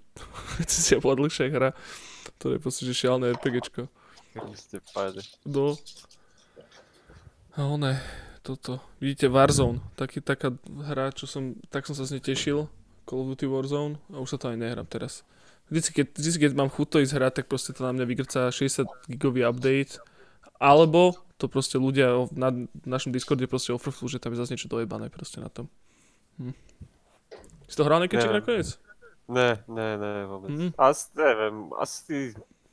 recenzia bola dlhšia hra. To je proste, že šialné RPGčko. Kriste, páde. No. A one, toto. Vidíte Warzone, taký, taká hra, čo som, tak som sa z nej tešil. Call of Duty Warzone a už sa to aj nehrám teraz. Vždycky, keď, vždycky, keď mám chuť to ísť hrať, tak proste to na mňa vygrcá 60 gigový update. Alebo to proste ľudia na našom Discorde proste ofrflú, že tam je zase niečo dojebané proste na tom. Hm. Si to hral Neviem. nakoniec? Ne, ne, ne, vôbec. Mhm. Asi, neviem, asi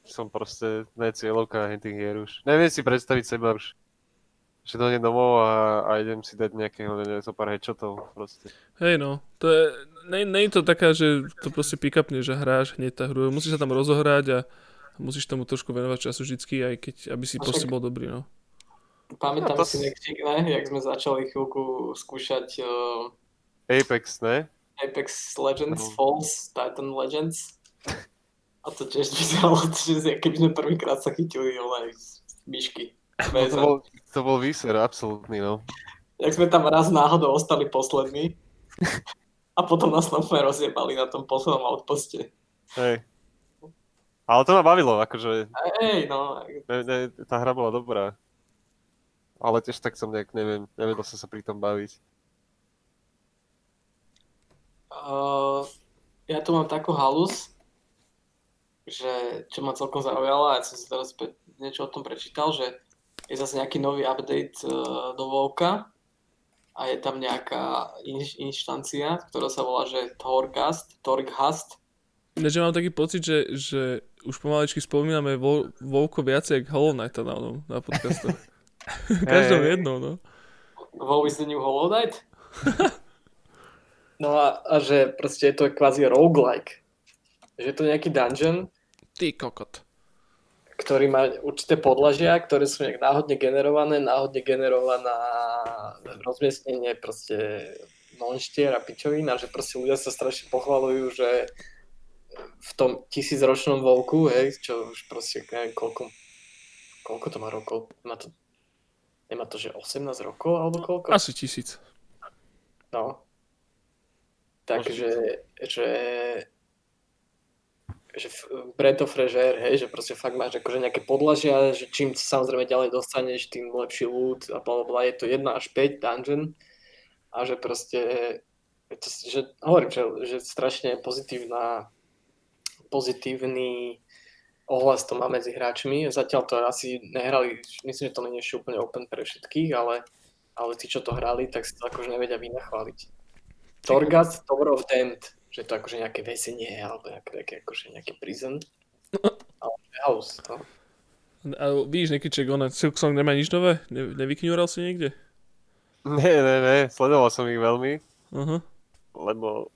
som proste ne cieľovka tých hier už. Neviem si predstaviť seba už. Že dojdem domov a, a idem si dať nejakého, neviem, zo pár headshotov proste. Hej no, to je, nie je to taká, že to proste pick-upne, že hráš hneď tá hru, musíš sa tam rozohrať a musíš tomu trošku venovať času vždycky, aj keď, aby si však- bol dobrý, no. Pamätám No to si nektík, ne? Jak sme začali chvíľku skúšať uh, Apex, ne? Apex Legends, No. Falls, Titan Legends. A to tiež vyzeralo, že keby sme prvýkrát sa chytili ale myšky. No, to, bol, to bol výser, absolútny, no. Jak sme tam raz náhodou ostali poslední. A potom nás tam rozjebali na tom poslednom outposte. Hej. Ale to ma bavilo, akože Ej, no. ne, ne, tá hra bola dobrá. Ale tiež tak som nejak, neviem, nevedel som sa pri tom baviť. Uh, ja tu mám takú halus, že čo ma celkom zaujala, a ja som si teraz niečo o tom prečítal, že je zase nejaký nový update uh, do Vovka a je tam nejaká inš, inštancia, ktorá sa volá, že Torghast, Torghast. Ináč mám taký pocit, že, že už pomaličky spomíname vo, Vovko viacej jak Hollow Knighta na, onom- na podcastoch. Každom Hej. jednou, no. WoW is the new Hollow Knight? no a, a že proste je to kvázi roguelike. Že je to nejaký dungeon, Ty kokot. ktorý má určité podlažia, ktoré sú nejak náhodne generované, náhodne generovaná rozmiestnenie proste monštier a pičovín a že proste ľudia sa strašne pochvalujú, že v tom tisícročnom volku, hej, čo už proste neviem koľko, koľko to má rokov, má to, nemá to, že 18 rokov alebo koľko? Asi tisíc. No. Takže, že, že Fresh Air, hej, že proste fakt máš akože nejaké podlažia, že čím sa samozrejme ďalej dostaneš, tým lepší loot a bla, bla, je to 1 až 5 dungeon a že proste, že, hovorím, že, že strašne pozitívna, pozitívny ohlas to má medzi hráčmi. Zatiaľ to asi nehrali, myslím, že to nie je ešte úplne open pre všetkých, ale, ale tí, čo to hrali, tak si to akože nevedia vynachváliť. Torgas, Tower of Damned, že to akože nejaké väzenie, alebo nejaké, také akože nejaký prison. Alebo house, no. A vidíš, Nikiček, ona Silksong nemá nič nové? Ne, nevykňúral si niekde? Ne, ne, ne, sledoval som ich veľmi, Aha. lebo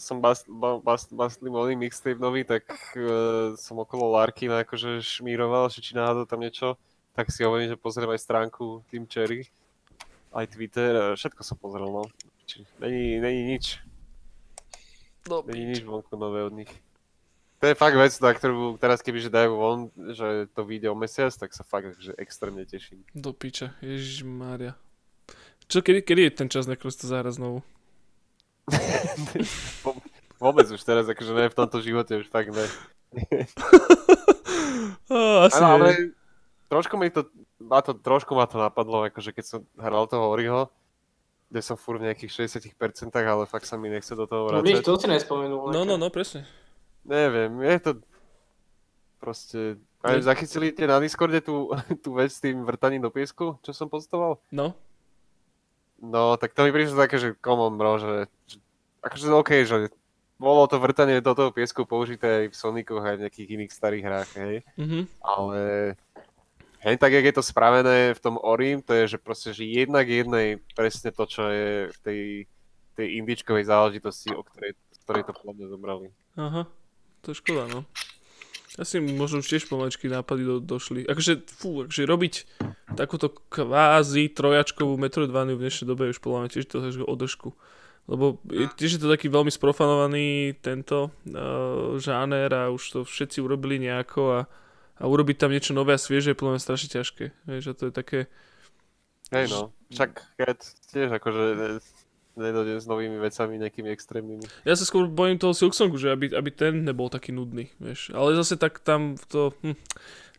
som bas, ba, bas, oný mixtape nový, tak uh, som okolo Larkina akože šmíroval, že či náhodou tam niečo, tak si hovorím, že pozriem aj stránku Team Cherry, aj Twitter, všetko som pozrel, no. Či, není, není nič, No, není nič vonku nové od nich. To je fakt vec, na ktorú teraz kebyže dajú von, že to vyjde o mesiac, tak sa fakt že extrémne teším. Do piča, ježišmária. Čo, kedy, kedy je ten čas, na to zahrať znovu? Vôbec už teraz, akože ne v tomto živote, už fakt ne. asi Áno, ale trošku mi to, ma to, trošku ma to napadlo, akože keď som hral toho Oriho, kde som furt v nejakých 60%, ale fakt sa mi nechce do toho No vidíš, vrácať. to si nespomenul. No, no, no, presne. Neviem, je to proste... A zachytili ste na Discorde tú, tú vec s tým vrtaním do piesku, čo som postoval? No, No, tak to mi prišlo také, že common bro, že, že akože OK, že bolo to vrtanie do toho piesku použité aj v Sonicoch aj v nejakých iných starých hrách, hej. mhm. Ale hej, tak jak je to spravené v tom Orim, to je, že proste, že jednak jednej presne to, čo je v tej, tej indičkovej záležitosti, o ktorej, ktorej to podľa mňa zobrali. Aha, to je škoda, no. Asi možno už tiež pomaličky nápady do, došli. Akože, fú, akože robiť takúto kvázi trojačkovú Metroidvaniu v dnešnej dobe je už podľa mňa tiež to je o držku. Lebo tiež je to taký veľmi sprofanovaný tento uh, žáner a už to všetci urobili nejako a, a urobiť tam niečo nové a svieže je podľa mňa strašne ťažké. Vieš, a to je také... Hej no, však keď tiež akože nedojde s novými vecami, nejakými extrémnymi. Ja sa skôr bojím toho Silksongu, že aby, aby ten nebol taký nudný, vieš. Ale zase tak tam to... Hm,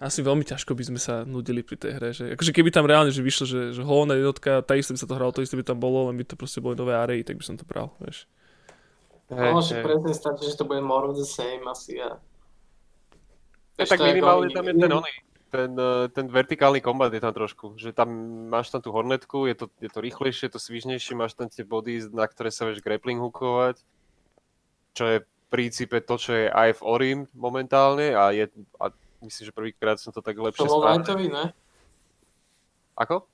asi veľmi ťažko by sme sa nudili pri tej hre, že akože keby tam reálne, že vyšlo, že, že Knight jednotka, tá isté by sa to hralo, to isté by tam bolo, len by to proste boli nové arey, tak by som to bral, vieš. Hej, No, že hej. presne stačí, že to bude more of the same asi a... Ja, tak minimálne tam je ten oný, ten, eh, ten vertikálny kombat je tam trošku, že tam máš tam tú hornetku, je to, je to rýchlejšie, je to svižnejšie, máš tam tie body, na ktoré sa vieš grappling hookovať, čo je v princípe to, čo je aj v Orim momentálne a, je, a myslím, že prvýkrát som to tak lepšie Shovel spravil. Knightovi, ne? Ako?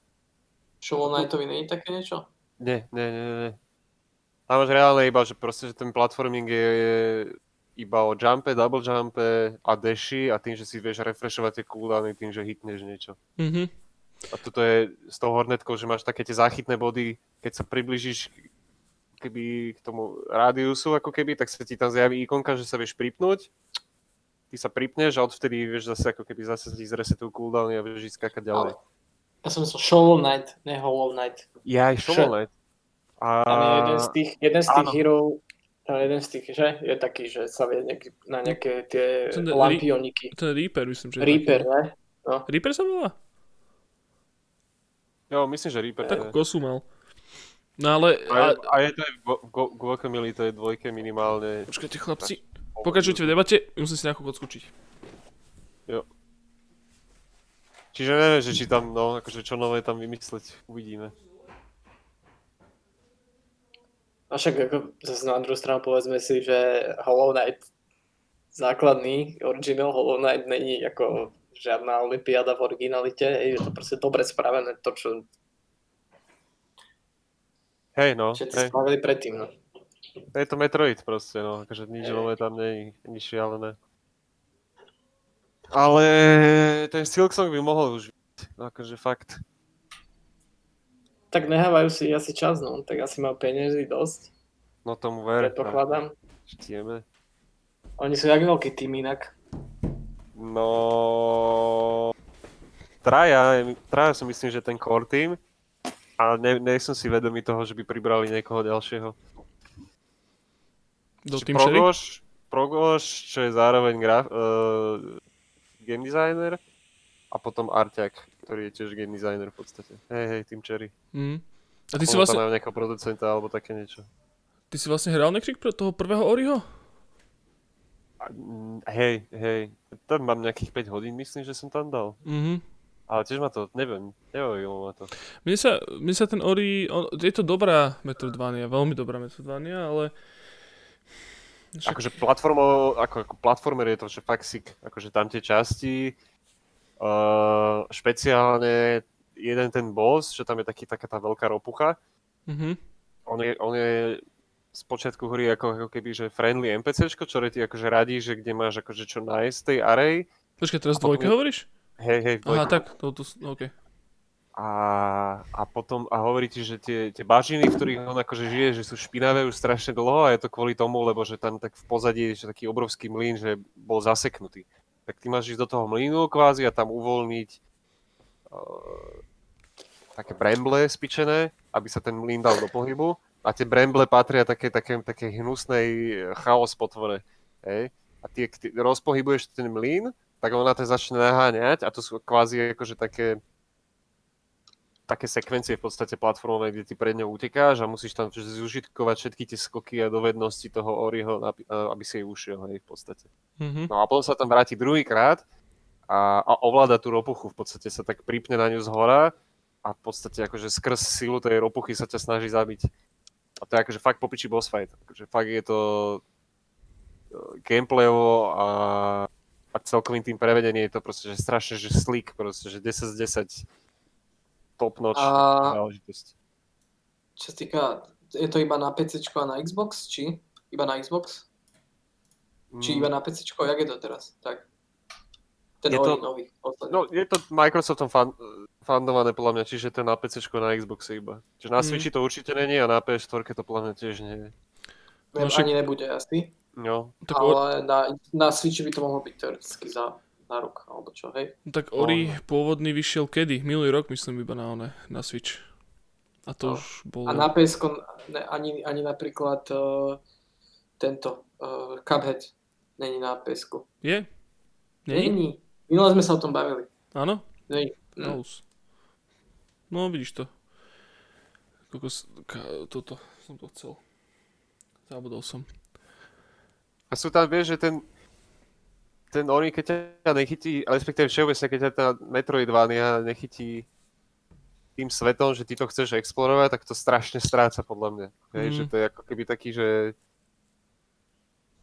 Shovel Knightovi nie je také niečo? Nie, nie, nie, nie. Tam máš reálne iba, že proste, že ten platforming je, je iba o jumpe, double jumpe a dashi a tým, že si vieš refreshovať tie cooldowny tým, že hitneš niečo. Mhm. A toto je s tou hornetkou, že máš také tie záchytné body, keď sa približíš keby k tomu rádiusu, ako keby, tak sa ti tam zjaví ikonka, že sa vieš pripnúť. Ty sa pripneš a odvtedy vieš zase ako keby zase ti zresetujú cooldowny a vieš ísť skakať ďalej. Ja som myslel Shovel Knight, ne Hollow Knight. Ja aj Shovel Knight. A... Tam je jeden z tých, jeden z tých hero, tam je jeden z tých, že? Je taký, že sa vie nejaký, na nejaké tie Ten lampioniky. Ten Reaper, myslím, že Reaper, ne? Reaper sa volá? Jo, myslím, že Reaper. Takú je. kosu mal. No ale... A, A, a je to aj v Guacamole, to je dvojke minimálne. počkajte chlapci, pokračujte v debate, musím si nejakú odskúčiť. Čiže neviem, že či tam, no, akože čo nové tam vymysleť, uvidíme. A však ako, zase na druhú stranu povedzme si, že Hollow Knight základný, original Hollow Knight není ako žiadna olympiáda v originalite, je to proste dobre spravené, to čo Hej, no, všetci hej. spravili predtým. No. je to Metroid proste, no, akože nič nové tam nie je, nič šialené. Ale ten Silksong by mohol už byť, akože fakt. Tak nehávajú si asi čas, no, tak asi majú peniazy dosť, No tomu ver, predpokladám. štieme. Oni sú jak veľký tým inak. No... Traja, traja som myslím, že ten core team. A ne, nie som si vedomý toho, že by pribrali niekoho ďalšieho. Do Team? Progoš, Progoš, čo je zároveň graf, uh, game designer a potom Arťak, ktorý je tiež game designer v podstate. Hej, hej, Team Cherry. Mhm. A ty si Ono tam vlastne, majú nejakého producenta alebo také niečo. ty si vlastne hral nekrik pre toho prvého Oriho? A, mm, hej, hej, tam mám nejakých 5 hodín, myslím, že som tam dal. Mhm. Ale tiež ma to, neviem, nebavilo ma to. Mne sa, mne sa ten Ori, on, je to dobrá Metroidvania, veľmi dobrá Metroidvania, ale... Však, Akože platformo, ako, ako platformer je to, že fakt sick. Akože tam tie časti, uh, špeciálne jeden ten boss, že tam je taký, taká tá veľká ropucha, mhm. on je, on je z počiatku hry ako, ako keby, že friendly NPCčko, ktoré ti akože radí, že kde máš akože čo nájsť tej array. Počkaj, teraz potom dvojke je- hovoríš? Hej, hej, v Aha, dvojke. tak, to, to, OK. A, a potom, a hovorí ti, že tie, tie bažiny, v ktorých on akože žije, že sú špinavé už strašne dlho a je to kvôli tomu, lebo že tam tak v pozadí je taký obrovský mlyn, že bol zaseknutý. Tak ty máš ísť do toho mlynu kvázi a tam uvoľniť uh, také bremble spičené, aby sa ten mlyn dal do pohybu. A tie bremble patria také, také, také hnusnej chaos potvore. Hej? a ty, ty rozpohybuješ ten mlyn, tak ona to začne naháňať a to sú kvázi akože také také sekvencie v podstate platformové, kde ty pred ňou utekáš a musíš tam zužitkovať všetky tie skoky a dovednosti toho Oriho, aby- aby si jej ušiel, hej, v podstate. Mhm. No a potom sa tam vráti druhýkrát a, a ovláda tú ropuchu, v podstate sa tak pripne na ňu z hora a v podstate akože skrz silu tej ropuchy sa ťa snaží zabiť. A to je akože fakt popiči boss fight. Akože fakt je to e, gameplayovo a, a celkovým tým prevedením je to proste, že strašne, že slick, proste, že 10 z 10 top notch A záležitosť. čo sa týka, je to iba na PC a na Xbox, či? Iba na Xbox? Či Mm, iba na PC? Jak je to teraz? Tak. Ten Je to- nový. posledný. No, je to Microsoftom fan, fandované podľa mňa, čiže to je na PC na Xboxe iba. Čiže na Mm. Switchi to určite není a na PS4 to podľa mňa tiež nie je. Viem, no však- ani nebude asi. No, Ale na, na Switchi by to mohlo byť teoreticky za, na rok, alebo čo, hej? tak Ori pôvodný vyšiel kedy? Minulý rok myslím iba na one, na Switch. A to No. už bolo... A na ps ne, ani, ani napríklad uh, tento uh, Cuphead není na ps Je? Nie? Není. Minule sme sa o tom bavili. Áno? Není. Close. No, vidíš to. Kokos, ka, toto som to chcel. Zabudol som. A sú tam, vieš, že ten, ten Ori, keď ťa nechytí, respektíve všeobecne, keď ťa tá Metroidvania nechytí tým svetom, že ty to chceš explorovať, tak to strašne stráca podľa mňa. Hej, Mhm. že to je ako keby taký, že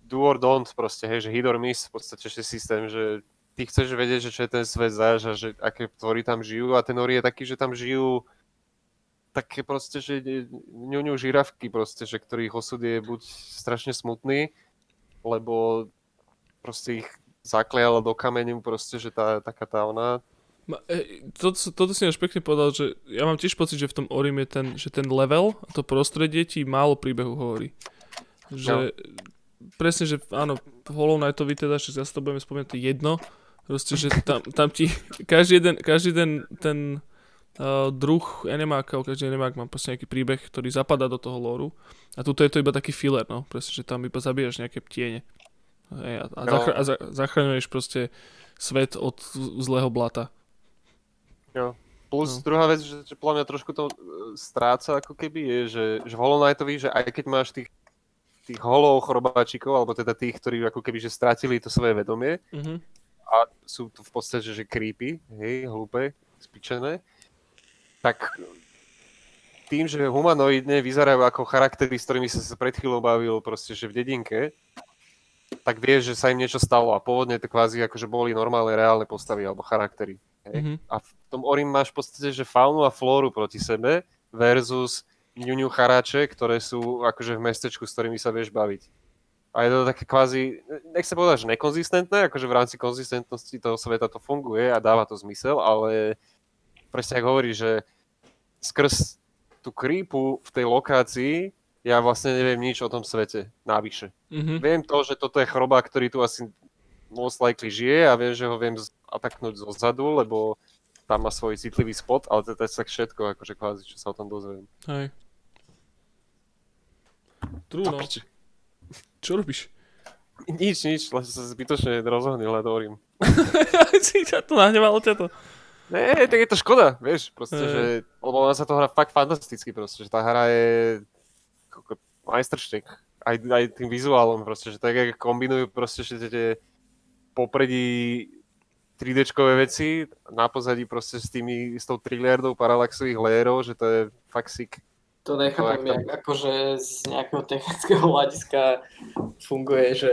do or don't proste, hej, že hit or miss v podstate že systém, že ty chceš vedieť, že čo je ten svet zaž a že aké tvory tam žijú a ten Ori je taký, že tam žijú také proste, že ňuňu žirafky proste, že ktorých osud je buď strašne smutný, lebo proste ich zakliala do kameňu proste, že tá, taká tá ona... Ma, e, toto, toto si až pekne povedal, že ja mám tiež pocit, že v tom Orim je ten, že ten level a to prostredie ti málo príbehu hovorí. Že presne, že áno, Hollow Knightovi teda, že zase to budeme spomínať, jedno, proste, že tam, tam ti každý jeden, každý jeden ten uh, druh animáka, každý animák má proste nejaký príbeh, ktorý zapadá do toho lóru a tuto je to iba taký filler, no, presne, že tam iba zabíjaš nejaké tiene. Hej, a, a, No. zachra- a za- zachraňuješ proste svet od zlého blata. Jo. Plus No. druhá vec, že, že podľa mňa trošku to e, stráca ako keby je, že, že v Hollow Knightovi, že aj keď máš tých, tých holov chrobáčikov, alebo teda tých, ktorí ako keby že strátili to svoje vedomie Mhm. a sú tu v podstate, že creepy, hej, hlúpe, spičené, tak tým, že humanoidne vyzerajú ako charaktery, s ktorými sa pred chvíľou bavil proste, že v dedinke, tak vieš, že sa im niečo stalo a pôvodne to kvázi akože boli normálne, reálne postavy alebo charaktery. Hej? Mhm. A v tom Orim máš v podstate, že faunu a flóru proti sebe versus ňuňu charáče, ktoré sú akože v mestečku, s ktorými sa vieš baviť. A je to také kvázi, nech sa povedať, že nekonzistentné, akože v rámci konzistentnosti toho sveta to funguje a dáva to zmysel, ale presne ako hovorí, že skrz tú creepu v tej lokácii ja vlastne neviem nič o tom svete navyše. Mhm. Viem to, že toto je choroba, ktorý tu asi most likely žije a viem, že ho viem ataknúť zo zadu, lebo tam má svoj citlivý spot, ale to je tak všetko, akože kvázi, čo sa o tom dozviem. Hej. True, no. Čo robíš? Nič, nič, len sa zbytočne rozhodnil, len hovorím. si ťa to nahnevalo ťa to. Ne, tak je to škoda, vieš, proste, Hej. že, lebo ona sa to hrá fakt fantasticky, proste, že tá hra je ako majstrštek, aj, aj tým vizuálom, proste, že tak, jak kombinujú proste, že tie popredí 3D-čkové veci, na pozadí proste s tými, s tou triliardou paralaxových layerov, že to je fakt sick. To nechápem, jak jak akože z nejakého technického hľadiska funguje, že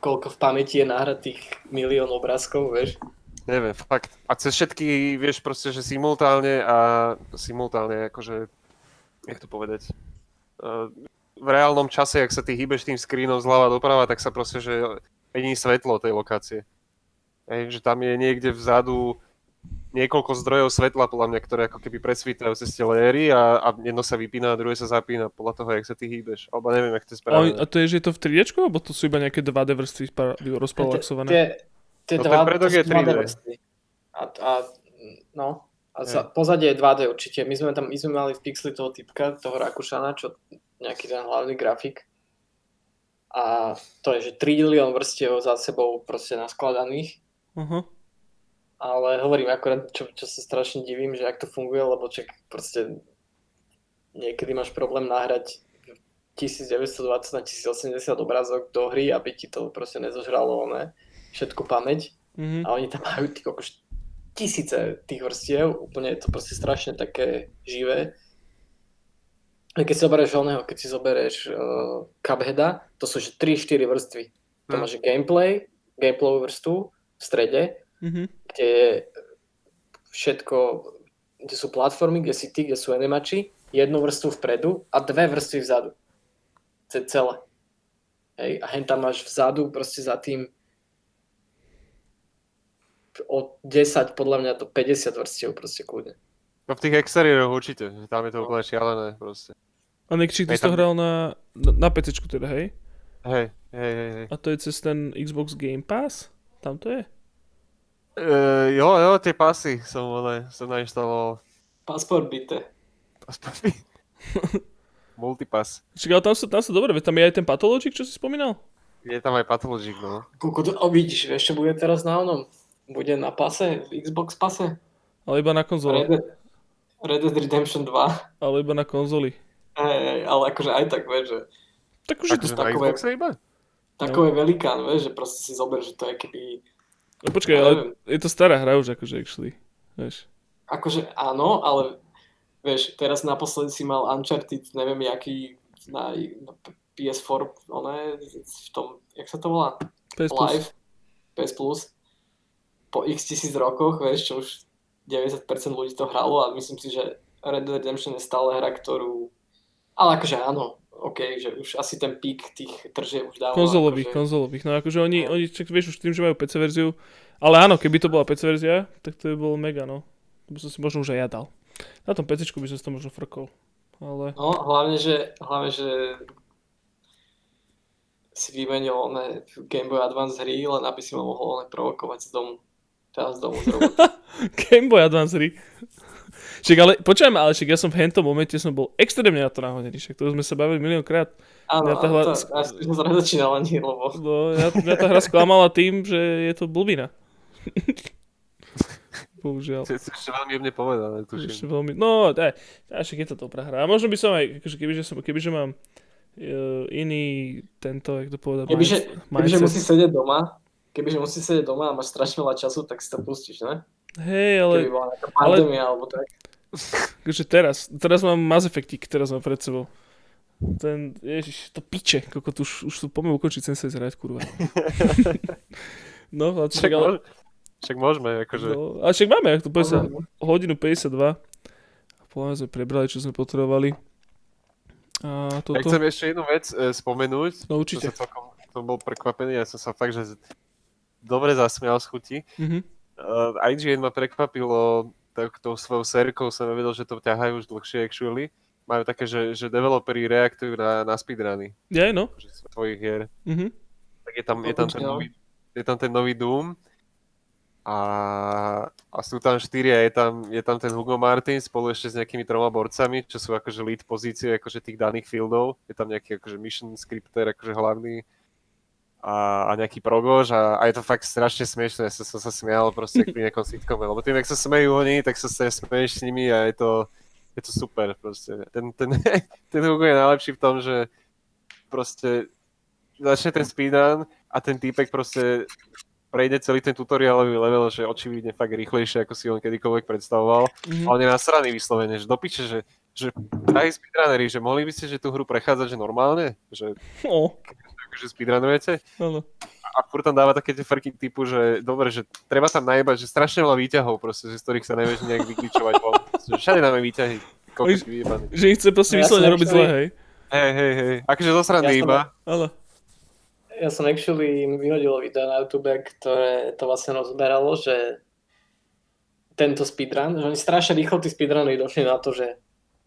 koľko v pamäti je nahratých milión obrázkov, vieš. Neviem, fakt. A cez všetky, vieš, proste, že simultálne a simultálne, akože, jak to povedať, v reálnom čase, ak sa ty hýbeš tým screenom zľava doprava, tak sa proste, že mení svetlo tej lokácie. Hej, že tam je niekde vzadu niekoľko zdrojov svetla, podľa mňa, ktoré ako keby presvítajú cez tie layery a, a jedno sa vypína a druhé sa zapína podľa toho, jak sa ty hýbeš. Alebo neviem, jak to je A, správne. a to je, že je to v 3 alebo to sú iba nejaké 2D vrstvy rozpalaxované? Tie, tie No ten predok to je sú 2D 3D. vrstvy. A, a, no, a za, pozadie je 2D určite. My sme tam, my sme mali v Pixli toho typka, toho Rakušana, čo nejaký ten hlavný grafik. a to je, že trilión vrstiev za sebou proste naskladaných, Aha. ale hovorím akorát, čo, čo sa strašne divím, že ak to funguje, lebo čak proste niekedy máš problém nahrať 1920 na 1080 obrázok do hry, aby ti to proste nezožralo ne, všetku pamäť Mhm. a oni tam majú ty kokoš tisíce tých vrstiev, úplne je to proste strašne také živé. A keď si zoberieš oného, keď si zoberieš uh, Cupheada, to sú že 3-4 vrstvy. To Hm. máš gameplay, gameplayovú vrstvu v strede, Mhm. kde je všetko, kde sú platformy, kde si ty, kde sú animači, jednu vrstvu vpredu a dve vrstvy vzadu. To je celé. Hej, a hen tam máš vzadu proste za tým od 10 podľa mňa do 50 vrstiev proste kľudne. No v tých exteriéroch určite, tam je to úplne šialené proste. A Nekčík, ty si to hral na, na, PC teda, hej? Hej, hej, hej, hej. A to je cez ten Xbox Game Pass? Tam to je? Uh, jo, jo, tie pasy som, ale, som nainštaloval. Pasport bite. Aspoň Multipass. Čiže ale tam sa, tam sa dobre, veď tam je aj ten Pathologic, čo si spomínal? Je tam aj Pathologic, no. Kuku, to, o, vidíš, čo bude teraz na onom? Bude na pase, v Xbox pase. Ale iba na konzole. Red, Dead- Red Dead Redemption 2. Ale iba na konzoli. Hej, ale akože aj tak, vieš, že Tak už je to... Takové- Xboxe iba? takový velikán, vieš, že proste si zober, že to je keby... No počkaj, Ja ale neviem. je to stará hra už akože actually. Vieš. Akože áno, ale vieš, teraz naposledy si mal Uncharted, neviem, jaký na, na PS4, oné, v tom, jak sa to volá? PS Plus. Live, PS Plus. Po x tisíc rokoch, vieš, čo už 90% ľudí to hralo a myslím si, že Red Dead Redemption je stále hra, ktorú... Ale akože áno, OK, že už asi ten pík tých tržieb už dávno... Konzolových, akože, konzolových. No akože oni, No. oni čak, vieš už tým, že majú PC verziu. Ale áno, keby to bola PC verzia, tak to by bolo mega, no. To by som si možno už aj ja dal. Na tom PC by som si to možno frkol. Ale... No, hlavne, že, hlavne, že si vymenil one Game Boy Advance hry, len aby si ma mohol one provokovať z domu. Teda z domu z roboty. Game Boy Advance hry. Však ale, počujem, ale však ja som v hentom momente som bol extrémne na to nahodený, však to sme sa bavili miliónkrát. Áno, Ja ja hla- to, ja som zrazu začínal ani, lebo No, ja, mňa tá hra sklamala tým, že je to blbina. Bohužiaľ. To ešte veľmi jemne povedané, Ešte tuším. veľmi, no, daj, daj, však je to dobrá hra. A možno by som aj, akože kebyže, som, kebyže mám uh, iný tento, jak to povedať, kebyže, minds- kebyže mindset. musí sedieť doma, kebyže musí sedieť doma a máš strašne veľa času, tak si to pustíš, ne? Hej, ale Keby bola nejaká pandémia alebo tak. akože teraz, teraz mám Mass Effectik, teraz mám pred sebou. Ten, ježiš, to piče, koľko tu už, už tu poďme ukončiť Sensei hrať, kurva. no, ale Však, však, ale, však môžeme, akože... no, ale však máme, ak to sa, hodinu 52. A podľa sme prebrali, čo sme potrebovali. A Ja toto... chcem ešte jednu vec e, spomenúť, No určite. sa celkom som bol prekvapený, ja som sa fakt, že dobre zasmial z chuti. Mhm. Uh, IGN ma prekvapilo tak tou svojou sérikou, som nevedel, že to ťahajú už dlhšie actually. Majú také, že, že developeri reaktujú na, na speedruny Ja, no. že svojich hier. Mhm. Tak je tam, je tam, ten, no. nový, je tam ten nový Doom a, a sú tam štyria, je tam, je tam ten Hugo Martin spolu ešte s nejakými troma borcami, čo sú akože lead pozície akože tých daných fieldov. Je tam nejaký akože mission scripter, akože hlavný a, a nejaký progož a, a je to fakt strašne smiešné, ja som sa, sa smial proste pri nejakom sitcome, lebo tým, jak sa smejú oni, tak sa, smeješ s nimi a je to, je to super proste. Ten, ten, ten Hugo je najlepší v tom, že proste začne ten speedrun a ten týpek proste prejde celý ten tutoriálový level, že očividne fakt rýchlejšie, ako si on kedykoľvek predstavoval. Mhm. A on je nasraný vyslovene, že dopiče, že, že drahí speedrunneri, že mohli by ste že tú hru prechádzať že normálne? Že O, akože speedrunujete? áno. A furt tam dáva také tie frky typu, že dobre, že treba tam najebať, že strašne veľa výťahov proste, že z ktorých sa nevieš nejak vykličovať Všade dáme výťahy. Kokos. Že ich chce proste No ja vyslovene som robiť zle, hej. Hej, hej, hej. Akože zo srandy Ja iba. Ale, Ja som actually vyhodil video na YouTube, ktoré to vlastne rozberalo, že tento speedrun, že oni strašne rýchlo tí speedruny došli na to, že,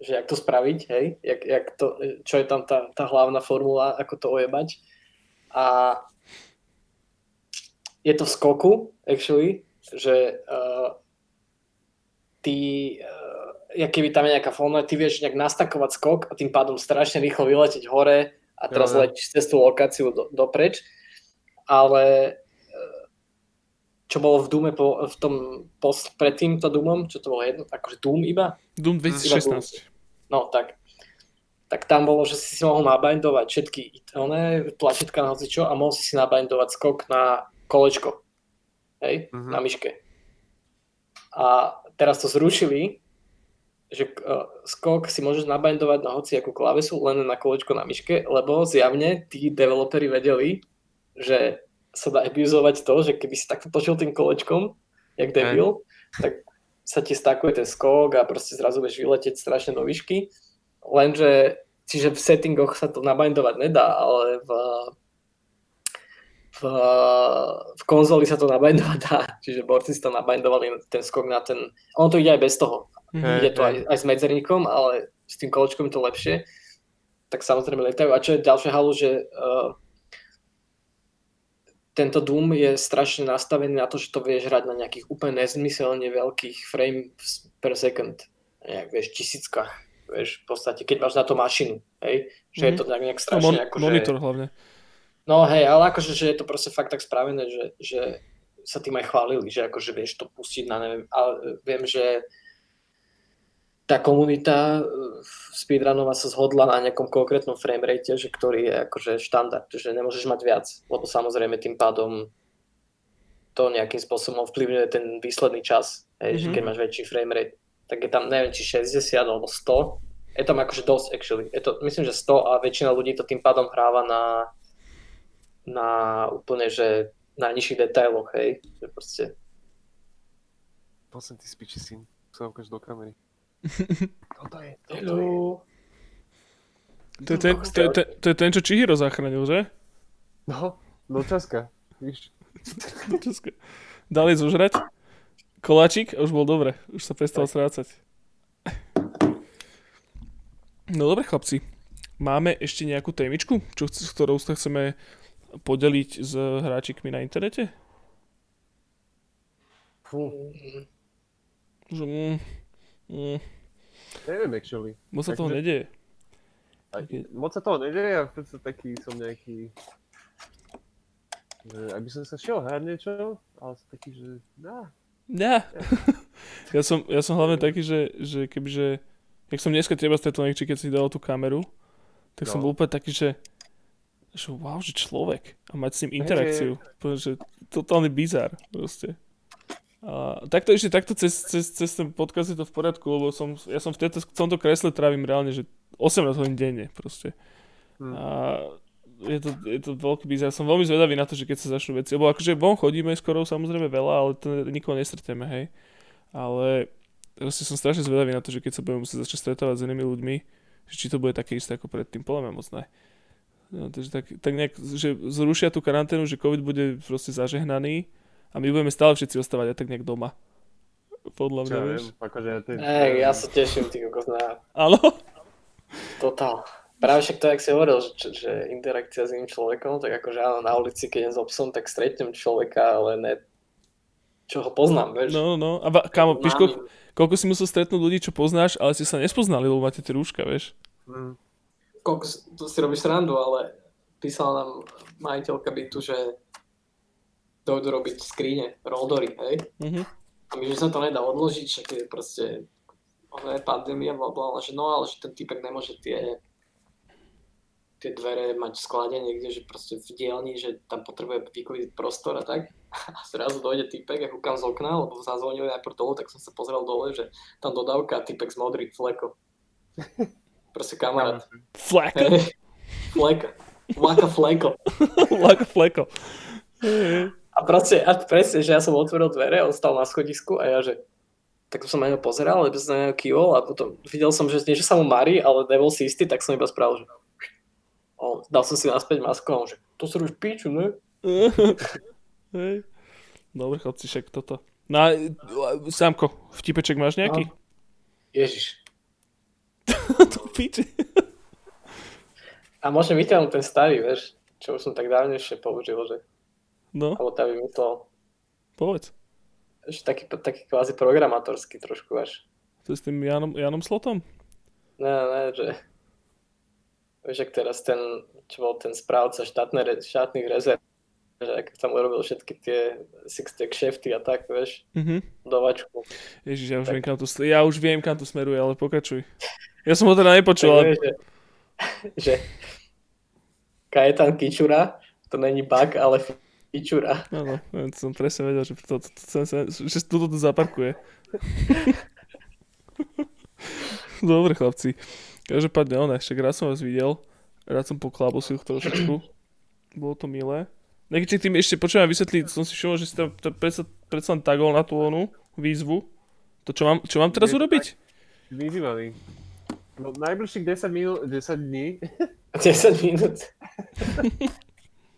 že jak to spraviť, hej, jak, jak to, čo je tam tá, tá hlavná formula, ako to ojebať. A je to v skoku, actually, že uh, ty, uh, jak keby tam je nejaká formula, ty vieš nejak nastakovať skok a tým pádom strašne rýchlo vyletieť hore a teraz jo. letíš cez tú lokáciu do, dopreč, ale e, čo bolo v Dúme po, v tom post, pred týmto Doomom, čo to bolo jedno, akože Doom iba, Doom 2016. no tak, tak tam bolo, že si si mohol nabindovať všetky oné tlačítka na hocičo a mohol si si nabindovať skok na kolečko, hej, Mhm. na myške. A teraz to zrušili, že uh, skok si môžeš nabindovať na hociakú klávesu, len na kolečko na myške, lebo zjavne tí developeri vedeli, že sa dá abuzovať to, že keby si takto točil tým kolečkom, jak debil, tak sa ti stakuje ten skok a proste zrazu budeš vyletieť strašne do výšky. Lenže, čiže v settingoch sa to nabindovať nedá, ale v, v, v konzoli sa to nabindovať dá. Čiže borci si to nabindovali ten skok na ten... Ono to ide aj bez toho. Mhm. Ide to aj, aj s medzerníkom, ale s tým kolečkom je to lepšie. Tak samozrejme letajú. A čo je ďalšie halu, že uh, tento Doom je strašne nastavený na to, že to vieš hrať na nejakých úplne nezmyselne veľkých frames per second. Nejak, vieš, tisíckach. Vieš, v podstate, keď máš na to mašinu, hej, že je to nejak, nejak No, strašne mon- akože... monitor hlavne. No hej, ale akože, že je to proste fakt tak spravené, že, že sa tým aj chválili, že akože vieš to pustiť na neviem, ale viem, že tá komunita eh, speedrunová sa zhodla na nejakom konkrétnom framerate, že ktorý je akože štandard, že nemôžeš mať viac, lebo samozrejme tým pádom to nejakým spôsobom ovplyvňuje ten výsledný čas, hej, mm-hmm. že Mhm. keď máš väčší framerate, tak je tam neviem či 60 alebo 100, je tam akože dosť actually, je to, myslím, že 100 a väčšina ľudí to tým pádom hráva na na úplne, že na nižších detailoch, hej, že proste Prosím, ty spiči syn. Sa ukáž do kamery. Toto je, toto je. To je, ten, to, je, ten, to je ten, čo Chihiro zachránil, že? No, no časka. Víš, České. Dali zožrať. Koláčik už bol dobre. Už sa prestal strácať. No dobre chlapci. Máme ešte nejakú témičku, čo, s ktorou sa chceme podeliť s hráčikmi na internete? fú, Že, mm, mm, neviem actually. moc sa toho Takže- nedieje. A, Ok. moc sa toho nedeje a v podstate taký som nejaký... Že aby som sa šiel hrať niečo, ale som taký, že... Nah, Ja. ja, som, ja som hlavne taký, že, že kebyže... Jak som dneska teba stretol niekde, keď si dal tú kameru, tak som No. bol úplne taký, že že wow, že človek a mať s ním interakciu. Úplne, že totálny bizar proste. A takto ešte takto cez, cez, cez ten podcast je to v poriadku, lebo som, ja som v, tejto, v tomto kresle trávim reálne, že 18 hodín denne proste. Hm. A je to, je to veľký bizar. Som veľmi zvedavý na to, že keď sa začnú veci, lebo akože von chodíme skoro samozrejme veľa, ale to nikoho nestretneme, hej. Ale proste som strašne zvedavý na to, že keď sa budeme musieť začať stretávať s inými ľuďmi, že či to bude také isté ako predtým, podľa mňa moc ne. No, takže tak, tak nejak, že zrušia tú karanténu, že COVID bude proste zažehnaný a my budeme stále všetci ostávať aj tak nejak doma. Podľa mňa, ja vieš. akože ja ty... Ej, ja sa teším, ty kokos na Áno? totál. Práve však to, jak si hovoril, že, že interakcia s iným človekom, tak akože áno, na ulici, keď idem s obsom, tak stretnem človeka, ale ne čo ho poznám, vieš. No, no. A va, kámo, víš, koľko, koľko si musel stretnúť ľudí, čo poznáš, ale ste sa nespoznali, lebo máte tie rúška, vieš. Hm. kokos, to si robíš srandu, ale písala nám majiteľka bytu, že dojdu robiť skrine, roldory, hej? Mhm. A my, že sa to nedá odložiť, že je proste ono je pandémia, bla, bla, že no, ale že ten typek nemôže tie tie dvere mať v sklade niekde, že proste v dielni, že tam potrebuje vyklidiť prostor a tak. A zrazu dojde typek, ja kúkam z okna, lebo zazvonili najprv dole, tak som sa pozrel dole, že tam dodávka a typek z modrých fleko. Proste kamarát. Flaka. Hej, fleka. Laka fleko. Laka fleko. A proste, a presne, že ja som otvoril dvere, on stal na schodisku a ja, že tak som na neho pozeral, lebo som na neho kývol a potom videl som, že nie, že sa mu marí, ale nebol si istý, tak som iba spravil, že o, dal som si naspäť masku a on, že to sa už píču, ne? Hej. Dobre, chlapci, však toto. No a Sámko, vtipeček máš nejaký? Ježiš. to píči. A môžem vyťahnuť ten starý, vieš, čo už som tak dávnejšie použil, že, No, alebo tam vymyslel, povedz. že taký, taký kvázi programátorský trošku až. To je s tým Janom, Janom Slotom? Ne, ne, že Vieš, ak teraz ten, čo bol ten správca štátne, štátnych rezerv, že ak tam urobil všetky tie six-stack shifty a tak, vieš, Mhm. dovačku. Ježiš, ja už, Tak. viem, kam to, ja už viem, kam to smeruje, ale pokračuj. Ja som ho teda nepočul, ale... že, že Kajetan Kičura, to není bug, ale Kičura. Áno, ja som presne vedel, že, to, to, to, to, to, že tuto to zaparkuje. Dobre, chlapci. Každopádne, one, však rád som vás videl. Rád som poklábosil trošičku. Bolo to milé. Nekýček, tým ešte počujem vysvetliť, som si všimol, že si tam predsa, predsa len tagol na tú onu výzvu. To čo mám, čo mám teraz urobiť? Vyzývaný. No, najbližších 10 minút, 10 dní 10 minút.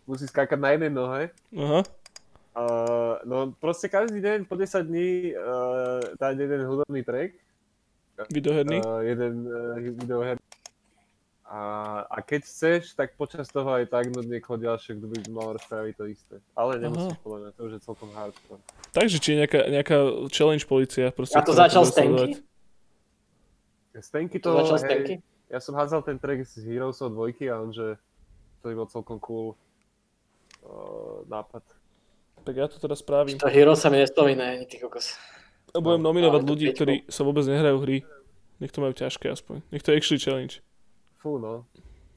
Musí skákať na jednej nohe. Aha. Uh, no proste každý deň po 10 dní uh, dať jeden hudobný track, Videoherný. uh, jeden uh, videoher. A, a keď chceš, tak počas toho aj tak no niekoho ďalšie, kto by mal spraviť to isté. Ale nemusíš podľa mňa, to už je celkom hardcore. Takže či je nejaká, nejaká challenge policia. Proste, A to začal? Stenky Stanky to, to začal hej, Stanky? ja som hádzal ten track z Heroesov dvojky a on, že to by bol celkom cool nápad. Tak ja to teraz spravím. To Hero sa mi nespomína ani ty kokos. A budem No, nominovať to ľudí, ktorí sa vôbec nehrajú hry. Nech to majú ťažké aspoň. Nech to je actually challenge. Fú no,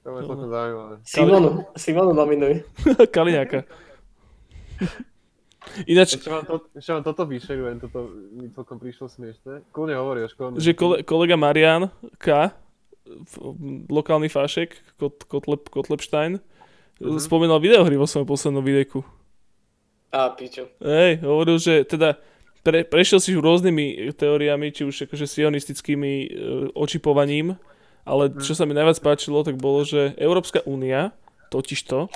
to je No, celkom zaujímavé. Simonu, Simonu nominuj. Kaliňáka. Ináč, Ešte mám, to, ešte mám toto vyšerujem, toto mi celkom prišlo smiešne. Kľudne hovorí o školnom. že kole, kolega Marian K, lokálny fášek, Kot, Kotleb, Kotlepstein, Mhm. spomínal videohry vo svojom poslednom videjku. A pičo. Hej, hovoril, že teda pre, prešiel si rôznymi teóriami, či už akože sionistickými e, očipovaním, ale čo sa mi najviac páčilo, tak bolo, že Európska únia totižto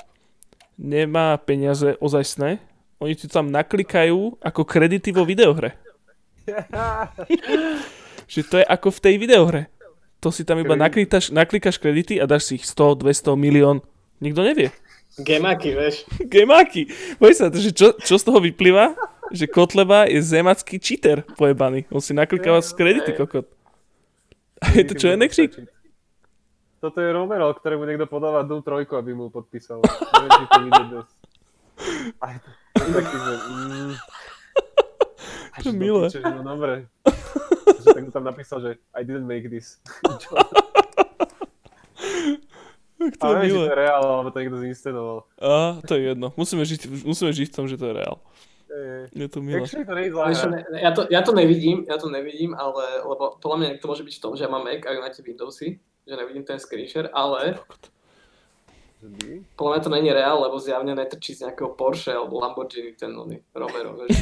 nemá peniaze ozajstné, oni ti tam naklikajú ako kredity vo videohre. Že to je ako v tej videohre. To si tam iba naklikaš, naklikaš kredity a dáš si ich 100, 200, milión. Nikto nevie. Gemaky, vieš. Gemáky. Boj sa, že čo, čo z toho vyplýva? Že Kotleba je zemacký cheater pojebaný. On si naklikáva z kredity, kokot. A je to čo je nekřík? Toto je Romero, ktorému niekto podáva Doom 3, aby mu podpísal. Neviem, či to dnes. Aj to, je taký, že... Mm, To je milé. Piče, no dobre. Že tak mu tam napísal, že I didn't make this. To je Ale neviem, či milé. to je reál, alebo to niekto zinscenoval. Á, to je jedno. Musíme žiť, musíme žiť v tom, že to je reál. Je- to milé. Ja, to, ja to nevidím, ja to nevidím, ale, lebo podľa mňa to môže byť v tom, že ja mám Mac a máte Windowsy, že nevidím ten screen share, ale podľa mňa to není reál, lebo zjavne netrčí z nejakého Porsche alebo Lamborghini ten oný Romero, vieš.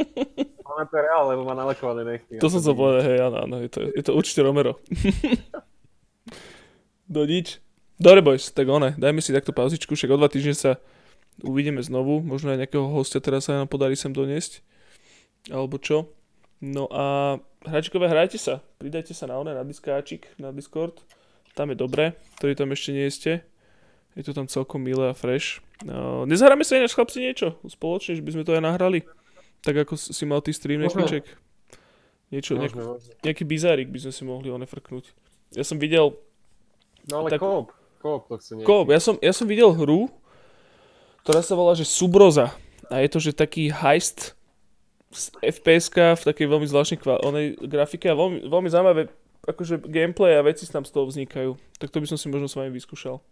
Ale to je reál, lebo má nalakované nechty. To som sa povedal, hej, áno, áno, je to, je to určite Romero. Do nič. Dobre, boys, tak one, dajme si takto pauzičku, však o dva týždne sa uvidíme znovu, možno aj nejakého hostia teraz sa nám podarí sem doniesť, alebo čo. No a hračkové, hrajte sa, pridajte sa na one, na diskáčik, na Discord, tam je dobre, ktorí tam ešte nie ste. Je to tam celkom milé a fresh. No, nezahráme sa ináč chlapci niečo spoločne, že by sme to aj nahrali? Tak ako si mal ty stream. Nekviček? Niečo, nejak, nejaký bizárik by sme si mohli one frknúť. Ja som videl, No ale Tak- koop. Koop to chce. Koop, ja som, ja som videl hru, ktorá sa volá, že Subroza. A je to, že taký heist z fps v takej veľmi zvláštnej kva- onej grafike a veľmi, veľmi zaujímavé akože gameplay a veci tam z toho vznikajú. Tak to by som si možno s vami vyskúšal.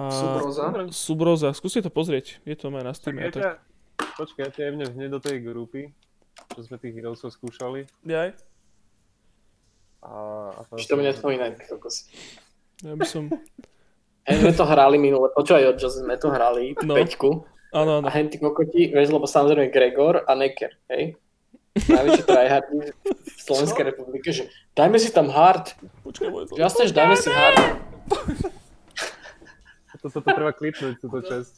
A... Subroza. Subroza, skúste to pozrieť, je to aj na Steam. Ja Tak, počkaj, ja ťa hneď do tej grupy, čo sme tých Heroesov skúšali. Jaj, A, a tam to nespomínaj, ty kokos. Ja by som... Hej, sme to hrali minule, počúvaj, od sme to hrali, No. no. peťku. Áno, áno. A henty kokoti, vieš, lebo samozrejme Gregor a Necker, hej? Najväčší tryhardi v Slovenskej republike, že dajme si tam hard, Počkaj, môj jasne, že dajme si hard. Toto to treba klipnúť, túto časť.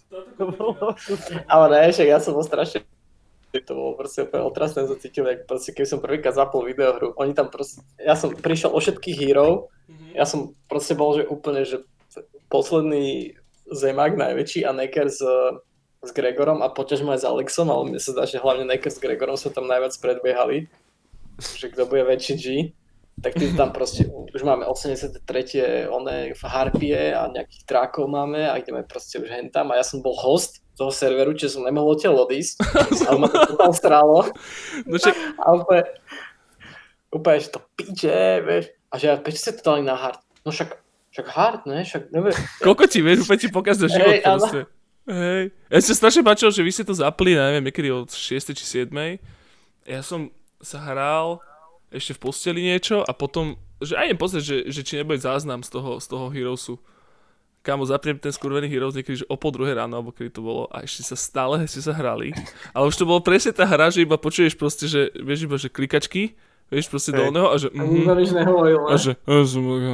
Ale ne, však ja som bol strašne to bolo proste úplne otrasné, som cítil, jak proste, keď som prvýkrát zapol videohru, oni tam proste, ja som prišiel o všetkých hero, ja som proste bol, že úplne, že posledný zemák najväčší a Necker s, s Gregorom a poťažmo aj s Alexom, ale mne sa zdá, že hlavne Necker s Gregorom sa tam najviac predbiehali, že kto bude väčší G. tak ty tam proste, už máme 83. one harpie a nejakých drákov máme a ideme proste už hentam a ja som bol host toho serveru, čiže som nemohol odtiaľ odísť, ale ma to totál strálo No však, a úplne, úplne, že to piče, vieš, a že ja, prečo ste to dali na hard? No však, však hard, ne, však neviem. koľko ti vieš, úplne ti pokazil život áno. proste. Hej. Ja sa strašne páčilo, že vy ste to zapli, neviem, niekedy od 6. či 7. Ja som sa hral ešte v posteli niečo a potom, že aj idem pozrieť, že, že či nebude záznam z toho, z toho Heroesu. Kámo, zapnem ten skurvený Heroes niekedy, že o pol druhé ráno, alebo kedy to bolo a ešte sa stále ste sa hrali. Ale už to bolo presne tá hra, že iba počuješ proste, že vieš iba, že klikačky, vieš proste do Hej. oného a že A mhm, nikto nič nehovoril, a ne? že a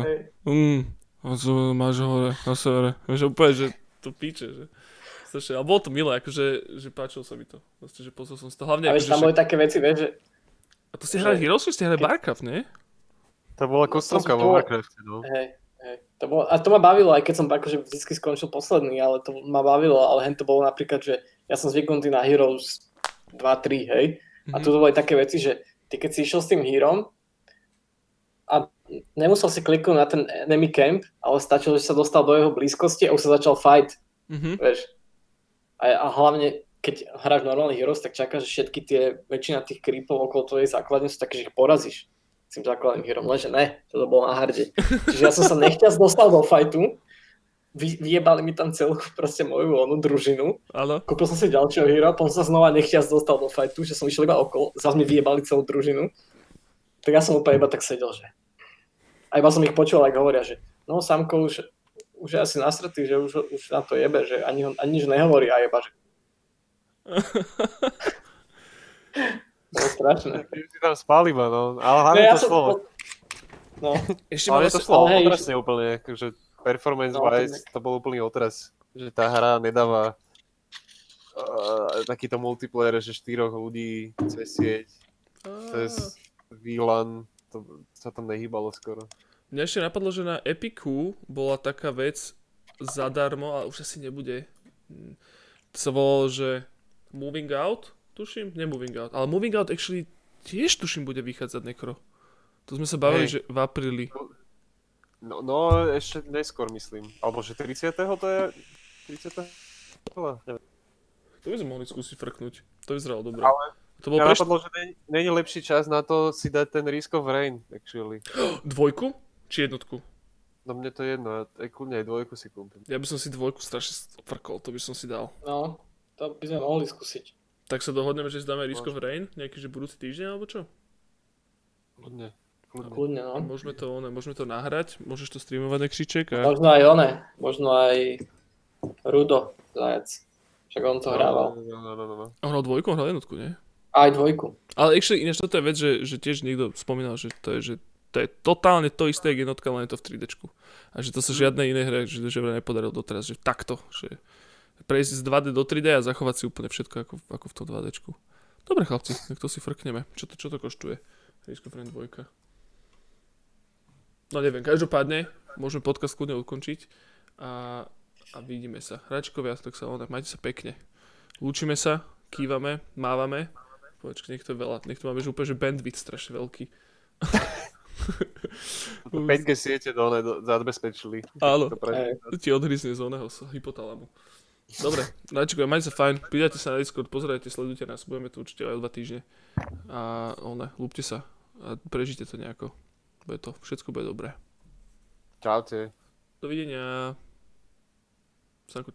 Hej. mm, a som, máš hore, na severe. Vieš, úplne, že to píče, že strašne, ale bolo to milé, akože, že páčilo sa mi to. Proste, že pozrel som to hlavne, A akože, vieš, tam že, boli také veci, vieš, že a to ste hrali Heroes, ste hrali Barcraft, nie? To bola kostovka to vo bolo- Warcrafte, no. Hej, hej. To bolo, a to ma bavilo, aj keď som akože vždy skončil posledný, ale to ma bavilo, ale hen to bolo napríklad, že ja som zvyknutý na Heroes 2-3, hej, a Mhm. tu boli také veci, že ty keď si išiel s tým Herom a nemusel si kliknúť na ten enemy camp, ale stačilo, že sa dostal do jeho blízkosti a už sa začal fight, Mhm. vieš. A, a hlavne, keď hráš normálny Heroes, tak čakáš, že všetky tie, väčšina tých creepov okolo tvojej základne sú také, že ich porazíš s tým základným hierom, lenže ne, to bolo na harde. Čiže ja som sa nechťac dostal do fajtu, vy, vyjebali mi tam celú proste moju onú družinu, Áno. kúpil som si ďalšieho hero, potom sa znova nechťac dostal do fajtu, že som išiel iba okolo, zase mi vyjebali celú družinu. Tak ja som úplne iba tak sedel, že... A iba som ich počul, ak hovoria, že no Samko už, už je asi nasratý, že už, už na to jebe, že ani, ho- ani nič nehovorí a jeba, že... To bolo strašné. Ty si tam spal iba, no. Ale hlavne No, ja to som- šlo. No, Ešte Ale to ale hej, otrasne úplne, akože performance No, wise to to bol úplný otras. Že tá hra nedáva uh, takýto multiplayer, že štyroch ľudí cez sieť, cez VLAN, to sa tam nehýbalo skoro. Mňa ešte napadlo, že na Epiku bola taká vec zadarmo, ale už asi nebude. Hm. To sa volalo, že Moving Out, tuším, ne Moving Out, ale Moving Out actually tiež tuším bude vychádzať nekro. To sme sa bavili, Hej. že v apríli. No, no ešte neskôr myslím. Alebo že 30. to je... 30. Neviem. To by sme mohli skúsiť frknúť. To vyzeralo dobre. Ale to bolo Mňa preš... napadlo, že není- není lepší čas na to si dať ten Risk of Rain, actually. dvojku? Či jednotku? No mne to je jedno, ja aj kľudne aj dvojku si kúpim. Ja by som si dvojku strašne frkol, to by som si dal. no, to by sme mohli skúsiť. Tak sa dohodneme, že si dáme Risk of Rain, nejaký že budúci týždeň alebo čo? Kľudne. Kľudne. Kľudne, no. Môžeme to, one, môžeme to nahrať, môžeš to streamovať, Nekšiček a... Možno aj one, možno aj Rudo Zajac. Však on to hrával. No, no, no, no, no. On hral dvojku, hral jednotku, nie? Aj dvojku. Ale actually, ináč toto je vec, že, že tiež niekto spomínal, že to je, že to je totálne to isté, jak jednotka, len je to v 3D. A že to sa žiadne iné hre, že, že nepodarilo doteraz, že takto, že prejsť z 2D do 3D a zachovať si úplne všetko ako, ako v tom 2D. Dobre chlapci, tak to si frkneme. Čo to, čo to koštuje? Risk Rain 2. No neviem, každopádne môžeme podcast kľudne ukončiť a, a vidíme sa. Hračkovia, tak sa ono, majte sa pekne. Lúčime sa, kývame, mávame. Počkej, nech to je veľa, nech to máme že úplne, že bandwidth strašne veľký. To 5G siete dole do, zabezpečili. Áno. Ti odhryzne z oného hypotalamu. Dobre, Najčko, majte sa fajn, pridajte sa na Discord, pozerajte, sledujte nás, budeme tu určite aj dva týždne. A one, lúpte sa a prežite to nejako. Bude to, všetko bude dobré. Čaute. Dovidenia. Sanko,